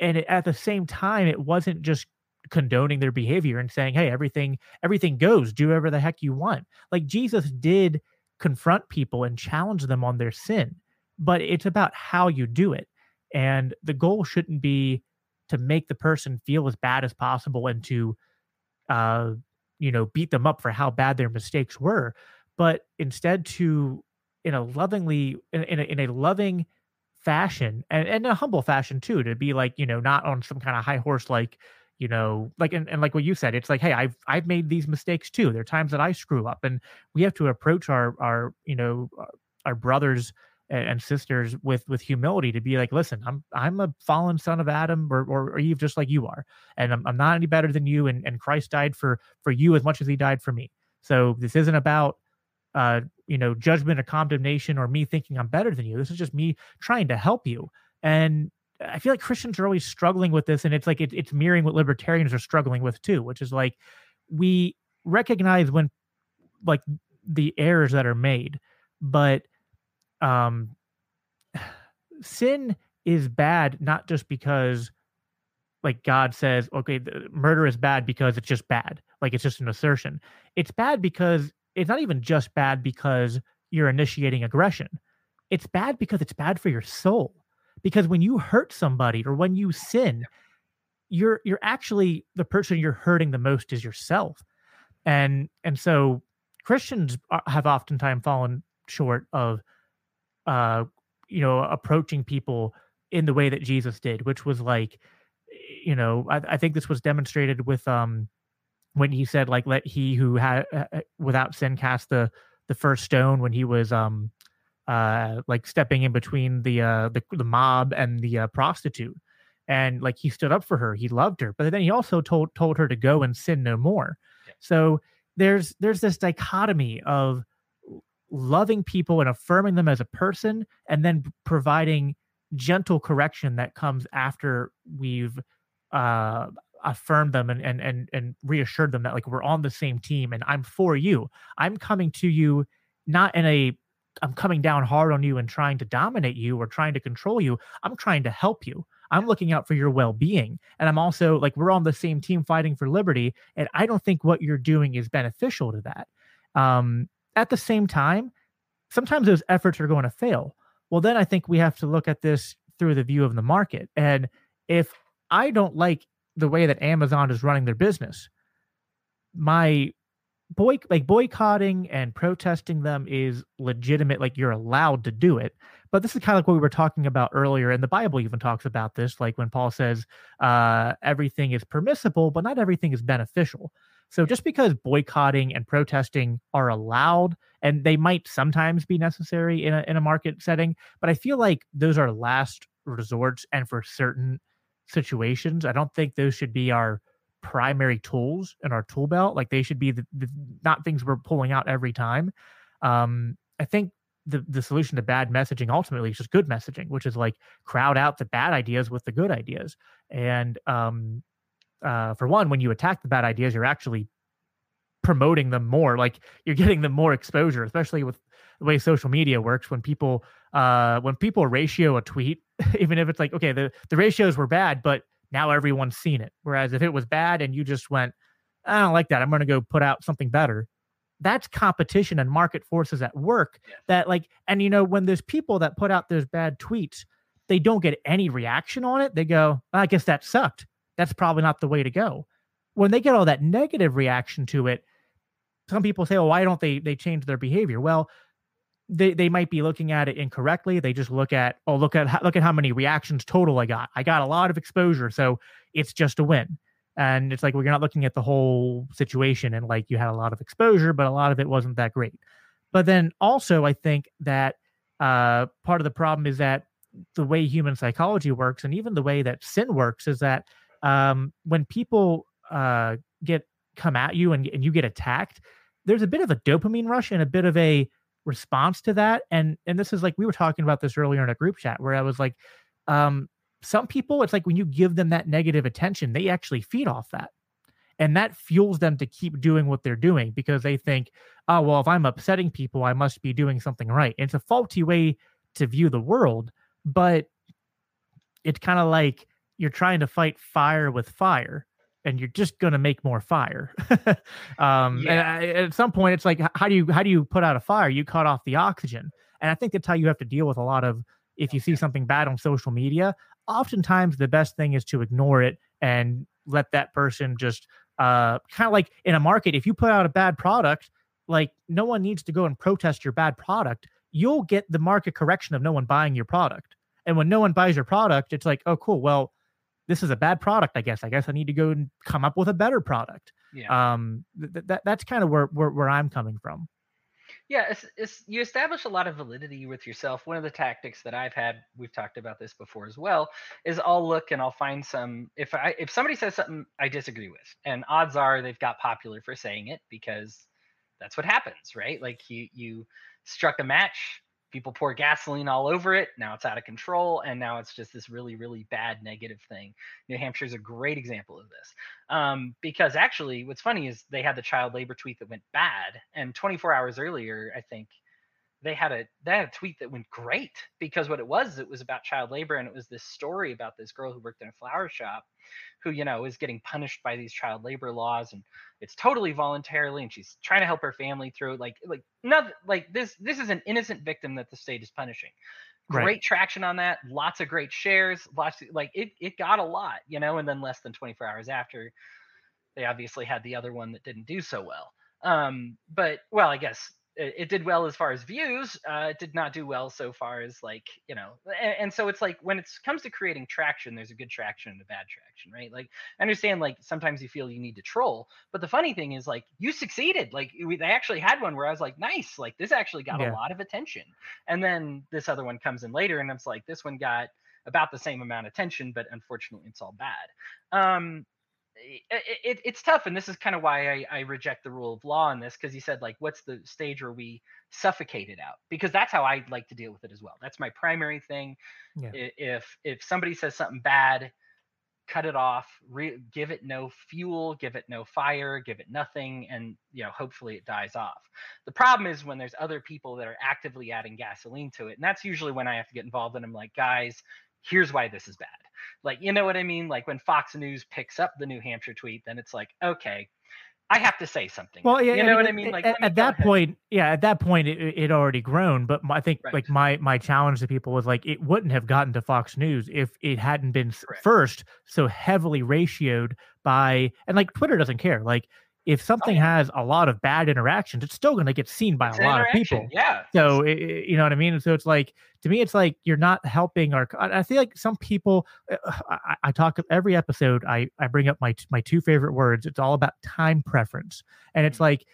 and it, at the same time, it wasn't just condoning their behavior and saying, "Hey, everything everything goes. Do whatever the heck you want." Like Jesus did confront people and challenge them on their sin, but it's about how you do it. And the goal shouldn't be to make the person feel as bad as possible and to, uh, you know, beat them up for how bad their mistakes were, but instead to, in a lovingly, in, in, a, in a loving fashion and, and a humble fashion too, to be like, you know, not on some kind of high horse like, you know, like and, and like what you said, it's like, hey, I've I've made these mistakes too. There are times that I screw up, and we have to approach our our you know our brothers and sisters with with humility to be like, listen, I'm I'm a fallen son of Adam or, or, or Eve, just like you are, and I'm, I'm not any better than you. And and Christ died for for you as much as he died for me. So this isn't about uh you know judgment or condemnation or me thinking I'm better than you. This is just me trying to help you. And I feel like Christians are always struggling with this, and it's like it, it's mirroring what libertarians are struggling with too, which is like we recognize when like the errors that are made, but um, sin is bad not just because like God says, okay, murder is bad because it's just bad, like it's just an assertion. It's bad because it's not even just bad because you're initiating aggression. It's bad because it's bad for your soul because when you hurt somebody or when you sin you're you're actually the person you're hurting the most is yourself and and so christians have oftentimes fallen short of uh you know approaching people in the way that jesus did which was like you know i, I think this was demonstrated with um when he said like let he who had uh, without sin cast the the first stone when he was um uh, like stepping in between the uh, the, the mob and the uh, prostitute, and like he stood up for her. He loved her, but then he also told told her to go and sin no more. So there's there's this dichotomy of loving people and affirming them as a person, and then providing gentle correction that comes after we've uh, affirmed them and and and and reassured them that like we're on the same team and I'm for you. I'm coming to you not in a I'm coming down hard on you and trying to dominate you or trying to control you. I'm trying to help you. I'm looking out for your well-being. And I'm also like we're on the same team fighting for liberty and I don't think what you're doing is beneficial to that. Um at the same time, sometimes those efforts are going to fail. Well, then I think we have to look at this through the view of the market. And if I don't like the way that Amazon is running their business, my boy like boycotting and protesting them is legitimate like you're allowed to do it but this is kind of like what we were talking about earlier and the bible even talks about this like when paul says uh, everything is permissible but not everything is beneficial so just because boycotting and protesting are allowed and they might sometimes be necessary in a, in a market setting but i feel like those are last resorts and for certain situations i don't think those should be our primary tools in our tool belt. Like they should be the, the not things we're pulling out every time. Um, I think the the solution to bad messaging ultimately is just good messaging, which is like crowd out the bad ideas with the good ideas. And um, uh, for one, when you attack the bad ideas, you're actually promoting them more. Like you're getting them more exposure, especially with the way social media works. When people uh, when people ratio a tweet, even if it's like okay, the the ratios were bad, but now everyone's seen it. Whereas if it was bad and you just went, I don't like that, I'm going to go put out something better. That's competition and market forces at work. Yeah. That like, and you know, when there's people that put out those bad tweets, they don't get any reaction on it. They go, I guess that sucked. That's probably not the way to go. When they get all that negative reaction to it, some people say, well, why don't they they change their behavior? Well, they, they might be looking at it incorrectly. They just look at, oh, look at look at how many reactions total I got. I got a lot of exposure, so it's just a win. And it's like well, you're not looking at the whole situation and like you had a lot of exposure, but a lot of it wasn't that great. But then also, I think that uh, part of the problem is that the way human psychology works, and even the way that sin works, is that um, when people uh, get come at you and, and you get attacked, there's a bit of a dopamine rush and a bit of a response to that. And and this is like we were talking about this earlier in a group chat where i was like um some people it's like when you give them that negative attention they actually feed off that. And that fuels them to keep doing what they're doing because they think oh well if i'm upsetting people i must be doing something right. It's a faulty way to view the world but it's kind of like you're trying to fight fire with fire and you're just going to make more fire. um, Yeah. and at some point, it's like, how do you how do you put out a fire? You cut off the oxygen, and I think that's how you have to deal with a lot of if you see something bad on social media. Oftentimes, the best thing is to ignore it and let that person just uh, kind of like in a market. If you put out a bad product, like no one needs to go and protest your bad product. You'll get the market correction of no one buying your product. And when no one buys your product, it's like, oh, cool. Well, this is a bad product. I guess. I guess I need to go and come up with a better product. Yeah. Um, th- that that's kind of where, where where I'm coming from. Yeah, it's, it's you establish a lot of validity with yourself. One of the tactics that I've had, we've talked about this before as well, is I'll look and I'll find some if I if somebody says something I disagree with, and odds are they've got popular for saying it because that's what happens, right? Like you you struck a match, people pour gasoline all over it, now it's out of control, and now it's just this really really bad negative thing. New Hampshire's a great example of this um, because actually what's funny is they had the child labor tweet that went bad and 24 hours earlier i think they had a they had a tweet that went great because what it was it was about child labor and it was this story about this girl who worked in a flower shop who you know is getting punished by these child labor laws and it's totally voluntarily and she's trying to help her family through like like not like this this is an innocent victim that the state is punishing Right. great traction on that lots of great shares lots of, like it it got a lot you know and then less than 24 hours after they obviously had the other one that didn't do so well um but well i guess it, it did well as far as views uh it did not do well so far as like you know and, and so it's like when it comes to creating traction there's a good traction and a bad traction right? Like i understand like sometimes you feel you need to troll but the funny thing is like you succeeded like we, they actually had one where i was like nice like this actually got Yeah. a lot of attention. And then this other one comes in later and it's like this one got about the same amount of attention but unfortunately it's all bad. Um it, it, it's tough and this is kind of why I, I reject the rule of law in this because he said like what's the stage where we suffocate it out? Because that's how i like to deal with it as well. That's my primary thing. Yeah. If if somebody says something bad cut it off re- give it no fuel give it no fire give it nothing and you know hopefully it dies off. The problem is when there's other people that are actively adding gasoline to it and that's usually when i have to get involved and i'm like guys here's why this is bad like you know what i mean like when fox news picks up the new hampshire tweet then it's like okay i have to say something Well, yeah, you know what i mean like at, me at that ahead. point, yeah, at that point, it, it already grown. But my, I think Right. like my my challenge to people was like it wouldn't have gotten to Fox News if it hadn't been Correct. first so heavily ratioed by and like Twitter doesn't care. Like if something Oh, has a lot of bad interactions, it's still going to get seen by It's a lot of people. yeah So i- i- you know what I mean. So it's like to me, it's like you're not helping our. I feel like some people. uh, I, I talk every episode. I I bring up my my two favorite words. It's all about time preference, and it's Mhm. like,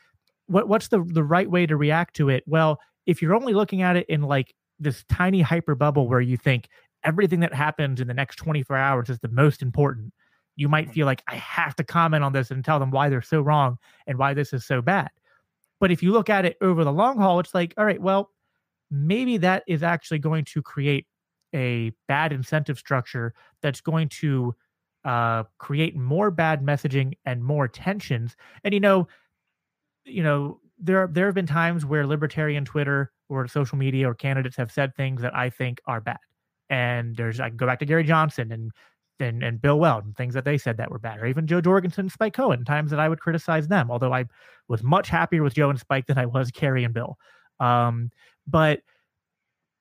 what what's the the right way to react to it? Well, if you're only looking at it in like this tiny hyper bubble where you think everything that happens in the next 24 hours is the most important, you might feel like I have to comment on this and tell them why they're so wrong and why this is so bad. But if you look at it over the long haul, it's like, all right, well, maybe that is actually going to create a bad incentive structure that's going to uh, create more bad messaging and more tensions. And you know, you know, there there have been times where libertarian Twitter or social media or candidates have said things that I think are bad. And there's I go back to Gary Johnson and and, and Bill Weld and things that they said that were bad, or even Jo Jorgensen and Spike Cohen, times that I would criticize them, although I was much happier with Jo and Spike than I was Gary and Bill. Um, but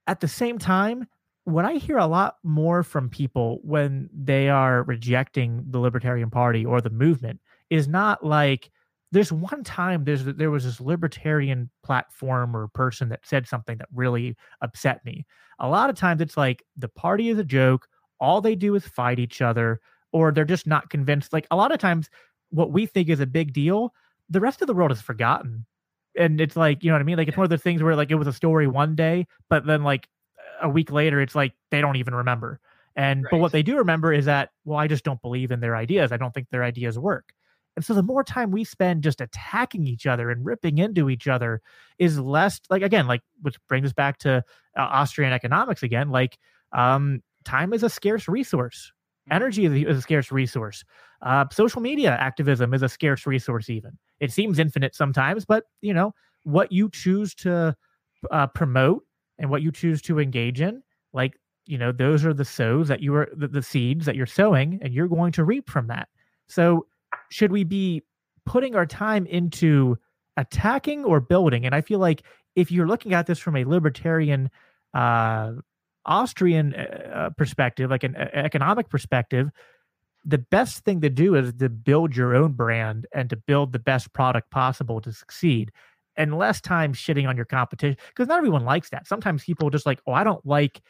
at the same time, what I hear a lot more from people when they are rejecting the Libertarian Party or the movement is not like there's one time there's there was this libertarian platform or person that said something that really upset me. A lot of times it's like the party is a joke, all they do is fight each other or they're just not convinced. Like a lot of times what we think is a big deal, the rest of the world has forgotten. And it's like, you know what I mean? Like it's one of those things where like it was a story one day, but then like a week later it's like they don't even remember. And but what they do remember is that, well, I just don't believe in their ideas. I don't think their ideas work. And so the more time we spend just attacking each other and ripping into each other is less like again, like which brings us back to uh, Austrian economics again. Like um, time is a scarce resource. Mhm. Energy is a, is a scarce resource. Uh, social media activism is a scarce resource. Even it seems infinite sometimes, but you know what you choose to uh, promote and what you choose to engage in, like you know those are the sows that you are the, the seeds that you're sowing, and you're going to reap from that. So should we be putting our time into attacking or building? And I feel like if you're looking at this from a libertarian uh, Austrian uh, uh perspective, like an uh, economic perspective, the best thing to do is to build your own brand and to build the best product possible to succeed and less time shitting on your competition because not everyone likes that. Sometimes people just like oh i don't like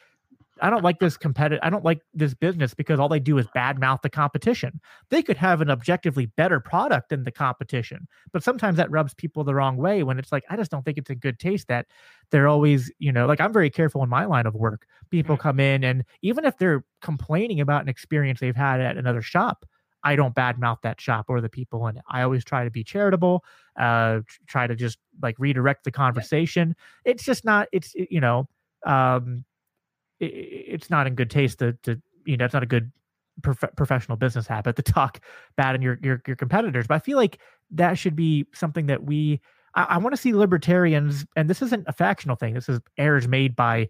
I don't like this competitive. I don't like this business because all they do is badmouth the competition. They could have an objectively better product than the competition, but sometimes that rubs people the wrong way. When it's like, I just don't think it's a good taste that they're always, you know, like I'm very careful in my line of work. People mm. come in and even if they're complaining about an experience they've had at another shop, I don't badmouth that shop or the people in it. I always try to be charitable, uh, try to just like redirect the conversation. It's just not. It's you know. Um, it, it's not in good taste to, to you know, it's not a good prof- professional business habit to talk bad on your, your, your competitors. But I feel like that should be something that we, I, I want to see libertarians, and this isn't a factional thing. This is errors made by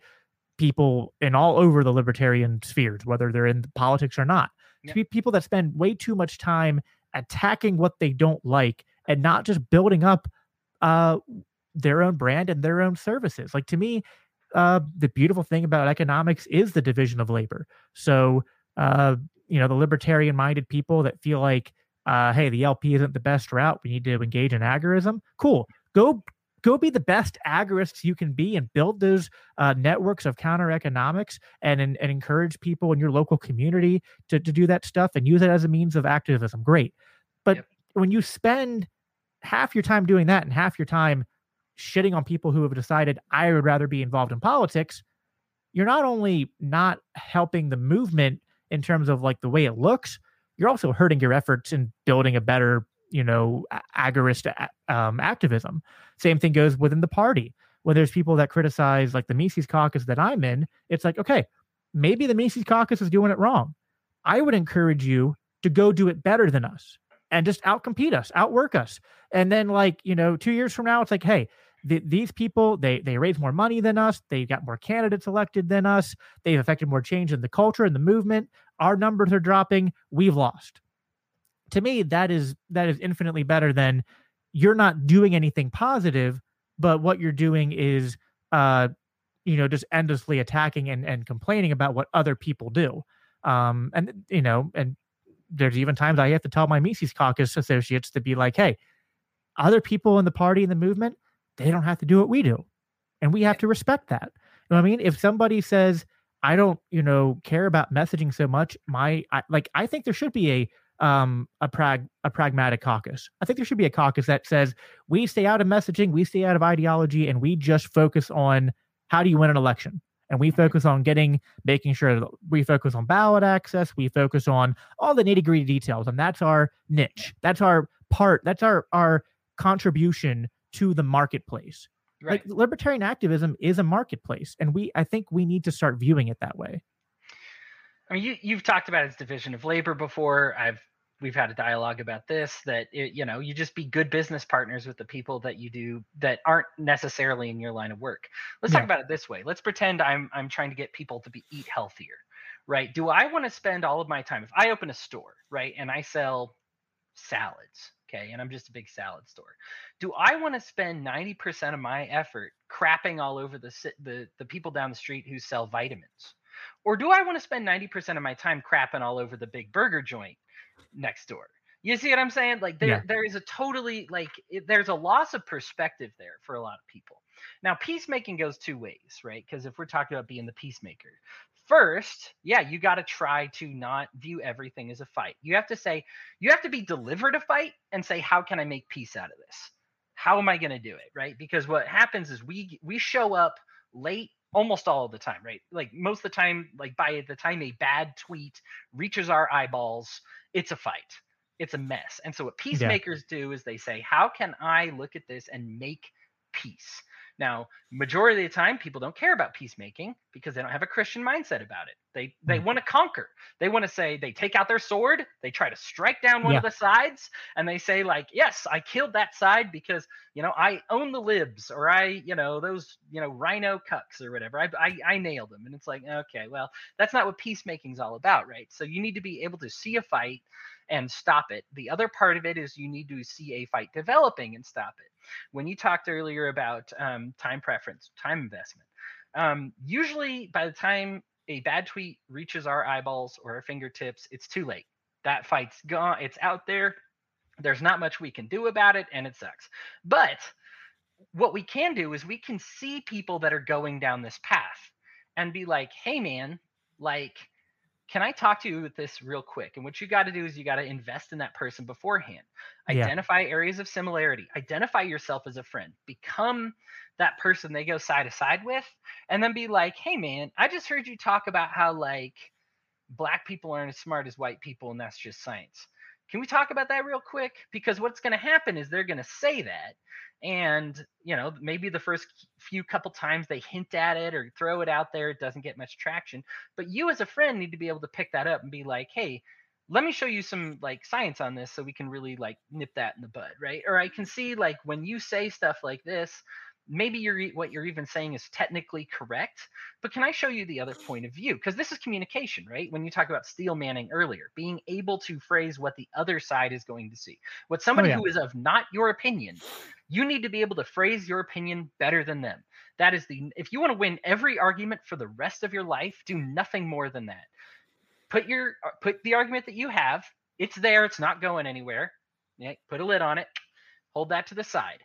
people in all over the libertarian spheres, whether they're in politics or not. Yeah. To be people that spend way too much time attacking what they don't like and not just building up uh, their own brand and their own services. Like to me, uh, the beautiful thing about economics is the division of labor. So, uh, you know, the libertarian minded people that feel like, uh, hey, the LP isn't the best route. We need to engage in agorism. Cool. Go go be the best agorists you can be and build those uh, networks of counter economics and, and, and encourage people in your local community to, to do that stuff and use it as a means of activism. Great. But yep. when you spend half your time doing that and half your time shitting on people who have decided I would rather be involved in politics, you're not only not helping the movement in terms of like the way it looks, you're also hurting your efforts in building a better, you know, agorist um, activism. Same thing goes within the party. When there's people that criticize like the Mises caucus that I'm in, it's like, okay, maybe the Mises caucus is doing it wrong. I would encourage you to go do it better than us and just outcompete us, outwork us. And then like, you know, two years from now, it's like, hey, th- these people they they raise more money than us. They got more candidates elected than us. They've affected more change in the culture and the movement. Our numbers are dropping. We've lost. To me that is that is infinitely better than you're not doing anything positive but what you're doing is uh you know just endlessly attacking and, and complaining about what other people do. Um and you know and there's even times i have to tell my mises caucus associates to be like hey other people in the party and the movement they don't have to do what we do. And we have to respect that. You know what I mean? If somebody says, I don't, you know, care about messaging so much, my I, like I think there should be a um a prag a pragmatic caucus. I think there should be a caucus that says we stay out of messaging, we stay out of ideology, and we just focus on how do you win an election. And we focus on getting, making sure that we focus on ballot access. We focus on all the nitty gritty details, and that's our niche. That's our part. That's our our contribution to the marketplace. Right. Like libertarian activism is a marketplace, and we I think we need to start viewing it that way. I mean, you you've talked about its division of labor before. I've we've had a dialogue about this that it, you know you just be good business partners with the people that you do that aren't necessarily in your line of work. Let's yeah. talk about it this way. Let's pretend I'm I'm trying to get people to be eat healthier, right? Do I want to spend all of my time if I open a store, right, and I sell salads, okay, and I'm just a big salad store. Do I want to spend 90% of my effort crapping all over the, the the people down the street who sell vitamins? Or do I want to spend 90% of my time crapping all over the big burger joint next door? You see what I'm saying? Like there, yeah. there is a totally like it, there's a loss of perspective there for a lot of people. Now, peacemaking goes two ways, right? Because if we're talking about being the peacemaker, first, yeah, you got to try to not view everything as a fight. You have to say, you have to be delivered a fight and say, how can I make peace out of this? How am I going to do it, right? Because what happens is we we show up late almost all of the time, right? Like most of the time, like by the time a bad tweet reaches our eyeballs, it's a fight. It's a mess. And so what peacemakers yeah. do is they say, how can I look at this and make peace? Now, majority of the time, people don't care about peacemaking because they don't have a Christian mindset about it. They they Mm. want to conquer. They want to say they take out their sword, they try to strike down one of the sides, and they say like, "Yes, I killed that side because you know I own the libs, or I you know those you know RINO cucks or whatever. I I, I nailed them." And it's like, okay, well, that's not what peacemaking's all about, right? So you need to be able to see a fight and stop it. The other part of it is you need to see a fight developing and stop it. When you talked earlier about um, time preference, time investment, um, usually by the time a bad tweet reaches our eyeballs or our fingertips, it's too late. That fight's gone. It's out there. There's not much we can do about it, and it sucks. But what we can do is we can see people that are going down this path and be like, hey, man, like, can I talk to you with this real quick? And what you got to do is you got to invest in that person beforehand. Yeah. Identify areas of similarity. Identify yourself as a friend. Become that person they go side to side with, and then be like, "Hey, man, I just heard you talk about how like black people aren't as smart as white people, and that's just science. Can we talk about that real quick? Because what's going to happen is they're going to say that, and you know maybe the first few couple times they hint at it or throw it out there, it doesn't get much traction. But you as a friend need to be able to pick that up and be like, "Hey." let me show you some like science on this so we can really like nip that in the bud right or i can see like when you say stuff like this maybe you're what you're even saying is technically correct but can i show you the other point of view? Because this is communication right? When you talk about steel manning earlier being able to phrase what the other side is going to see. What somebody yeah. who is of not your opinion you need to be able to phrase your opinion better than them. That is the if you want to win every argument for the rest of your life do nothing more than that. Put your uh, put the argument that you have it's there it's not going anywhere. Yeah, put a lid on it hold that to the side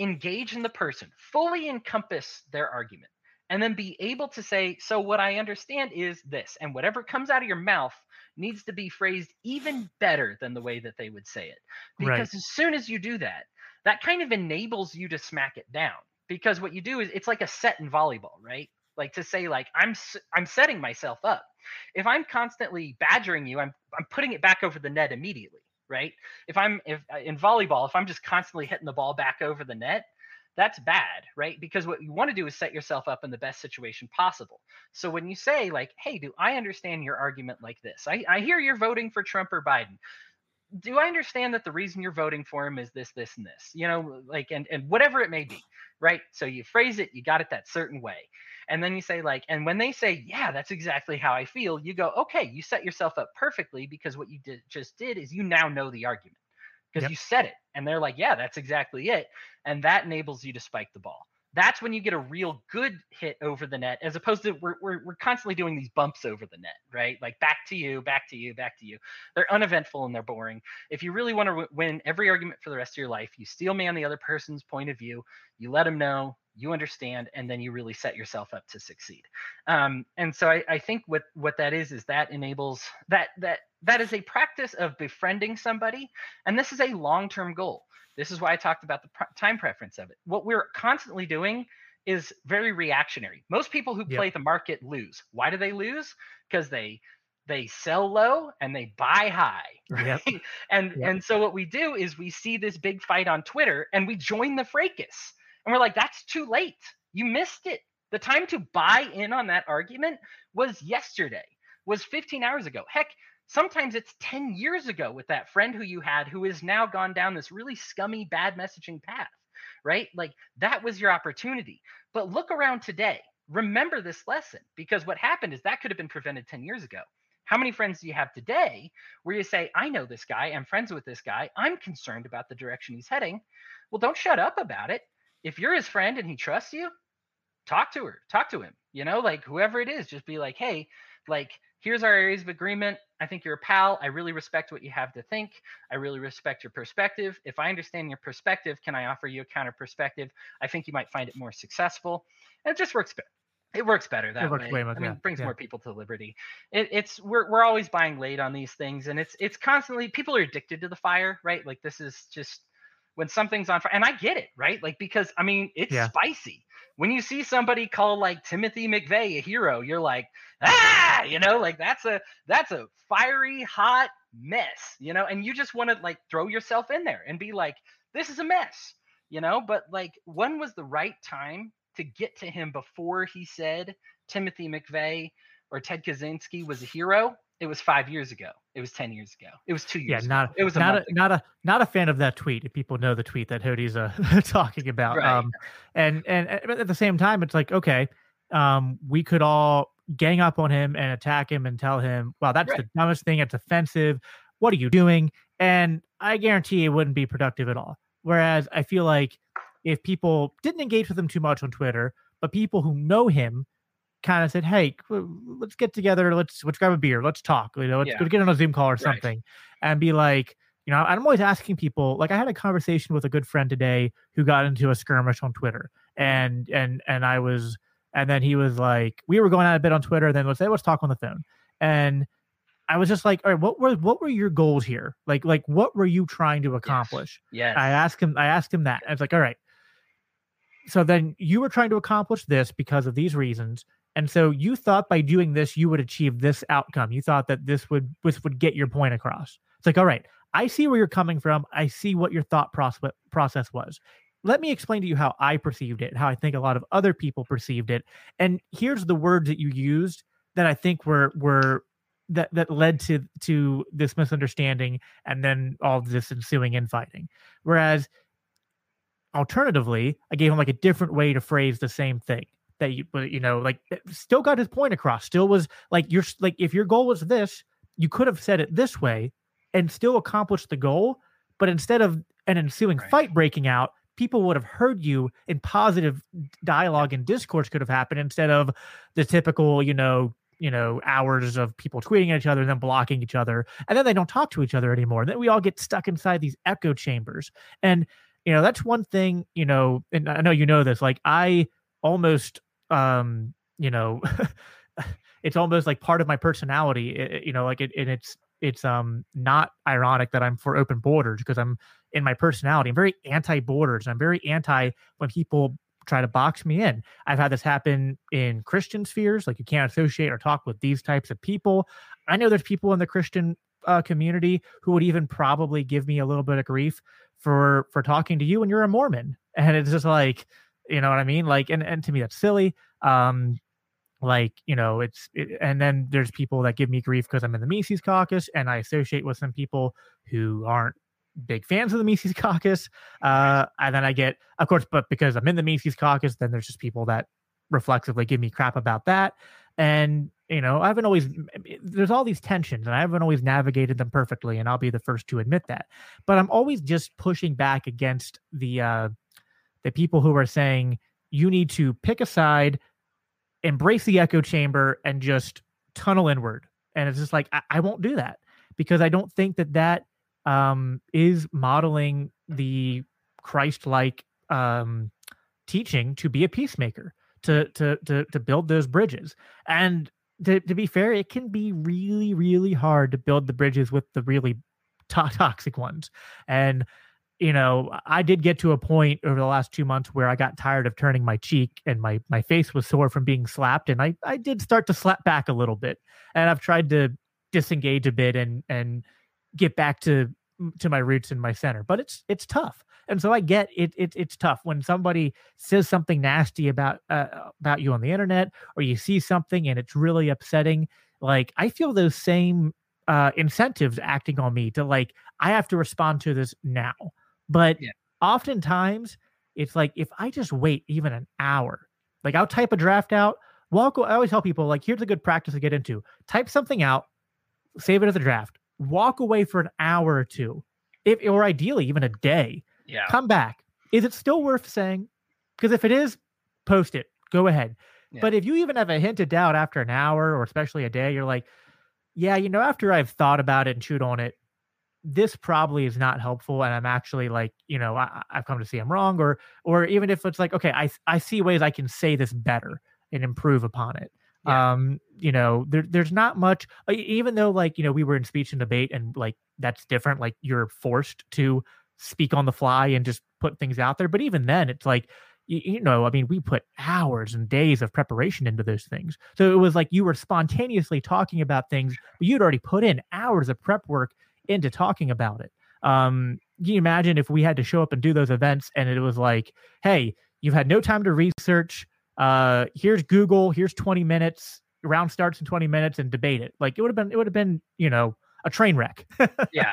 engage in the person fully encompass their argument and then be able to say so what i understand is this and whatever comes out of your mouth needs to be phrased even better than the way that they would say it. Right. because as soon as you do that that kind of enables you to smack it down because what you do is it's like a set in volleyball right? Like to say like i'm I'm setting myself up. If i'm constantly badgering you i'm i'm putting it back over the net immediately right? If i'm if uh, in volleyball if i'm just constantly hitting the ball back over the net that's bad right? Because what you want to do is set yourself up in the best situation possible. So when you say like hey do i understand your argument like this? I, I hear you're voting for trump or biden. Do I understand that the reason you're voting for him is this, this, and this? You know, like, and and whatever it may be, right? So you phrase it, you got it that certain way, and then you say like, and when they say, yeah, that's exactly how I feel, you go, okay, you set yourself up perfectly because what you did just did is you now know the argument because Yep. you said it, and they're like, yeah, that's exactly it, and that enables you to spike the ball. That's when you get a real good hit over the net, as opposed to we're, we're, we're constantly doing these bumps over the net, right? Like back to you, back to you, back to you. They're uneventful and they're boring if you really want to win every argument for the rest of your life, you steel man the other person's point of view, you let them know, you understand, and then you really set yourself up to succeed. Um, and so I, I think what what that is is that enables that that that is a practice of befriending somebody, and this is a long term goal. This is why I talked about the time preference of it. What we're constantly doing is very reactionary. Most people who Yep. play the market lose. Why do they lose? Because they they sell low and they buy high Yep. and Yep. and so what we do is we see this big fight on Twitter and we join the fracas. And we're like, that's too late. You missed it. The time to buy in on that argument was yesterday, was 15 hours ago. Heck, sometimes it's 10 years ago with that friend who you had who has now gone down this really scummy, bad messaging path, right? Like that was your opportunity. But look around today. Remember this lesson because what happened is that could have been prevented 10 years ago. How many friends do you have today where you say, I know this guy, I'm friends with this guy, I'm concerned about the direction he's heading? Well, don't shut up about it. If you're his friend and he trusts you, talk to her, talk to him, you know, like whoever it is, just be like, hey, like, here's our areas of agreement. I think you're a pal. I really respect what you have to think. I really respect your perspective. If I understand your perspective, can I offer you a counter perspective? I think you might find it more successful. And it just works better. It works better that it works way. way more- I mean, yeah, brings yeah. more people to liberty. It, it's we're we're always buying late on these things, and it's it's constantly people are addicted to the fire, right? Like this is just when something's on fire, and I get it, right? Like because I mean it's Yeah. spicy. When you see somebody call like Timothy McVeigh a hero, you're like, ah, you know, like that's a that's a fiery hot mess, you know, and you just want to like throw yourself in there and be like, this is a mess. you know, but like when was the right time to get to him before he said Timothy McVeigh or Ted Kaczynski was a hero? It was five years ago. It was ten years ago. It was two years. Yeah, not ago. it was a not a, not a not a fan of that tweet. If people know the tweet that Hody's uh, talking about, right. um, and and at the same time, it's like okay, um, we could all gang up on him and attack him and tell him, "Wow, that's right. the dumbest thing. It's offensive. What are you doing?" And I guarantee it wouldn't be productive at all. Whereas I feel like if people didn't engage with him too much on Twitter, but people who know him kind of said, "Hey, let's get together. Let's let's grab a beer. Let's talk. You know, let's Yeah. get on a Zoom call or Right. something," and be like, you know, I'm always asking people. Like, I had a conversation with a good friend today who got into a skirmish on Twitter, and and and I was, and then he was like, we were going out a bit on Twitter. Then let's say let's talk on the phone, and I was just like, all right, what were what were your goals here? Like like what were you trying to accomplish? yes. I asked him. I asked him that. I was like, all right. So then you were trying to accomplish this because of these reasons, and so you thought by doing this you would achieve this outcome. You thought that this would this would get your point across. It's like, all right, I see where you're coming from. I see what your thought process was. Let me explain to you how I perceived it, how I think a lot of other people perceived it, and here's the words that you used that I think were were that that led to to this misunderstanding and then all this ensuing infighting. Whereas alternatively, I gave him like a different way to phrase the same thing that you but you know like eh, still got his point across. Still was like you're like if your goal was this, you could have said it this way and still accomplished the goal, but instead of an ensuing Right. fight breaking out, people would have heard you and positive dialogue and discourse could have happened instead of the typical, you know, you know, hours of people tweeting at each other and then blocking each other. And then they don't talk to each other anymore. And then we all get stuck inside these echo chambers. And, you know, that's one thing, you know, and I know you know this, like I almost um, you know, it's almost like part of my personality, i- i- you know, like it and it's it's um not ironic that I'm for open borders because I'm in my personality. I'm very anti borders. I'm very anti when people try to box me in. I've had this happen in Christian spheres, like you can't associate or talk with these types of people. I know there's people in the Christian uh, community who would even probably give me a little bit of grief for for talking to you and you're a Mormon. And it's just like, you know what I mean? Like, and and to me that's silly. Um, like you know it's it, and then there's people that give me grief because i'm in the mises caucus and i associate with some people who aren't big fans of the mises caucus uh and then i get of course but because i'm in the mises caucus then there's just people that reflexively give me crap about that and you know i haven't always there's all these tensions and i haven't always navigated them perfectly and i'll be the first to admit that but i'm always just pushing back against the uh the people who are saying you need to pick a side embrace the echo chamber and just tunnel inward. And it's just like i, I won't do that. Because i don't think that that um, is modeling the christ-like um, teaching to be a peacemaker to to to, to build those bridges. And to, to be fair it can be really really hard to build the bridges with the really to- toxic ones. And you know i did get to a point over the last two months where i got tired of turning my cheek and my my face was sore from being slapped and i i did start to slap back a little bit. And i've tried to disengage a bit and and get back to to my roots and my center but it's it's tough. And so i get it, it it's tough. When somebody says something nasty about uh, about you on the internet or you see something and it's really upsetting like i feel those same uh incentives acting on me to like i have to respond to this now but Yeah. oftentimes it's like if i just wait even an hour like i'll type a draft out walk i always tell people like here's a good practice to get into type something out save it as a draft walk away for an hour or two if or ideally even a day yeah. come back is it still worth saying because if it is post it go ahead Yeah. but if you even have a hint of doubt after an hour or especially a day you're like yeah you know after i've thought about it and chewed on it this probably is not helpful and i'm actually like you know I, i've come to see i'm wrong or or even if it's like okay i i see ways i can say this better and improve upon it. Yeah. um you know there, there's not much uh, even though like you know we were in speech and debate and like that's different like you're forced to speak on the fly and just put things out there but even then it's like you, you know i mean we put hours and days of preparation into those things. So it was like you were spontaneously talking about things but you'd already put in hours of prep work into talking about it Um, can you imagine if we had to show up and do those events and it was like, hey, you've had no time to research. Uh, here's Google. Here's 20 minutes. Round starts in 20 minutes and debate it. Like it would have been. It would have been. You know, a train wreck. yeah,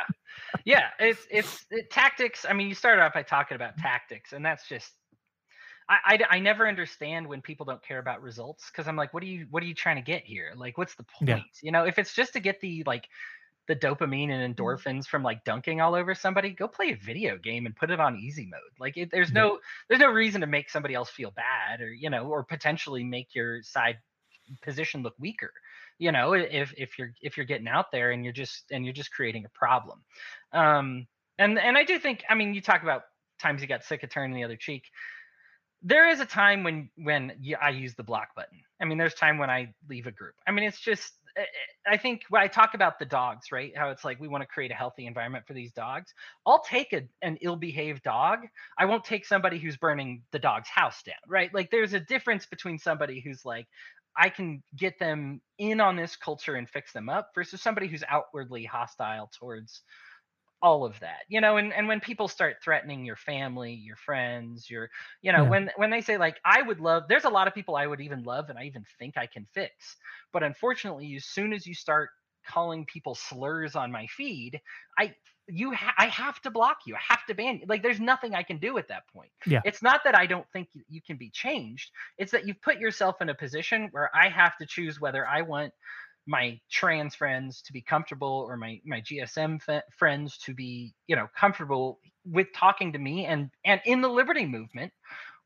yeah. It's it's it, tactics. I mean, you started off by talking about tactics, and that's just. I, I, I never understand when people don't care about results because I'm like, what are you what are you trying to get here? Like, what's the point? Yeah. You know, if it's just to get the like the dopamine and Mm-hmm. endorphins from like dunking all over somebody, go play a video game and put it on easy mode. Like, it, there's no there's no reason to make somebody else feel bad or you know or potentially make your side position look weaker. You know if if you're if you're getting out there and you're just and you're just creating a problem. Um and and i do think i mean you talk about times you got sick of turning the other cheek. There is a time when when I use the block button. I mean there's time when i leave a group. I mean it's just Eh, eh, i think when i talk about the dogs right how it's like we want to create a healthy environment for these dogs i'll take a, an ill-behaved dog. I won't take somebody who's burning the dog's house down right? Like there's a difference between somebody who's like I can get them in on this culture and fix them up versus somebody who's outwardly hostile towards all of that you know and, and when people start threatening your family your friends your you know Yeah. when when they say like i would love there's a lot of people i would even love and i even think i can fix but unfortunately as soon as you start calling people slurs on my feed i you ha- i have to block you i have to ban you like there's nothing i can do at that point Yeah. it's not that i don't think you- you can be changed it's that you've put yourself in a position where i have to choose whether i want my trans friends to be comfortable or my my gsm f- friends to be you know comfortable with talking to me and and in the liberty movement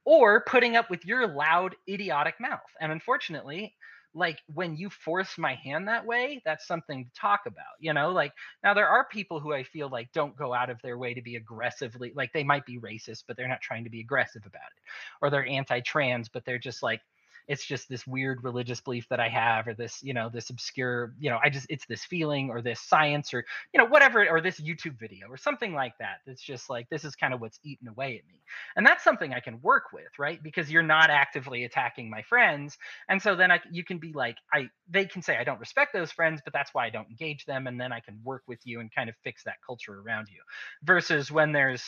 or putting up with your loud idiotic mouth. And unfortunately like when you force my hand that way that's something to talk about you know? Like now there are people who i feel like don't go out of their way to be aggressively like they might be racist but they're not trying to be aggressive about it. Or they're anti-trans but they're just like it's just this weird religious belief that i have or this you know this obscure you know i just it's this feeling or this science or you know whatever or this youtube video or something like that. That's just like this is kind of what's eating away at me. And that's something i can work with right? Because you're not actively attacking my friends. And so then I, you can be like i they can say i don't respect those friends but that's why i don't engage them and then i can work with you and kind of fix that culture around you. Versus when there's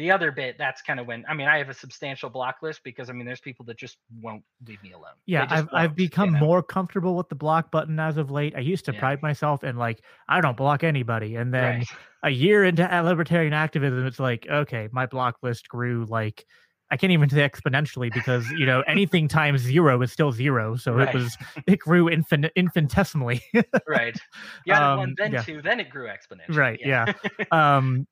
the other bit that's kind of when i mean i have a substantial block list because i mean there's people that just won't leave me alone Yeah, I've I've won't, you become know? more comfortable with the block button as of late. I used to Yeah. pride myself in like I don't block anybody, and then right a year into libertarian activism, it's like okay, my block list grew like I can't even say exponentially because you know anything times zero is still zero, so Right. it was it grew infin- infinitesimally. right Yeah. added one Um, then yeah. two then it grew exponentially right? Yeah. um,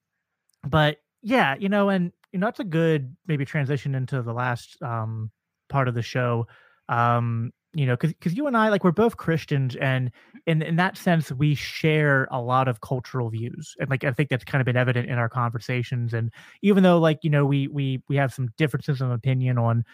but yeah, you know, and you know that's a good maybe transition into the last um part of the show. Um, you know, because you and I like we're both Christians, and in in that sense, we share a lot of cultural views, and like I think that's kind of been evident in our conversations. And even though like you know we we we have some differences of opinion on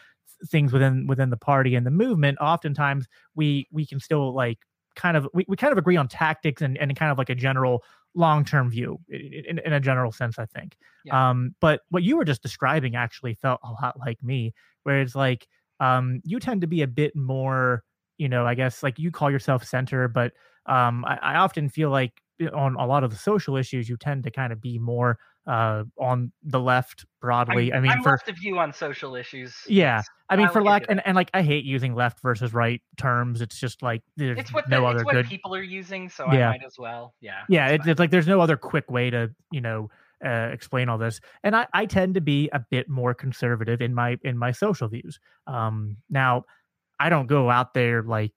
things within within the party and the movement, oftentimes we we can still like kind of we, we kind of agree on tactics and and kind of like a general long term view in, in a general sense, I think. Yeah. Um, but what you were just describing actually felt a lot like me, where it's like um, you tend to be a bit more, you know, I guess like you call yourself center, but um, I, I often feel like on a lot of the social issues, you tend to kind of be more uh, on the left broadly. I'm, I mean, I'm for left of you on social issues yeah, yes. I mean, I'll for lack and, and like I hate using left versus right terms. It's just like there's it's what no the, other it's what good people are using so Yeah. i might as well yeah yeah it's it's, like there's no other quick way to you know uh, explain all this and I, I tend to be a bit more conservative in my in my social views um now i don't go out there like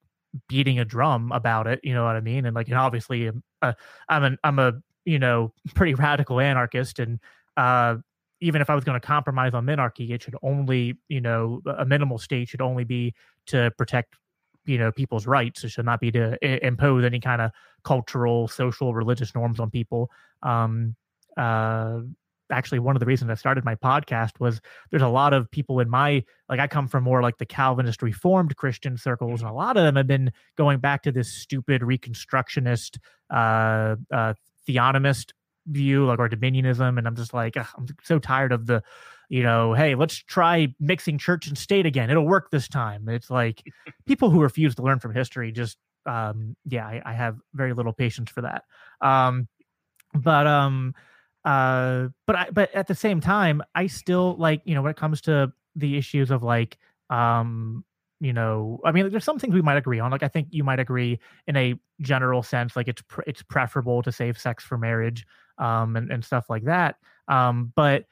beating a drum about it you know what i mean and like and obviously uh, i'm an i'm a you know pretty radical anarchist and uh even if i was going to compromise on minarchy it should only you know a minimal state should only be to protect you know people's rights it should not be to I- impose any kind of cultural, social, religious norms on people. Um, uh, actually, one of the reasons I started my podcast was there's a lot of people in my like I come from more like the Calvinist Reformed Christian circles, and a lot of them have been going back to this stupid Reconstructionist, uh, uh, theonomist view, like or Dominionism, and I'm just like ugh, I'm so tired of the you know, hey, let's try mixing church and state again. It'll work this time. It's like people who refuse to learn from history just um yeah, I, I have very little patience for that. Um but um uh, but I but at the same time, I still like you know when it comes to the issues of like um you know i mean there's some things we might agree on like i think you might agree in a general sense like it's pre- it's preferable to save sex for marriage um and, and stuff like that um but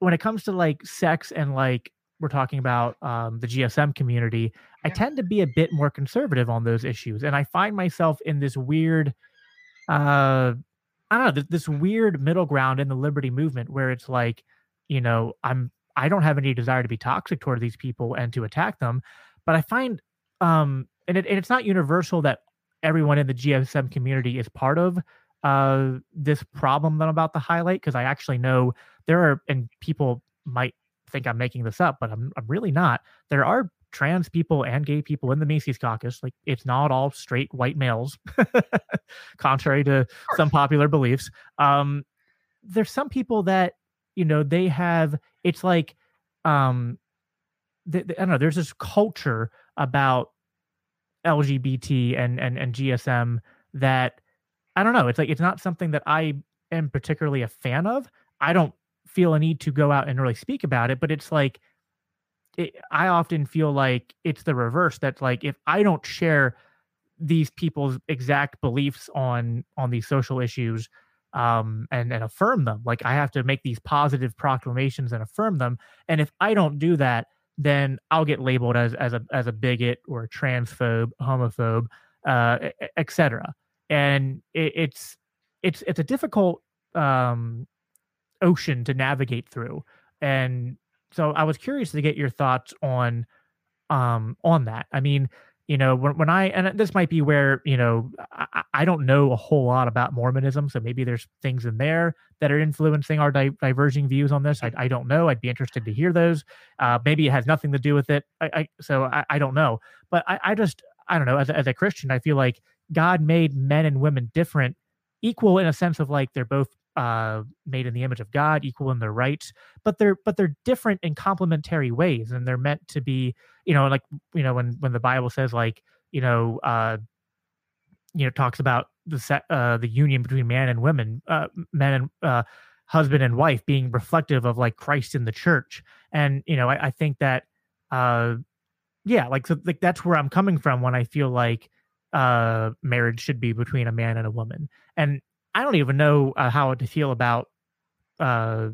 when it comes to like sex and like we're talking about um, the gsm community i tend to be a bit more conservative on those issues and i find myself in this weird uh i don't know th- this weird middle ground in the liberty movement where it's like you know i'm i don't have any desire to be toxic toward these people and to attack them but i find um and, it, and it's not universal that everyone in the gsm community is part of uh this problem that i'm about to highlight because i actually know there are and people might think i'm making this up but i'm, I'm really not. There are trans people and gay people in the Mises caucus like it's not all straight white males contrary to some popular beliefs. Um there's some people that you know they have it's like um i don't know there's this culture about lgbt and and and gsm that i don't know it's like it's not something that i am particularly a fan of. I don't feel a need to go out and really speak about it but it's like it, i often feel like it's the reverse that's like if i don't share these people's exact beliefs on on these social issues um and and affirm them like i have to make these positive proclamations and affirm them and if i don't do that then i'll get labeled as as a as a bigot or a transphobe homophobe uh etc and it, it's it's it's a difficult um ocean to navigate through. And so i was curious to get your thoughts on um on that. I mean you know when, when i and this might be where you know I, I don't know a whole lot about mormonism so maybe there's things in there that are influencing our di- diverging views on this. I, I don't know. I'd be interested to hear those. Uh maybe it has nothing to do with it. I, I so I, don't know. But i, just i don't know. As as a christian i feel like god made men and women different equal in a sense of like they're both uh made in the image of god equal in their rights but they're but they're different in complementary ways and they're meant to be you know like you know when when the bible says like you know uh you know talks about the set uh the union between man and women uh men and uh husband and wife being reflective of like christ in the church. And you know i, I think that uh yeah like so like that's where i'm coming from when i feel like uh marriage should be between a man and a woman. And i don't even know uh, how to feel about uh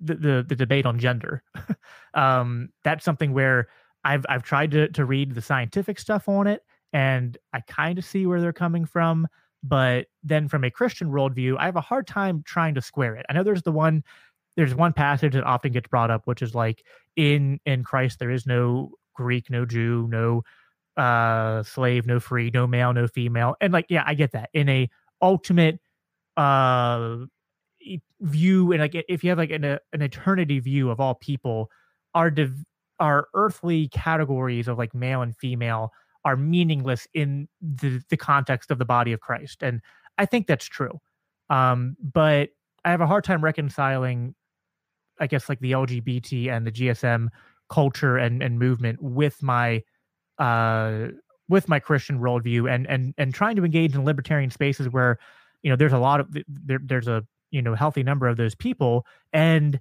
the, the the debate on gender. Um that's something where i've i've tried to to read the scientific stuff on it and i kind of see where they're coming from but then from a christian worldview i have a hard time trying to square it. I know there's the one there's one passage that often gets brought up which is like in in christ there is no greek no jew no uh slave no free no male no female and like yeah i get that. In a ultimate uh view and like if you have like an, a, an eternity view of all people our div- our earthly categories of like male and female are meaningless in the, the context of the body of christ and i think that's true um but i have a hard time reconciling i guess like the lgbt and the gsm culture and and movement with my uh with my christian worldview and and and trying to engage in libertarian spaces where you know there's a lot of there, there's a you know healthy number of those people and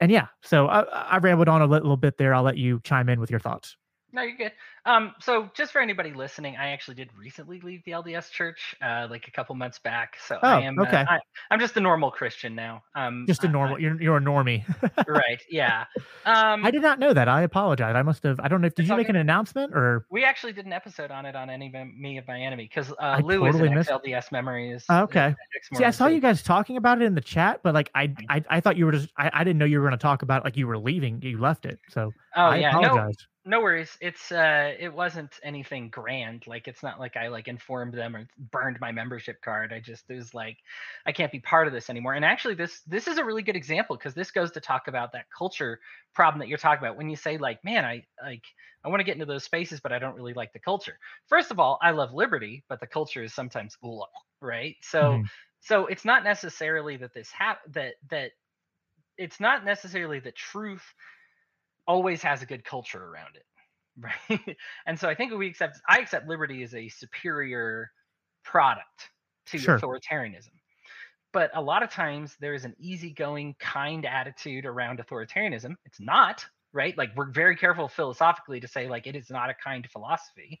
and yeah so i i rambled on a little bit there. I'll let you chime in with your thoughts No, you're good. Um, so just for anybody listening, I actually did recently leave the LDS Church, uh, like a couple months back. So I Oh, am, uh, okay. I, I'm just a normal Christian now. Um, just a normal you're, you're a normie right? Yeah. Um, i did not know that i apologize i must have i don't know if did you make good. an announcement or we actually did an episode on it on any me of my enemy because uh, Lou totally is an ex-LDS memories. Oh, okay. see i saw you guys. guys talking about it in the chat but like i Mm-hmm. i, I thought you were just I, I didn't know you were going to talk about it like you were leaving you left it so Oh i yeah, apologize no worries. It's uh, it wasn't anything grand. Like it's not like I like informed them or burned my membership card. I just it was like, I can't be part of this anymore. And actually, this this is a really good example because this goes to talk about that culture problem that you're talking about when you say like, man, I like I want to get into those spaces, but I don't really like the culture. First of all, I love liberty, but the culture is sometimes ugh, right? So Mhm. so it's not necessarily that this hap that that it's not necessarily the truth always has a good culture around it right and so i think we accept i accept liberty as a superior product to Sure. authoritarianism but a lot of times there is an easygoing, kind attitude around authoritarianism. It's not, right? Like we're very careful philosophically to say like it is not a kind philosophy.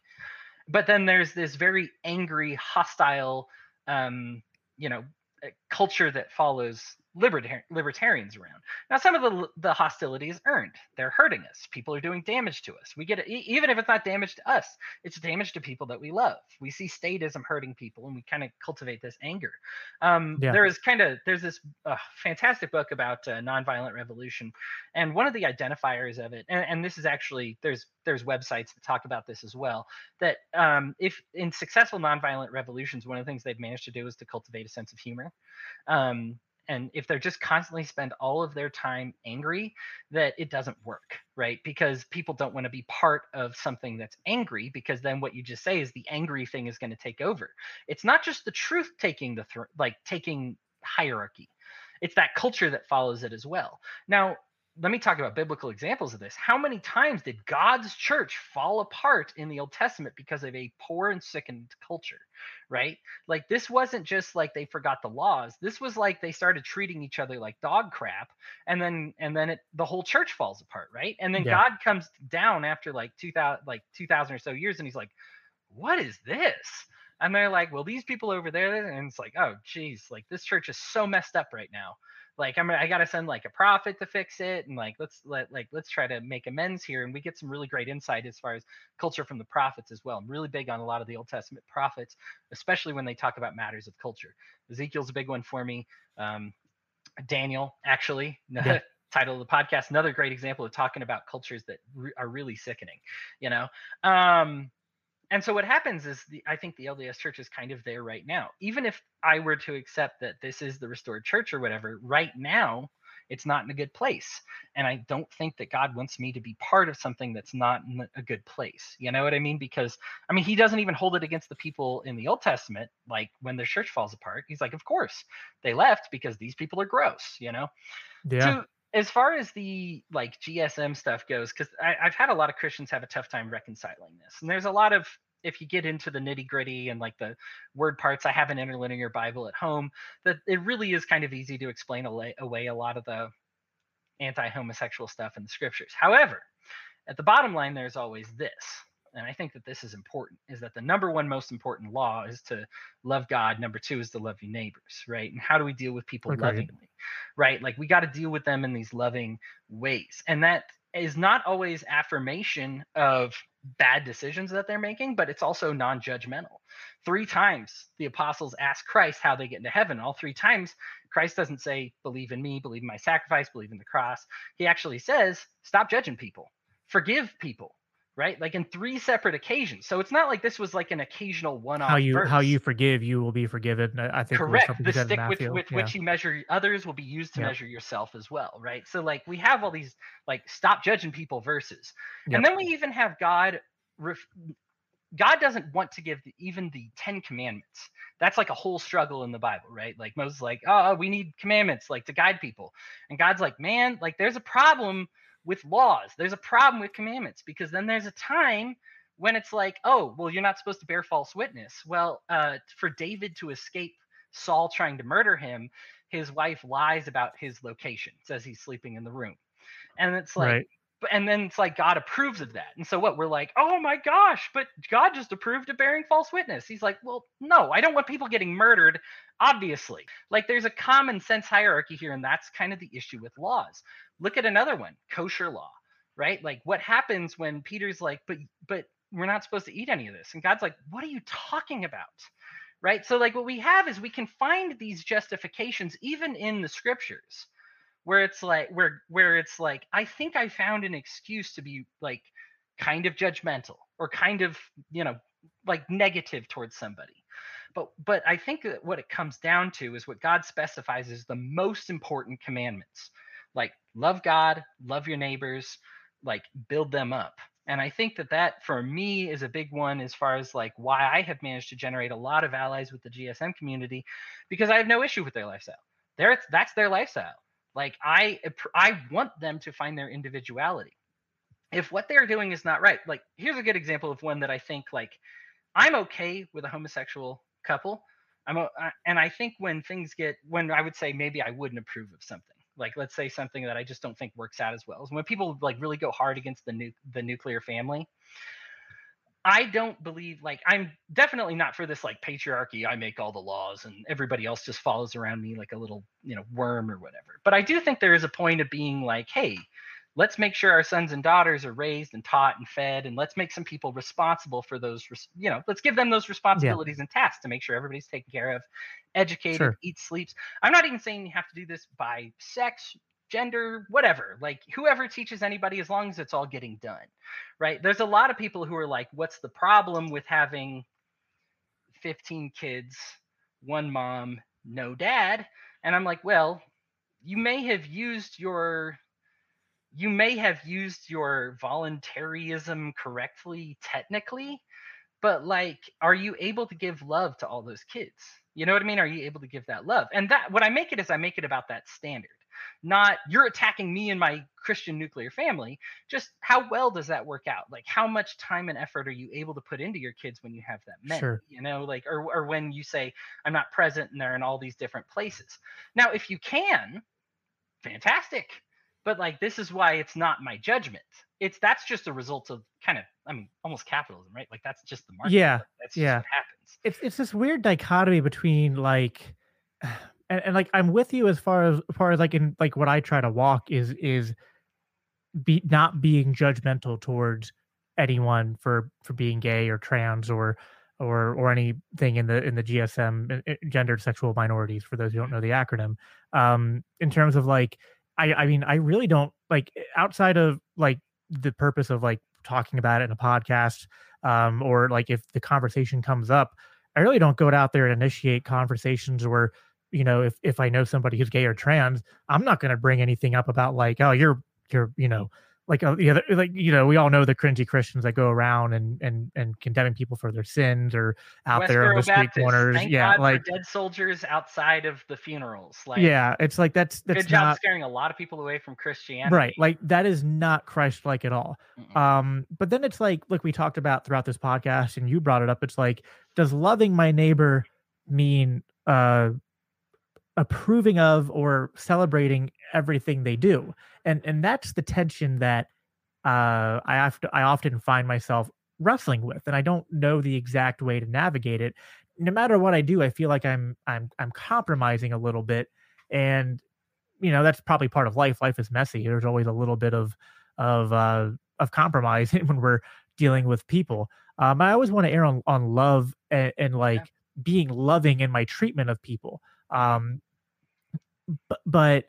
But then there's this very angry, hostile, um, you know, uh, culture that follows libertarian libertarians around. Now, some of the the hostility is earned. They're hurting us. People are doing damage to us. We get it, even if it's not damage to us, it's damage to people that we love. We see statism hurting people, and we kind of cultivate this anger. Um, yeah. There is kind of there's this uh, fantastic book about uh, nonviolent revolution, and one of the identifiers of it, and, and, this is actually there's there's websites that talk about this as well. That um, if in successful nonviolent revolutions, one of the things they've managed to do is to cultivate a sense of humor. Um, and if they're just constantly spend all of their time angry that it doesn't work right? Because people don't want to be part of something that's angry because then what you just say is the angry thing is going to take over. It's not just the truth taking the th- like taking hierarchy. It's that culture that follows it as well. Now let me talk about biblical examples of this. How many times did God's church fall apart in the Old Testament because of a poor and sickened culture, right? Like this wasn't just like they forgot the laws. This was like they started treating each other like dog crap and then and then it the whole church falls apart, right? And then yeah. God comes down after like 2000 like 2000 or so years and he's like, "What is this?" And they're like, "Well, these people over there," and it's like, "Oh, geez, like this church is so messed up right now." Like i'm i gotta send like a prophet to fix it and like let's let like let's try to make amends here and we get some really great insight as far as culture from the prophets as well. I'm really big on a lot of the old testament prophets especially when they talk about matters of culture. Ezekiel's a big one for me. Um, daniel actually yeah. title of the podcast another great example of talking about cultures that re- are really sickening you know? Um and so what happens is the, i think the lds church is kind of there right now. Even if i were to accept that this is the restored church or whatever right now it's not in a good place. And i don't think that god wants me to be part of something that's not in a good place. You know what i mean? Because i mean he doesn't even hold it against the people in the old testament like when their church falls apart. He's like of course they left because these people are gross you know? Yeah as far as the like GSM stuff goes, because I've had a lot of Christians have a tough time reconciling this, and there's a lot of if you get into the nitty gritty and like the word parts, I have an interlinear Bible at home that it really is kind of easy to explain away, a lot of the anti-homosexual stuff in the scriptures. However, at the bottom line, there's always this and I think that this is important, is that the number one most important law is to love God. Number two is to love your neighbors, right? And how do we deal with people okay. lovingly, right? Like we got to deal with them in these loving ways. And that is not always affirmation of bad decisions that they're making, but it's also non judgmental. Three times the apostles ask Christ how they get into heaven. All three times, Christ doesn't say, believe in me, believe in my sacrifice, believe in the cross. He actually says, stop judging people, forgive people, right? Like in three separate occasions. So it's not like this was like an occasional one-off. How you verse. how you forgive, you will be forgiven. I think correct. The stick with, with yeah. which you measure others will be used to yep. measure yourself as well, right? So like we have all these like stop judging people verses, yep. and then we even have God. Ref- God doesn't want to give the, even the Ten Commandments. That's like a whole struggle in the Bible, right? Like Moses, like, oh, we need commandments, like to guide people, and God's like, man, like there's a problem with laws. There's a problem with commandments because then there's a time when it's like, oh, well, you're not supposed to bear false witness. Well, uh, for David to escape Saul trying to murder him, his wife lies about his location, says he's sleeping in the room. And it's like, right and then it's like God approves of that. And so what we're like, oh my gosh, but God just approved of bearing false witness. He's like, well, no, I don't want people getting murdered, obviously. Like there's a common sense hierarchy here, and that's kind of the issue with laws. Look at another one, kosher law, right? Like what happens when Peter's like, but but we're not supposed to eat any of this. And God's like, what are you talking about? Right. So like what we have is we can find these justifications even in the scriptures where it's like where where it's like I think I found an excuse to be like kind of judgmental or kind of you know like negative towards somebody but but I think that what it comes down to is what God specifies as the most important commandments like love God love your neighbors like build them up and I think that that for me is a big one as far as like why I have managed to generate a lot of allies with the GSM community because I have no issue with their lifestyle. There, that's their lifestyle. Like I eh, I want them to find their individuality. If what they're doing is not right, like here's a good example of one that I think like I'm okay with a homosexual couple, I'm a, and I think when things get when I would say maybe I wouldn't approve of something like let's say something that I just don't think works out as well is when people like really go hard against the nu- the nuclear family. I don't believe like I'm definitely not for this like patriarchy. I make all the laws and everybody else just follows around me like a little you know worm or whatever. But I do think there is a point of being like, hey, let's make sure our sons and daughters are raised and taught and fed and let's make some people responsible for those you know let's give them those responsibilities yeah. and tasks to make sure everybody's taken care of educated sure. eats sleeps i'm not even saying you have to do this by sex gender whatever like whoever teaches anybody as long as it's all getting done right? There's a lot of people who are like what's the problem with having 15 kids one mom no dad? And i'm like well you may have used your you may have used your voluntarism correctly technically but like are you able to give love to all those kids? You know what i mean? Are you able to give that love? And that what i make it is i make it about that standard not you're attacking me and my christian nuclear family. Just how well does that work out? Like how much time and effort are you able to put into your kids when you have that many sure. you know like or, or when you say i'm not present and they're in all these different places. Now if you can fantastic. But like this is why it's not my judgment. It's that's just a result of kind of i mean almost capitalism right? Like that's just the market. Yeah. That's yeah. happens. It's it's this weird dichotomy between like and, and like i'm with you as far as, as far as like in like what i try to walk is is be not being judgmental towards anyone for for being gay or trans or or or anything in the in the GSM gendered sexual minorities for those who don't know the acronym. Um in terms of like I I mean I really don't like eh, outside of like the purpose of like talking about it in a podcast um or like if the conversation comes up I really don't go out there and initiate conversations or you know if if I know somebody who's gay or trans I'm not going to bring anything up about like oh you're you're you know like uh, the other like you know we all know the cringy Christians that go around and and and condemning people for their sins or out there on the street Baptist. corners. Thank yeah, God like dead soldiers outside of the funerals. Like yeah, it's like that's that's good job not, scaring a lot of people away from Christianity. Right, like that is not Christ like at all. Mm-mm. Um, but then it's like like we talked about throughout this podcast, and you brought it up. It's like does loving my neighbor mean uh approving of or celebrating everything they do and and that's the tension that uh, I have to, I often find myself wrestling with, and I don't know the exact way to navigate it. No matter what I do, I feel like I'm I'm I'm compromising a little bit, and you know that's probably part of life. Life is messy. There's always a little bit of of uh, of compromise when we're dealing with people. Um, I always want to err on on love and, and like yeah. being loving in my treatment of people. Um, but, but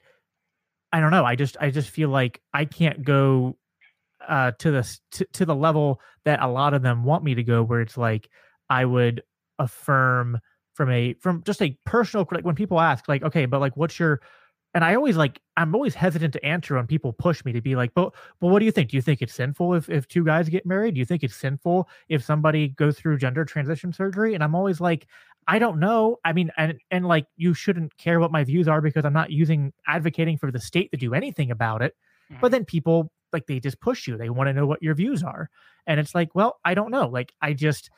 I don't know. I just I just feel like I can't go uh, to the to, to the level that a lot of them want me to go, where it's like I would affirm from a from just a personal like when people ask like okay but like what's your and I always like I'm always hesitant to answer when people push me to be like, but but what do you think? Do you think it's sinful if if two guys get married? Do you think it's sinful if somebody goes through gender transition surgery? And I'm always like, I don't know. I mean, and and like you shouldn't care what my views are because I'm not using advocating for the state to do anything about it. Mm-hmm. But then people like they just push you. They want to know what your views are. And it's like, well, I don't know. Like I just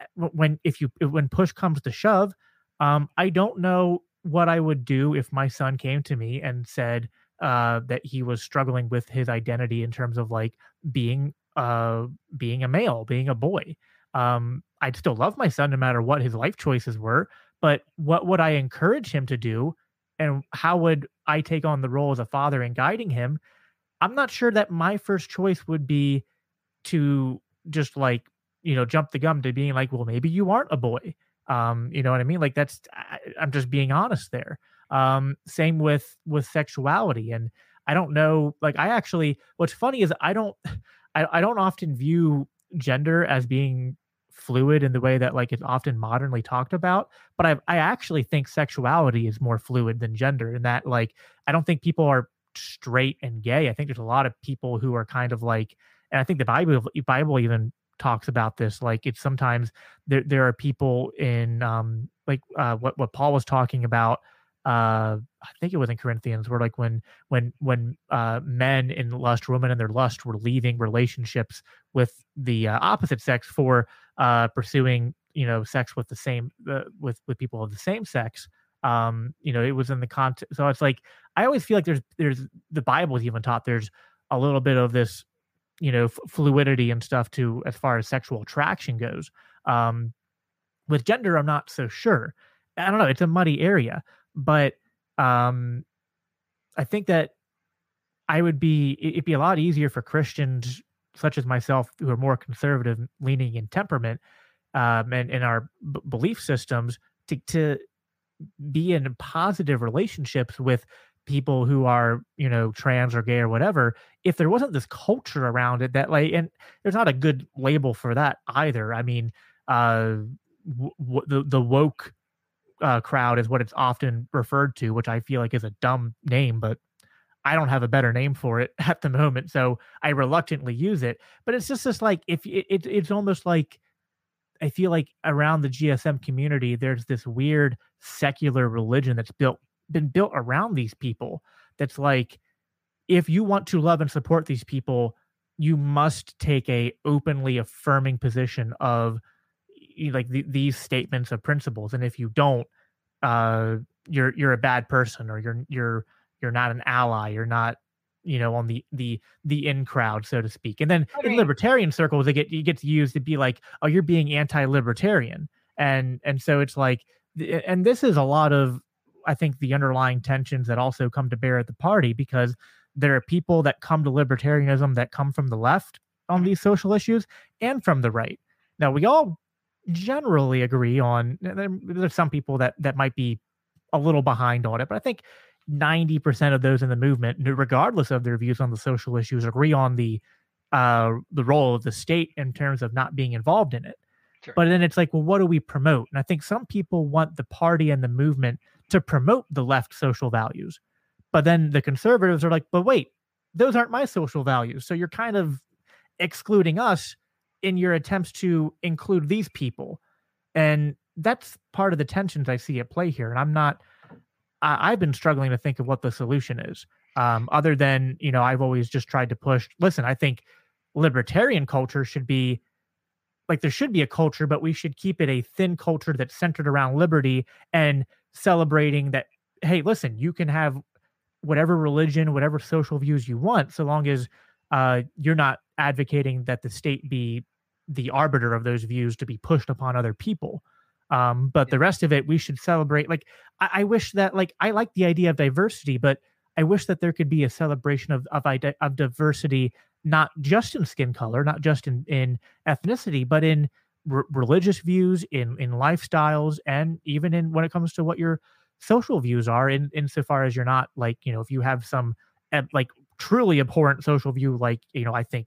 eh, when if you when push comes to shove, um I don't know what I would do if my son came to me and said uh that he was struggling with his identity in terms of like being uh being a male, being a boy. Um I'd still love my son no matter what his life choices were, but what would I encourage him to do and how would I take on the role as a father in guiding him? I'm not sure that my first choice would be to just like, you know, jump the gun to being like, well, maybe you aren't a boy. Um, you know what I mean? Like that's I, I'm just being honest there. Um, same with with sexuality. And I don't know, like I actually what's funny is I don't I, I don't often view gender as being fluid in the way that like it's often modernly talked about but i i actually think sexuality is more fluid than gender in that like i don't think people are straight and gay. I think there's a lot of people who are kind of like and i think the bible bible even talks about this like it's sometimes there there are people in um like uh what what paul was talking about uh i think it was in corinthians where like when when when uh men in lust women in their lust were leaving relationships with the uh, opposite sex for uh pursuing you know sex with the same uh, with with people of the same sex um you know it was in the context so it's like i always feel like there's there's the bible even taught there's a little bit of this you know f- fluidity and stuff to as far as sexual attraction goes um with gender i'm not so sure. I don't know it's a muddy area but um i think that i would be it'd be a lot easier for christians such as myself who are more conservative leaning in temperament um and in our b- belief systems to to be in positive relationships with people who are you know trans or gay or whatever if there wasn't this culture around it that like and there's not a good label for that either. I mean uh w- the the woke uh, crowd is what it's often referred to which i feel like is a dumb name but i don't have a better name for it at the moment so i reluctantly use it but it's just this like if it, it it's almost like i feel like around the gsm community there's this weird secular religion that's built been built around these people that's like if you want to love and support these people you must take a openly affirming position of like the, these statements of principles and if you don't uh you're you're a bad person or you're you're you're not an ally you're not you know on the the the in crowd so to speak. And then in libertarian circles it get it gets used to be like oh you're being anti-libertarian. And and so it's like and this is a lot of I think the underlying tensions that also come to bear at the party because there are people that come to libertarianism that come from the left on these social issues and from the right. Now we all generally agree on there's some people that that might be a little behind on it, but I think 90% of those in the movement, regardless of their views on the social issues, agree on the uh, the role of the state in terms of not being involved in it. Sure. But then it's like, well, what do we promote? And I think some people want the party and the movement to promote the left social values. But then the conservatives are like, but wait, those aren't my social values. So you're kind of excluding us in your attempts to include these people. And that's part of the tensions I see at play here. And I'm not, I, have been struggling to think of what the solution is. Um, other than, you know, I've always just tried to push, listen, I think libertarian culture should be like there should be a culture, but we should keep it a thin culture that's centered around liberty and celebrating that hey listen you can have whatever religion whatever social views you want so long as uh, you're not advocating that the state be the arbiter of those views to be pushed upon other people um, but the rest of it we should celebrate like I, I, wish that like i like the idea of diversity but i wish that there could be a celebration of of, of diversity not just in skin color not just in in ethnicity but in r- religious views, in in lifestyles, and even in when it comes to what your social views are. In insofar as you're not like you know if you have some like truly abhorrent social view, like you know I think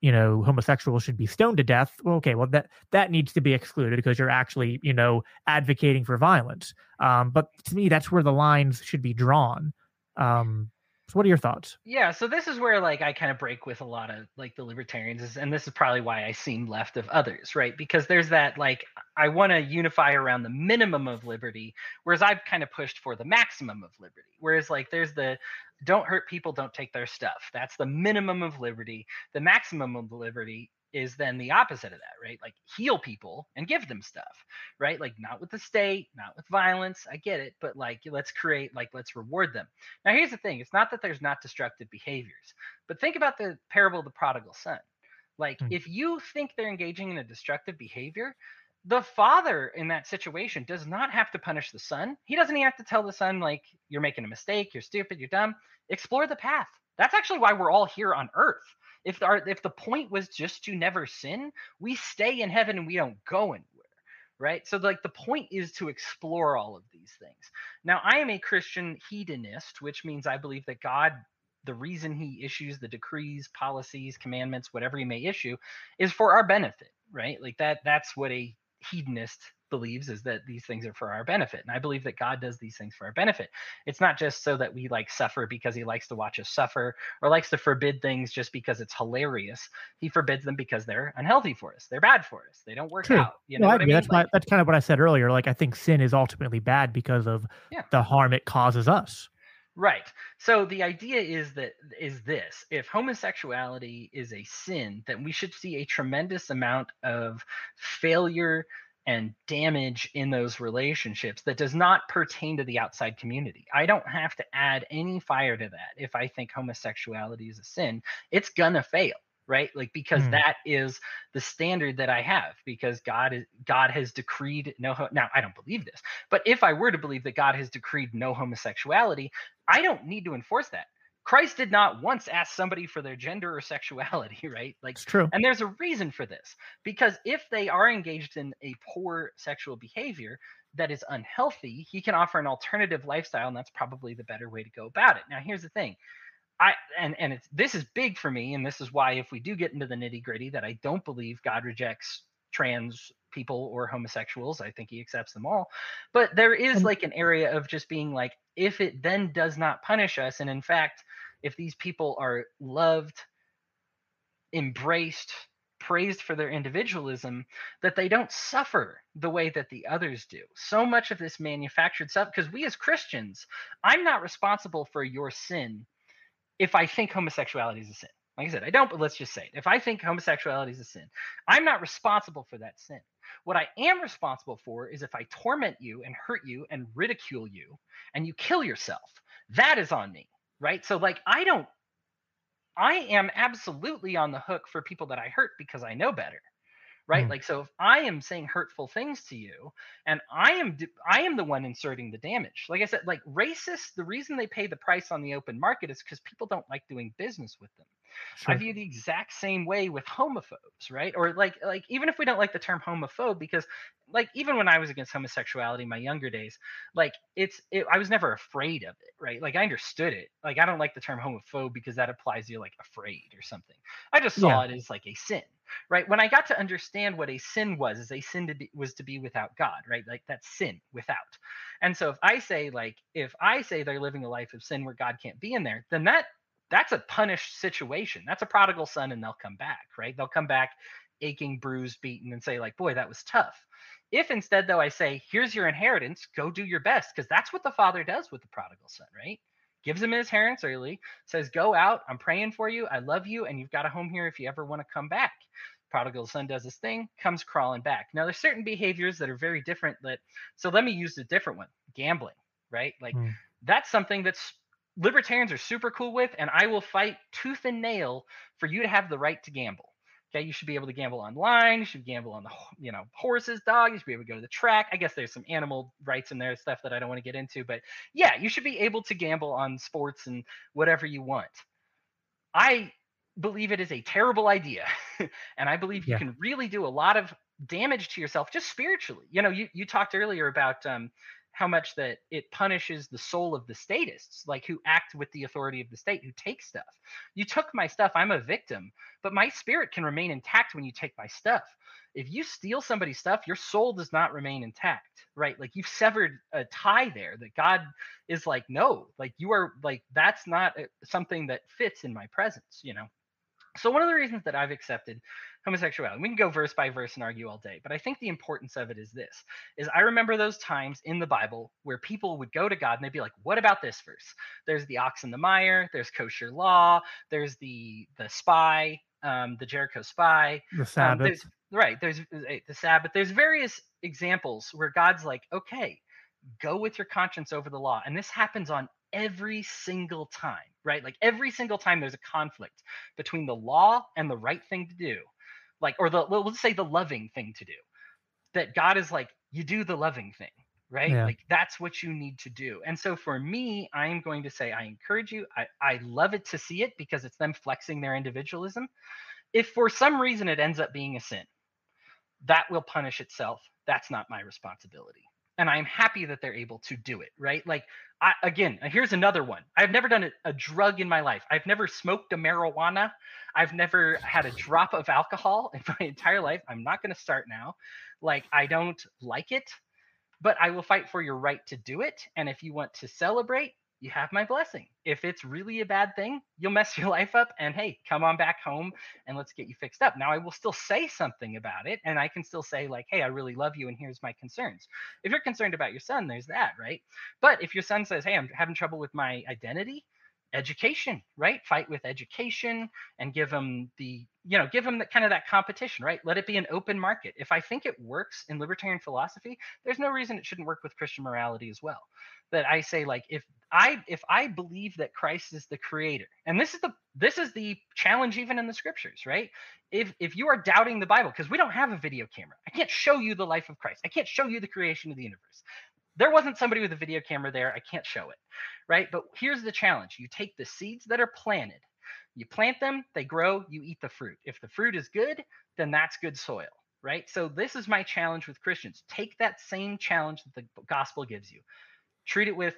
you know homosexuals should be stoned to death well okay well that that needs to be excluded because you're actually you know advocating for violence. Um but to me that's where the lines should be drawn. Um so what are your thoughts? Yeah, so this is where like I kind of break with a lot of like the libertarians and this is probably why I seem left of others, right? Because there's that like I want to unify around the minimum of liberty whereas I've kind of pushed for the maximum of liberty. Whereas like there's the don't hurt people, don't take their stuff. That's the minimum of liberty. The maximum of liberty is then the opposite of that, right? Like heal people and give them stuff, right? Like not with the state, not with violence. I get it, but like let's create, like let's reward them. Now, here's the thing it's not that there's not destructive behaviors, but think about the parable of the prodigal son. Like mm. if you think they're engaging in a destructive behavior, the father in that situation does not have to punish the son. He doesn't even have to tell the son, like, you're making a mistake, you're stupid, you're dumb. Explore the path. That's actually why we're all here on earth if our if the point was just to never sin, we stay in heaven and we don't go anywhere right? So like the point is to explore all of these things. Now i am a christian hedonist which means i believe that god the reason he issues the decrees policies commandments whatever he may issue is for our benefit right? Like that that's what a hedonist believes is that these things are for our benefit and i believe that god does these things for our benefit it's not just so that we like suffer because he likes to watch us suffer or likes to forbid things just because it's hilarious he forbids them because they're unhealthy for us they're bad for us they don't work True. out you know no, I mean? that's like, my, that's kind of what i said earlier like i think sin is ultimately bad because of yeah. the harm it causes us Right. So the idea is that is this: if homosexuality is a sin, then we should see a tremendous amount of failure and damage in those relationships that does not pertain to the outside community. I don't have to add any fire to that if I think homosexuality is a sin. It's gonna fail right like because mm. that is the standard that i have because god is god has decreed no now i don't believe this but if i were to believe that god has decreed no homosexuality i don't need to enforce that Christ did not once ask somebody for their gender or sexuality, right? Like it's true. And there's a reason for this. Because if they are engaged in a poor sexual behavior that is unhealthy, he can offer an alternative lifestyle, and that's probably the better way to go about it. Now, here's the thing. I and and it's this is big for me, and this is why if we do get into the nitty gritty, that I don't believe God rejects trans people or homosexuals. I think he accepts them all. But there is like an area of just being like, if it then does not punish us, and in fact, if these people are loved, embraced, praised for their individualism, that they don't suffer the way that the others do. So much of this manufactured stuff, because we as Christians, I'm not responsible for your sin if I think homosexuality is a sin. Like I said, I don't, but let's just say it. If I think homosexuality is a sin, I'm not responsible for that sin. What I am responsible for is if I torment you and hurt you and ridicule you and you kill yourself, that is on me, right? So, like, I don't, I am absolutely on the hook for people that I hurt because I know better right mm. like so if i am saying hurtful things to you and i am i am the one inserting the damage like i said like racists the reason they pay the price on the open market is because people don't like doing business with them Sure. I view the exact same way with homophobes, right? Or like like even if we don't like the term homophobe, because like even when I was against homosexuality in my younger days, like it's it, I was never afraid of it, right? Like I understood it. Like I don't like the term homophobe because that applies you're like afraid or something. I just saw yeah. it as like a sin, right? When I got to understand what a sin was, is a sin to be was to be without God, right? Like that's sin without. And so if I say like if I say they're living a life of sin where God can't be in there, then that that's a punished situation. That's a prodigal son, and they'll come back, right? They'll come back aching, bruised, beaten, and say, like, boy, that was tough. If instead, though, I say, here's your inheritance, go do your best, because that's what the father does with the prodigal son, right? Gives him his inheritance early, says, go out, I'm praying for you, I love you, and you've got a home here if you ever want to come back. Prodigal son does his thing, comes crawling back. Now, there's certain behaviors that are very different. That so let me use a different one: gambling, right? Like mm. that's something that's libertarians are super cool with, and I will fight tooth and nail for you to have the right to gamble. Okay, you should be able to gamble online. You should gamble on the you know horses, dog. You should be able to go to the track. I guess there's some animal rights in there, stuff that I don't want to get into. But yeah, you should be able to gamble on sports and whatever you want. I believe it is a terrible idea, and I believe you yeah. can really do a lot of damage to yourself just spiritually. You know, you you talked earlier about um, how much that it punishes the soul of the statists, like who act with the authority of the state, who take stuff. You took my stuff, I'm a victim, but my spirit can remain intact when you take my stuff. If you steal somebody's stuff, your soul does not remain intact, right? Like you've severed a tie there that God is like, no, like you are like, that's not uh, something that fits in my presence, you know? So one of the reasons that I've accepted homosexuality, we can go verse by verse and argue all day, but I think the importance of it is this: is I remember those times in the Bible where people would go to God and they'd be like, "What about this verse? There's the ox and the mire, there's kosher law, there's the the spy, um, the Jericho spy, the um, Sabbath, um, there's, right? There's eh, the Sabbath. There's various examples where God's like, "Okay, go with your conscience over the law," and this happens on every single time, right? Like every single time there's a conflict between the law and the right thing to do, like, or the, well, let's say the loving thing to do, that God is like, you do the loving thing, right? Yeah. Like that's what you need to do. And so for me, I am going to say, I encourage you. I, I love it to see it because it's them flexing their individualism. If for some reason it ends up being a sin, that will punish itself. That's not my responsibility and I'm happy that they're able to do it, right? Like, I, again, uh, here's another one. I've never done a, a, drug in my life. I've never smoked a marijuana. I've never had a drop of alcohol in my entire life. I'm not going to start now. Like, I don't like it, but I will fight for your right to do it. And if you want to celebrate, you have my blessing. If it's really a bad thing, you'll mess your life up and hey, come on back home and let's get you fixed up. Now I will still say something about it and I can still say like, "Hey, I really love you and here's my concerns." If you're concerned about your son, there's that, right? But if your son says, "Hey, I'm having trouble with my identity," education right fight with education and give them the you know give them the kind of that competition right let it be an open market if i think it works in libertarian philosophy there's no reason it shouldn't work with christian morality as well that i say like if i if i believe that christ is the creator and this is the this is the challenge even in the scriptures right if if you are doubting the bible because we don't have a video camera i can't show you the life of christ i can't show you the creation of the universe there wasn't somebody with a video camera there i can't show it right? But here's the challenge you take the seeds that are planted, you plant them, they grow, you eat the fruit. If the fruit is good, then that's good soil, right? So, this is my challenge with Christians. Take that same challenge that the gospel gives you, treat it with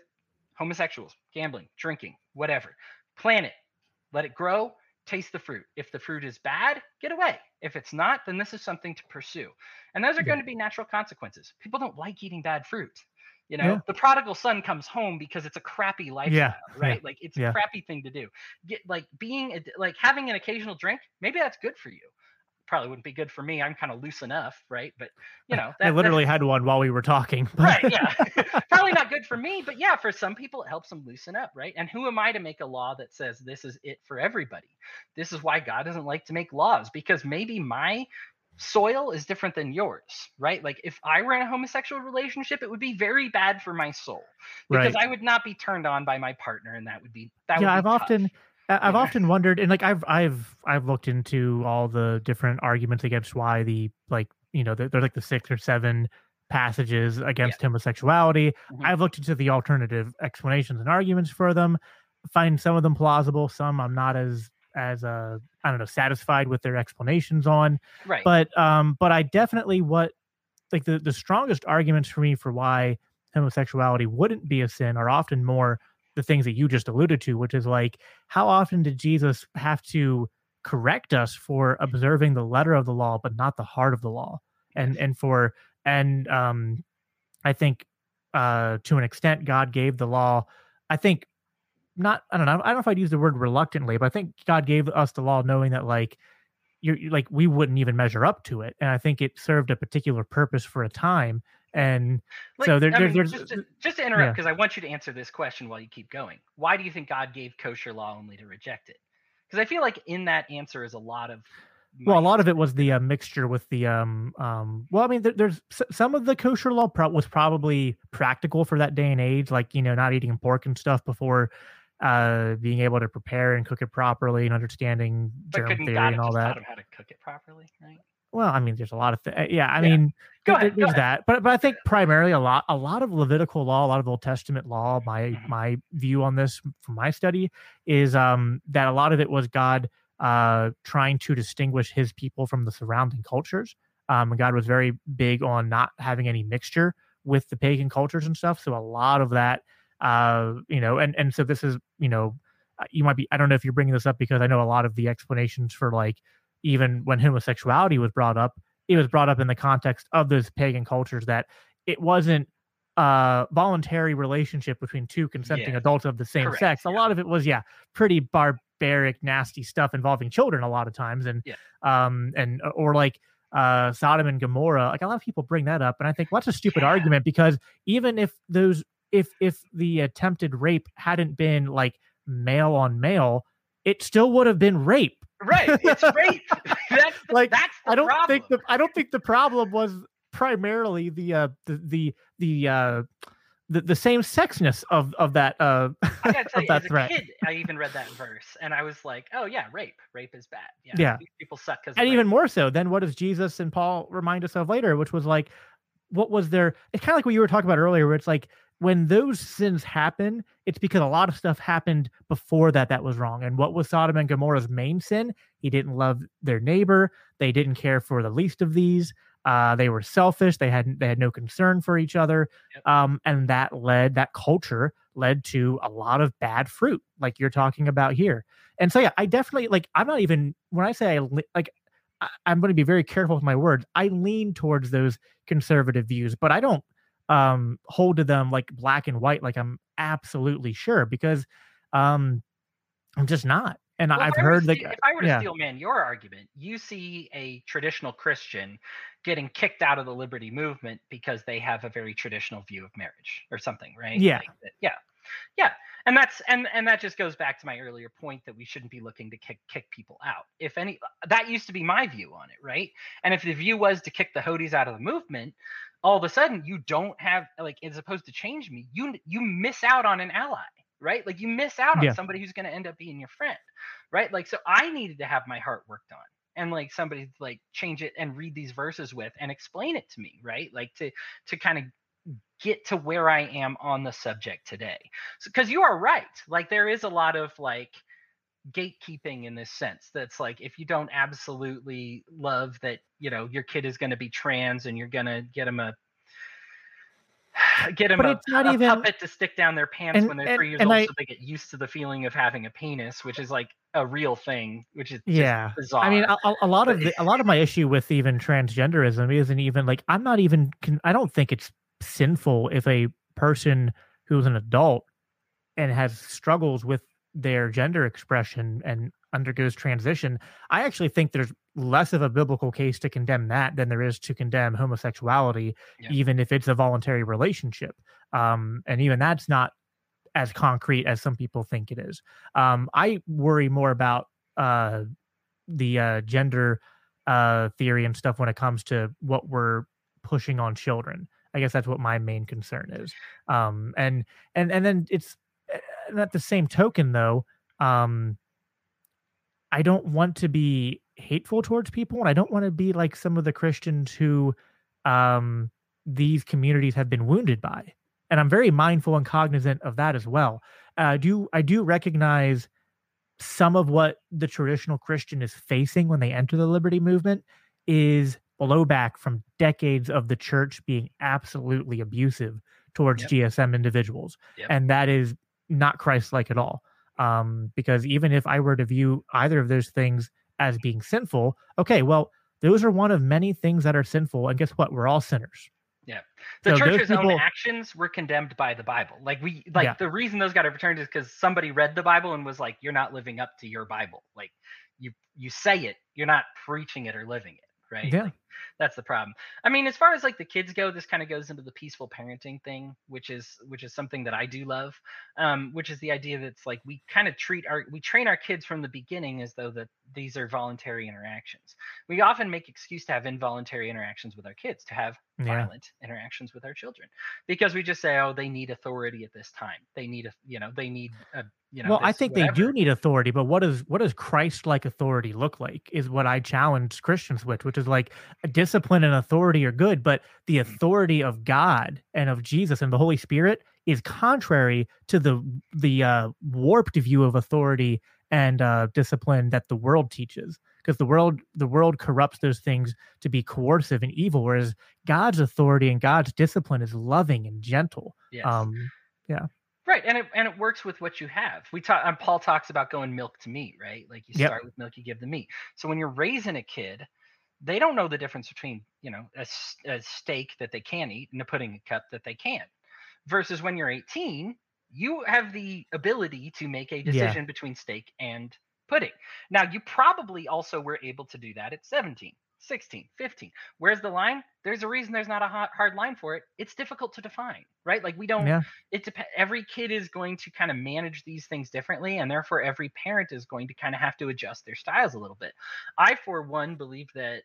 homosexuals, gambling, drinking, whatever. Plant it, let it grow, taste the fruit. If the fruit is bad, get away. If it's not, then this is something to pursue. And those are going to be natural consequences. People don't like eating bad fruit. You know, yeah. the prodigal son comes home because it's a crappy lifestyle, yeah. right? Yeah. Like it's a crappy thing to do. Get like being a, like having an occasional drink, maybe that's good for you. Probably wouldn't be good for me. I'm kind of loose enough, right? But you know, that, I literally had one while we were talking. right? Yeah, probably not good for me, but yeah, for some people it helps them loosen up, right? And who am I to make a law that says this is it for everybody? This is why God doesn't like to make laws because maybe my soil is different than yours, right? Like if I were in a homosexual relationship, it would be very bad for my soul because right. I would not be turned on by my partner, and that would be that. Yeah, I've tough. often. I've often wondered, and like I've I've I've looked into all the different arguments against why the like you know they're, they're like the six or seven passages against yeah. homosexuality. Mm-hmm. I've looked into the alternative explanations and arguments for them. Find some of them plausible, some I'm not as as uh I don't know satisfied with their explanations on. Right. But um but I definitely what like the the strongest arguments for me for why homosexuality wouldn't be a sin are often more the things that you just alluded to, which is like how often did Jesus have to correct us for observing the letter of the law but not the heart of the law? And and for and um I think uh to an extent God gave the law I think not I don't know I don't know if I'd use the word reluctantly, but I think God gave us the law knowing that like you're, you're like we wouldn't even measure up to it, and I think it served a particular purpose for a time. And like, so there, there, mean, there's just to, just to interrupt because yeah. I want you to answer this question while you keep going. Why do you think God gave kosher law only to reject it? Because I feel like in that answer is a lot of well a lot of it was the uh, mixture with the um um well i mean there, there's some of the kosher law pro- was probably practical for that day and age like you know not eating pork and stuff before uh, being able to prepare and cook it properly and understanding germ theory God and all that. how to cook it properly, right? Well, I mean, there's a lot of th- yeah. I yeah. mean, go ahead, there's go that, but but I think primarily a lot a lot of Levitical law, a lot of Old Testament law. My mm-hmm. my view on this from my study is um that a lot of it was God uh trying to distinguish His people from the surrounding cultures. Um, God was very big on not having any mixture with the pagan cultures and stuff. So a lot of that uh, you know, and and so this is, you know, uh, you might be. I don't know if you're bringing this up because I know a lot of the explanations for like even when homosexuality was brought up, it was brought up in the context of those pagan cultures that it wasn't a voluntary relationship between two consenting yeah. adults of the same Correct, sex. A lot of it was, yeah, pretty barbaric, nasty stuff involving children a lot of times, and yeah. um and uh, or like uh Sodom and Gomorrah. Like a lot of people bring that up, and I think what's well, a stupid argument because even if those if if the attempted rape hadn't been like male on male, it still would have been rape. Right, it's rape. that's the, like that's I don't problem. think the I don't think the problem was primarily the uh the the the uh the, the same sexness of of that uh I gotta tell you, as threat. a kid, I even read that verse and I was like, oh yeah, rape, rape is bad. Yeah, yeah. people suck because and even more so. Then what does Jesus and Paul remind us of later, which was like, what was their? It's kind of like what you were talking about earlier, where it's like when those sins happen, it's because a lot of stuff happened before that that was wrong. And what was Sodom and Gomorrah's main sin? He didn't love their neighbor. They didn't care for the least of these. Uh, they were selfish. They had they had no concern for each other, yep. um, and that led that culture led to a lot of bad fruit, like you're talking about here. And so, yeah, I definitely like. I'm not even when I say I like. I, I'm going to be very careful with my words. I lean towards those conservative views, but I don't um hold to them like black and white like i'm absolutely sure because um i'm just not. And well, i've heard like if i were to yeah. steel man your argument you see a traditional christian getting kicked out of the liberty movement because they have a very traditional view of marriage or something right? Yeah. Like, yeah. Yeah. And that's and and that just goes back to my earlier point that we shouldn't be looking to kick kick people out. If any that used to be my view on it right? And if the view was to kick the Hodies out of the movement all of a sudden you don't have like as opposed to change me you you miss out on an ally right? Like you miss out on Yeah. somebody who's going to end up being your friend right? Like so i needed to have my heart worked on and like somebody to, like change it and read these verses with and explain it to me right? Like to to kind of get to where i am on the subject today. So because you are right like there is a lot of like gatekeeping in this sense that's like if you don't absolutely love that you know your kid is going to be trans and you're going to get them a get But a, it's not a even- puppet to stick down their pants and- when they're and- three years old I- so they get used to the feeling of having a penis which is like a real thing which is Yeah. bizarre I mean, a, a- lot of the, a lot of my issue with even transgenderism isn't even like I'm not even I don't think it's sinful if a person who's an adult and has struggles with their gender expression and undergoes transition. I actually think there's less of a biblical case to condemn that than there is to condemn homosexuality, Yeah. even if it's a voluntary relationship. Um, and even that's not as concrete as some people think it is. Um, I worry more about uh, the uh, gender uh, theory and stuff when it comes to what we're pushing on children. I guess that's what my main concern is. Um, and and and then it's at the same token though, um, I don't want to be hateful towards people, and I don't want to be like some of the Christians who um, these communities have been wounded by. And I'm very mindful and cognizant of that as well. Uh, do I do recognize some of what the traditional Christian is facing when they enter the liberty movement is blowback from decades of the church being absolutely abusive towards Yep. GSM individuals. Yep. And that is not Christ like at all. Um, because even if I were to view either of those things as being sinful, okay, well, those are one of many things that are sinful. And guess what? We're all sinners. Yeah, the So church's own actions were condemned by the bible like we like Yeah. the reason those got overturned is because somebody read the bible and was like you're not living up to your bible like you you say it you're not preaching it or living it right Yeah. Like, that's the problem i mean as far as like the kids go this kind of goes into the peaceful parenting thing which is which is something that i do love um which is the idea that it's like we kind of treat our we train our kids from the beginning as though that these are voluntary interactions we often make excuse to have involuntary interactions with our kids to have Yeah. violent interactions with our children because we just say oh they need authority at this time they need a you know they need a you know well, I think they do need authority, but what does what does Christ like authority look like is what I challenge Christians with, which is like a discipline and authority are good, but the Mhm. authority of God and of Jesus and the Holy Spirit is contrary to the the uh, warped view of authority and uh, discipline that the world teaches. Because the world the world corrupts those things to be coercive and evil, whereas God's authority and God's discipline is loving and gentle. yes. Um, right and it and it works with what you have. We talk um, paul talks about going milk to meat right? Like you Yep. start with milk you give the meat. So when you're raising a kid they don't know the difference between you know a steak that they can eat and a pudding cup that they can't versus when you're 18 you have the ability to make a Yeah. decision between steak and pudding. Now you probably also were able to do that at 17 16 15 where's the line? There's a reason there's not a hot, hard line for it. It's difficult to define right? Like we don't yeah, it dep- every kid is going to kind of manage these things differently and therefore every parent is going to kind of have to adjust their styles a little bit. I for one believe that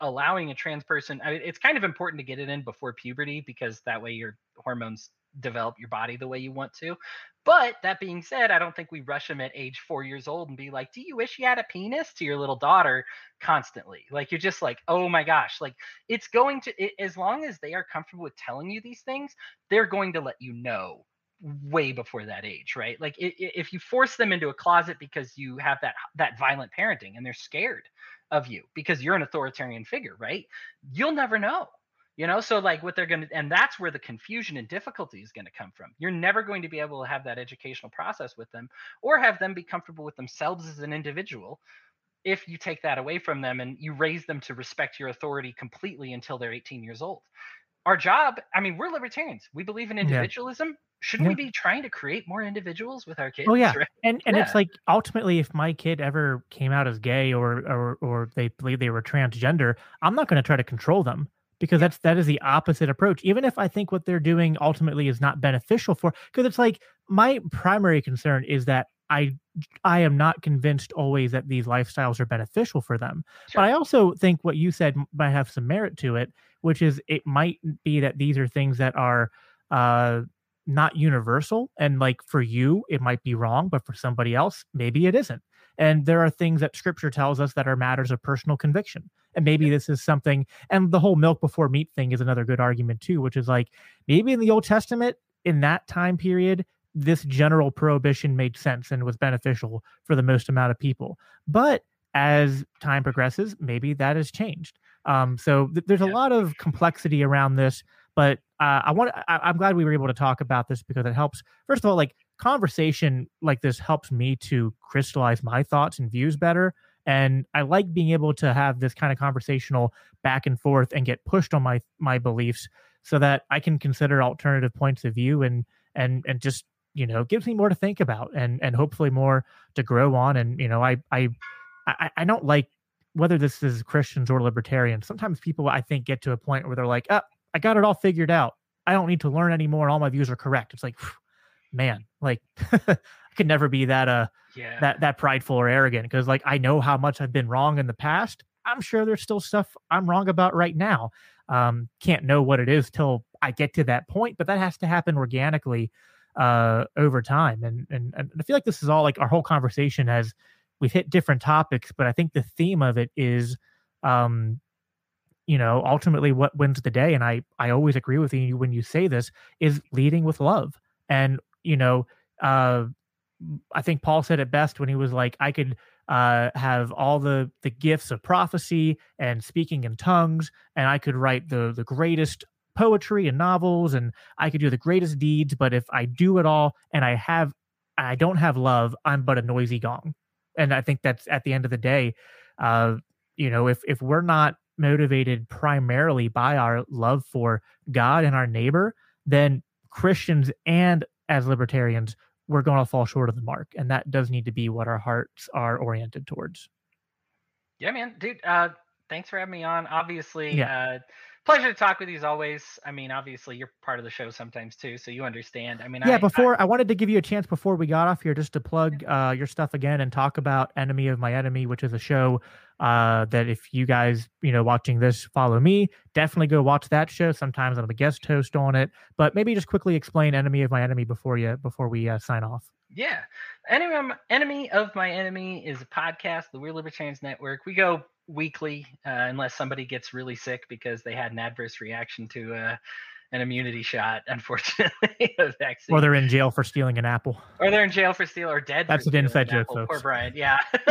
allowing a trans person I mean, it's kind of important to get it in before puberty because that way your hormones develop your body the way you want to. But that being said i don't think we rush them at age four years old and be like do you wish you had a penis? to your little daughter constantly. Like you're just like oh my gosh. Like it's going to it, as long as they are comfortable with telling you these things they're going to let you know way before that age right? Like i- i- if you force them into a closet because you have that that violent parenting and they're scared of you because you're an authoritarian figure right? You'll never know you know so like what they're going to and that's where the confusion and difficulty is going to come from. You're never going to be able to have that educational process with them or have them be comfortable with themselves as an individual if you take that away from them and you raise them to respect your authority completely until they're 18 years old. Our job i mean we're libertarians. We believe in Yeah. individualism. Shouldn't we be trying to create more individuals with our oh, kids Oh, yeah. right? and and it's like ultimately if my kid ever came out as gay or or or they believe they were transgender i'm not going to try to control them because that's that is the opposite approach. Even if I think what they're doing ultimately is not beneficial for, because it's like my primary concern is that I I am not convinced always that these lifestyles are beneficial for them. Sure. But I also think what you said might have some merit to it, which is it might be that these are things that are uh, not universal. And like for you, it might be wrong, but for somebody else, maybe it isn't. And there are things that scripture tells us that are matters of personal conviction. And maybe this is something, and the whole milk before meat thing is another good argument too, which is like maybe in the Old Testament, in that time period, this general prohibition made sense and was beneficial for the most amount of people. But as time progresses, maybe that has changed. Um, so th- there's a lot of complexity around this, but uh, I want I, am glad we were able to talk about this because it helps. First of all, like conversation like this helps me to crystallize my thoughts and views better. And I like being able to have this kind of conversational back and forth and get pushed on my my beliefs so that I can consider alternative points of view and and and just you know gives me more to think about and and hopefully more to grow on and you know I I I, don't like whether this is Christians or libertarians. Sometimes people I think get to a point where they're like, "Oh, I got it all figured out. I don't need to learn anymore. All my views are correct." It's like, man, like I could never be that uh yeah. that that prideful or arrogant because like I know how much I've been wrong in the past. I'm sure there's still stuff I'm wrong about right now. Um, can't know what it is till I get to that point, but that has to happen organically uh, over time. And, and and I feel like this is all like our whole conversation has we've hit different topics, but I think the theme of it is, um, you know, ultimately what wins the day. And I I always agree with you when you say this is leading with love. And you know, uh, I think Paul said it best when he was like, I could uh, have all the the gifts of prophecy and speaking in tongues, and I could write the the greatest poetry and novels and I could do the greatest deeds, but if I do it all and I have I don't have love, I'm but a noisy gong. And I think that's at the end of the day, uh, you know, if if we're not motivated primarily by our love for God and our neighbor, then Christians and as libertarians, we're going to fall short of the mark. And that does need to be what our hearts are oriented towards. Yeah, man, dude. Uh, thanks for having me on. Obviously, yeah. uh, pleasure to talk with you as always. I mean, obviously you're part of the show sometimes too, so you understand. I mean, yeah. I, before I, I, wanted to give you a chance before we got off here, just to plug uh, your stuff again and talk about Enemy of My Enemy, which is a show uh, that if you guys you know watching this follow me, definitely go watch that show. Sometimes I'm a guest host on it, but maybe just quickly explain Enemy of My Enemy before you before we uh, sign off. Yeah. Enemy, Enemy of My Enemy is a podcast, the Weird Libertarians Network. We go weekly uh, unless somebody gets really sick because they had an adverse reaction to uh, an immunity shot, unfortunately. or they're in jail for stealing an apple. Or they're in jail for stealing or dead. That's an inside joke, folks. Poor Brian. Yeah.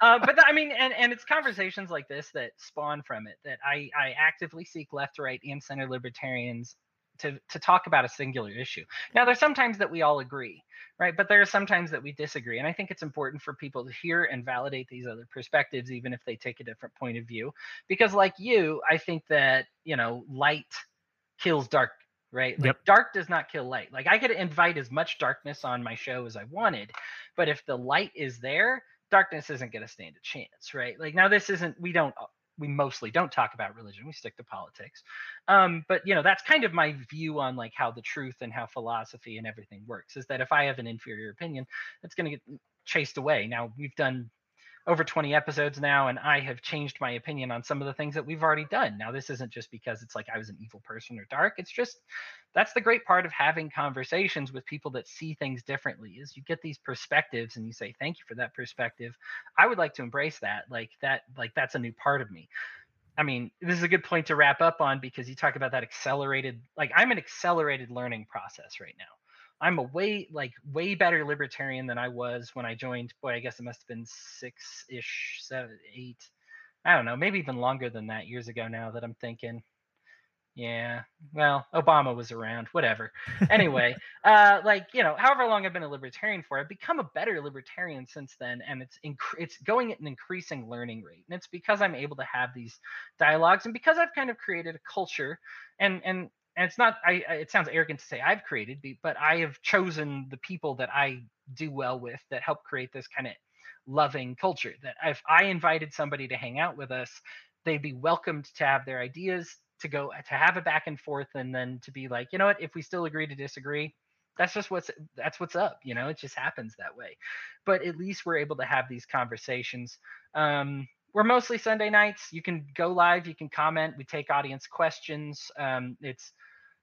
uh, but I mean, and, and it's conversations like this that spawn from it that I, I actively seek left, right, and center libertarians to to talk about a singular issue. Now, there's sometimes that we all agree, right? But there are sometimes that we disagree, and I think it's important for people to hear and validate these other perspectives, even if they take a different point of view. Because, like you, I think that you know, light kills dark right? Like yep. dark does not kill light. Like I could invite as much darkness on my show as I wanted, but if the light is there, darkness isn't going to stand a chance, right? Like now this isn't we don't we mostly don't talk about religion we stick to politics. Um, but you know that's kind of my view on like how the truth and how philosophy and everything works is that if i have an inferior opinion it's going to get chased away. Now we've done over 20 episodes now and I have changed my opinion on some of the things that we've already done. Now this isn't just because it's like I was an evil person or dark. It's just that's the great part of having conversations with people that see things differently is you get these perspectives and you say thank you for that perspective. I would like to embrace that. Like that like that's a new part of me. I mean, this is a good point to wrap up on because you talk about that accelerated like I'm an accelerated learning process right now. I'm a way like way better libertarian than I was when I joined. Boy, I guess it must have been six ish, seven, eight. I don't know, maybe even longer than that years ago now that I'm thinking. Yeah, well, Obama was around, whatever. Anyway, uh, like you know, however long I've been a libertarian for, I've become a better libertarian since then, and it's inc- it's going at an increasing learning rate, and it's because I'm able to have these dialogues, and because I've kind of created a culture, and and and it's not I, it sounds arrogant to say I've created, but I have chosen the people that I do well with that help create this kind of loving culture. That if I invited somebody to hang out with us, they'd be welcomed to have their ideas to go to have a back and forth and then to be like, you know what, if we still agree to disagree, that's just what's that's what's up you know? It just happens that way. But at least we're able to have these conversations. Um we're mostly sunday nights. You can go live you can comment we take audience questions. Um it's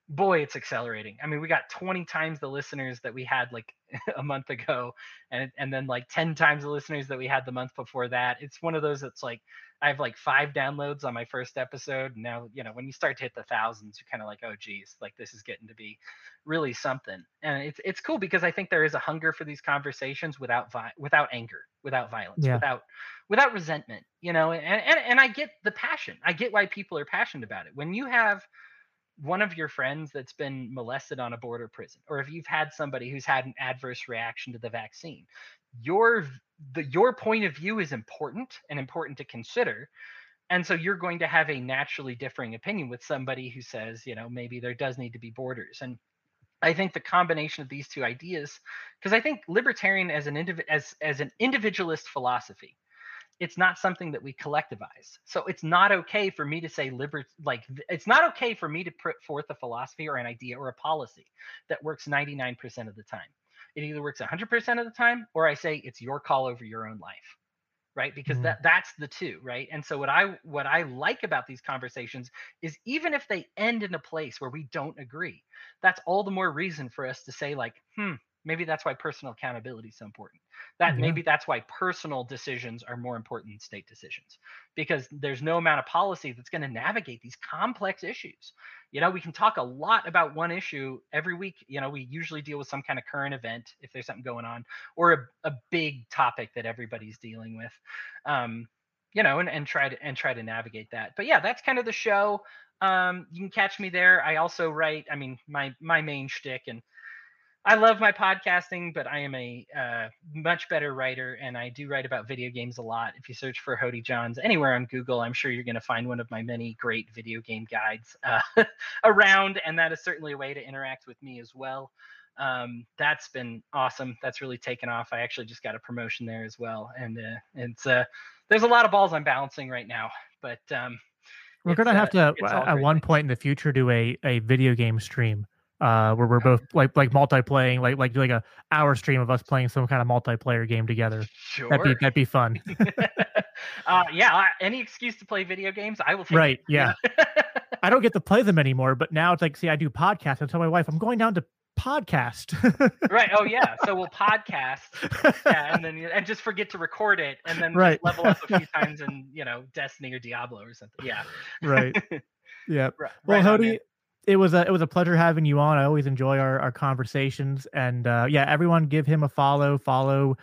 boy it's accelerating. I mean we got 20 times the listeners that we had like a month ago and and then like 10 times the listeners that we had the month before that. It's one of those that's like i have like five downloads on my first episode now you know when you start to hit the thousands you're kind of like oh geez like this is getting to be really something. And it's it's cool because i think there is a hunger for these conversations without vi- without anger without violence yeah. without without resentment you know and, and and i get the passion. I get why people are passionate about it. When you have one of your friends that's been molested on a border prison or if you've had somebody who's had an adverse reaction to the vaccine your the your point of view is important and important to consider and so you're going to have a naturally differing opinion with somebody who says you know maybe there does need to be borders and i think the combination of these two ideas because i think libertarian as an indiv- as as an individualist philosophy it's not something that we collectivize. So it's not okay for me to say liber like it's not okay for me to put forth a philosophy or an idea or a policy that works 99% of the time. It either works 100% of the time or I say it's your call over your own life. Right? Because mm-hmm. that that's the two, right? And so what I what I like about these conversations is even if they end in a place where we don't agree, that's all the more reason for us to say like, "Hmm, maybe that's why personal accountability is so important. That mm-hmm. maybe that's why personal decisions are more important than state decisions because there's no amount of policy that's going to navigate these complex issues. You know we can talk a lot about one issue every week you know we usually deal with some kind of current event if there's something going on or a, a big topic that everybody's dealing with um you know and, and try to and try to navigate that. But yeah that's kind of the show. Um you can catch me there. I also write i mean my my main shtick and I love my podcasting, but I am a uh, much better writer, and I do write about video games a lot. If you search for Hody Johns anywhere on Google, I'm sure you're going to find one of my many great video game guides uh, around, and that is certainly a way to interact with me as well. Um, that's been awesome. That's really taken off. I actually just got a promotion there as well, and uh, it's uh, there's a lot of balls I'm balancing right now, but um, we're gonna have uh, to at one point in the future do a a video game stream uh, where we're both like like multiplaying, like like like a hour stream of us playing some kind of multiplayer game together. Sure, that'd be that'd be fun. uh, yeah, any excuse to play video games, I will. right? It. Yeah. I don't get to play them anymore, but now it's like, see, I do podcasts. I tell my wife I'm going down to podcast. right. Oh yeah. So we'll podcast, yeah, and then and just forget to record it, and then right. level up a few times in you know Destiny or Diablo or something. Yeah. Right. Yeah. Right, well, right Hody, it was a it was a pleasure having you on. I always enjoy our, our conversations, and uh, yeah, everyone give him a follow. Follow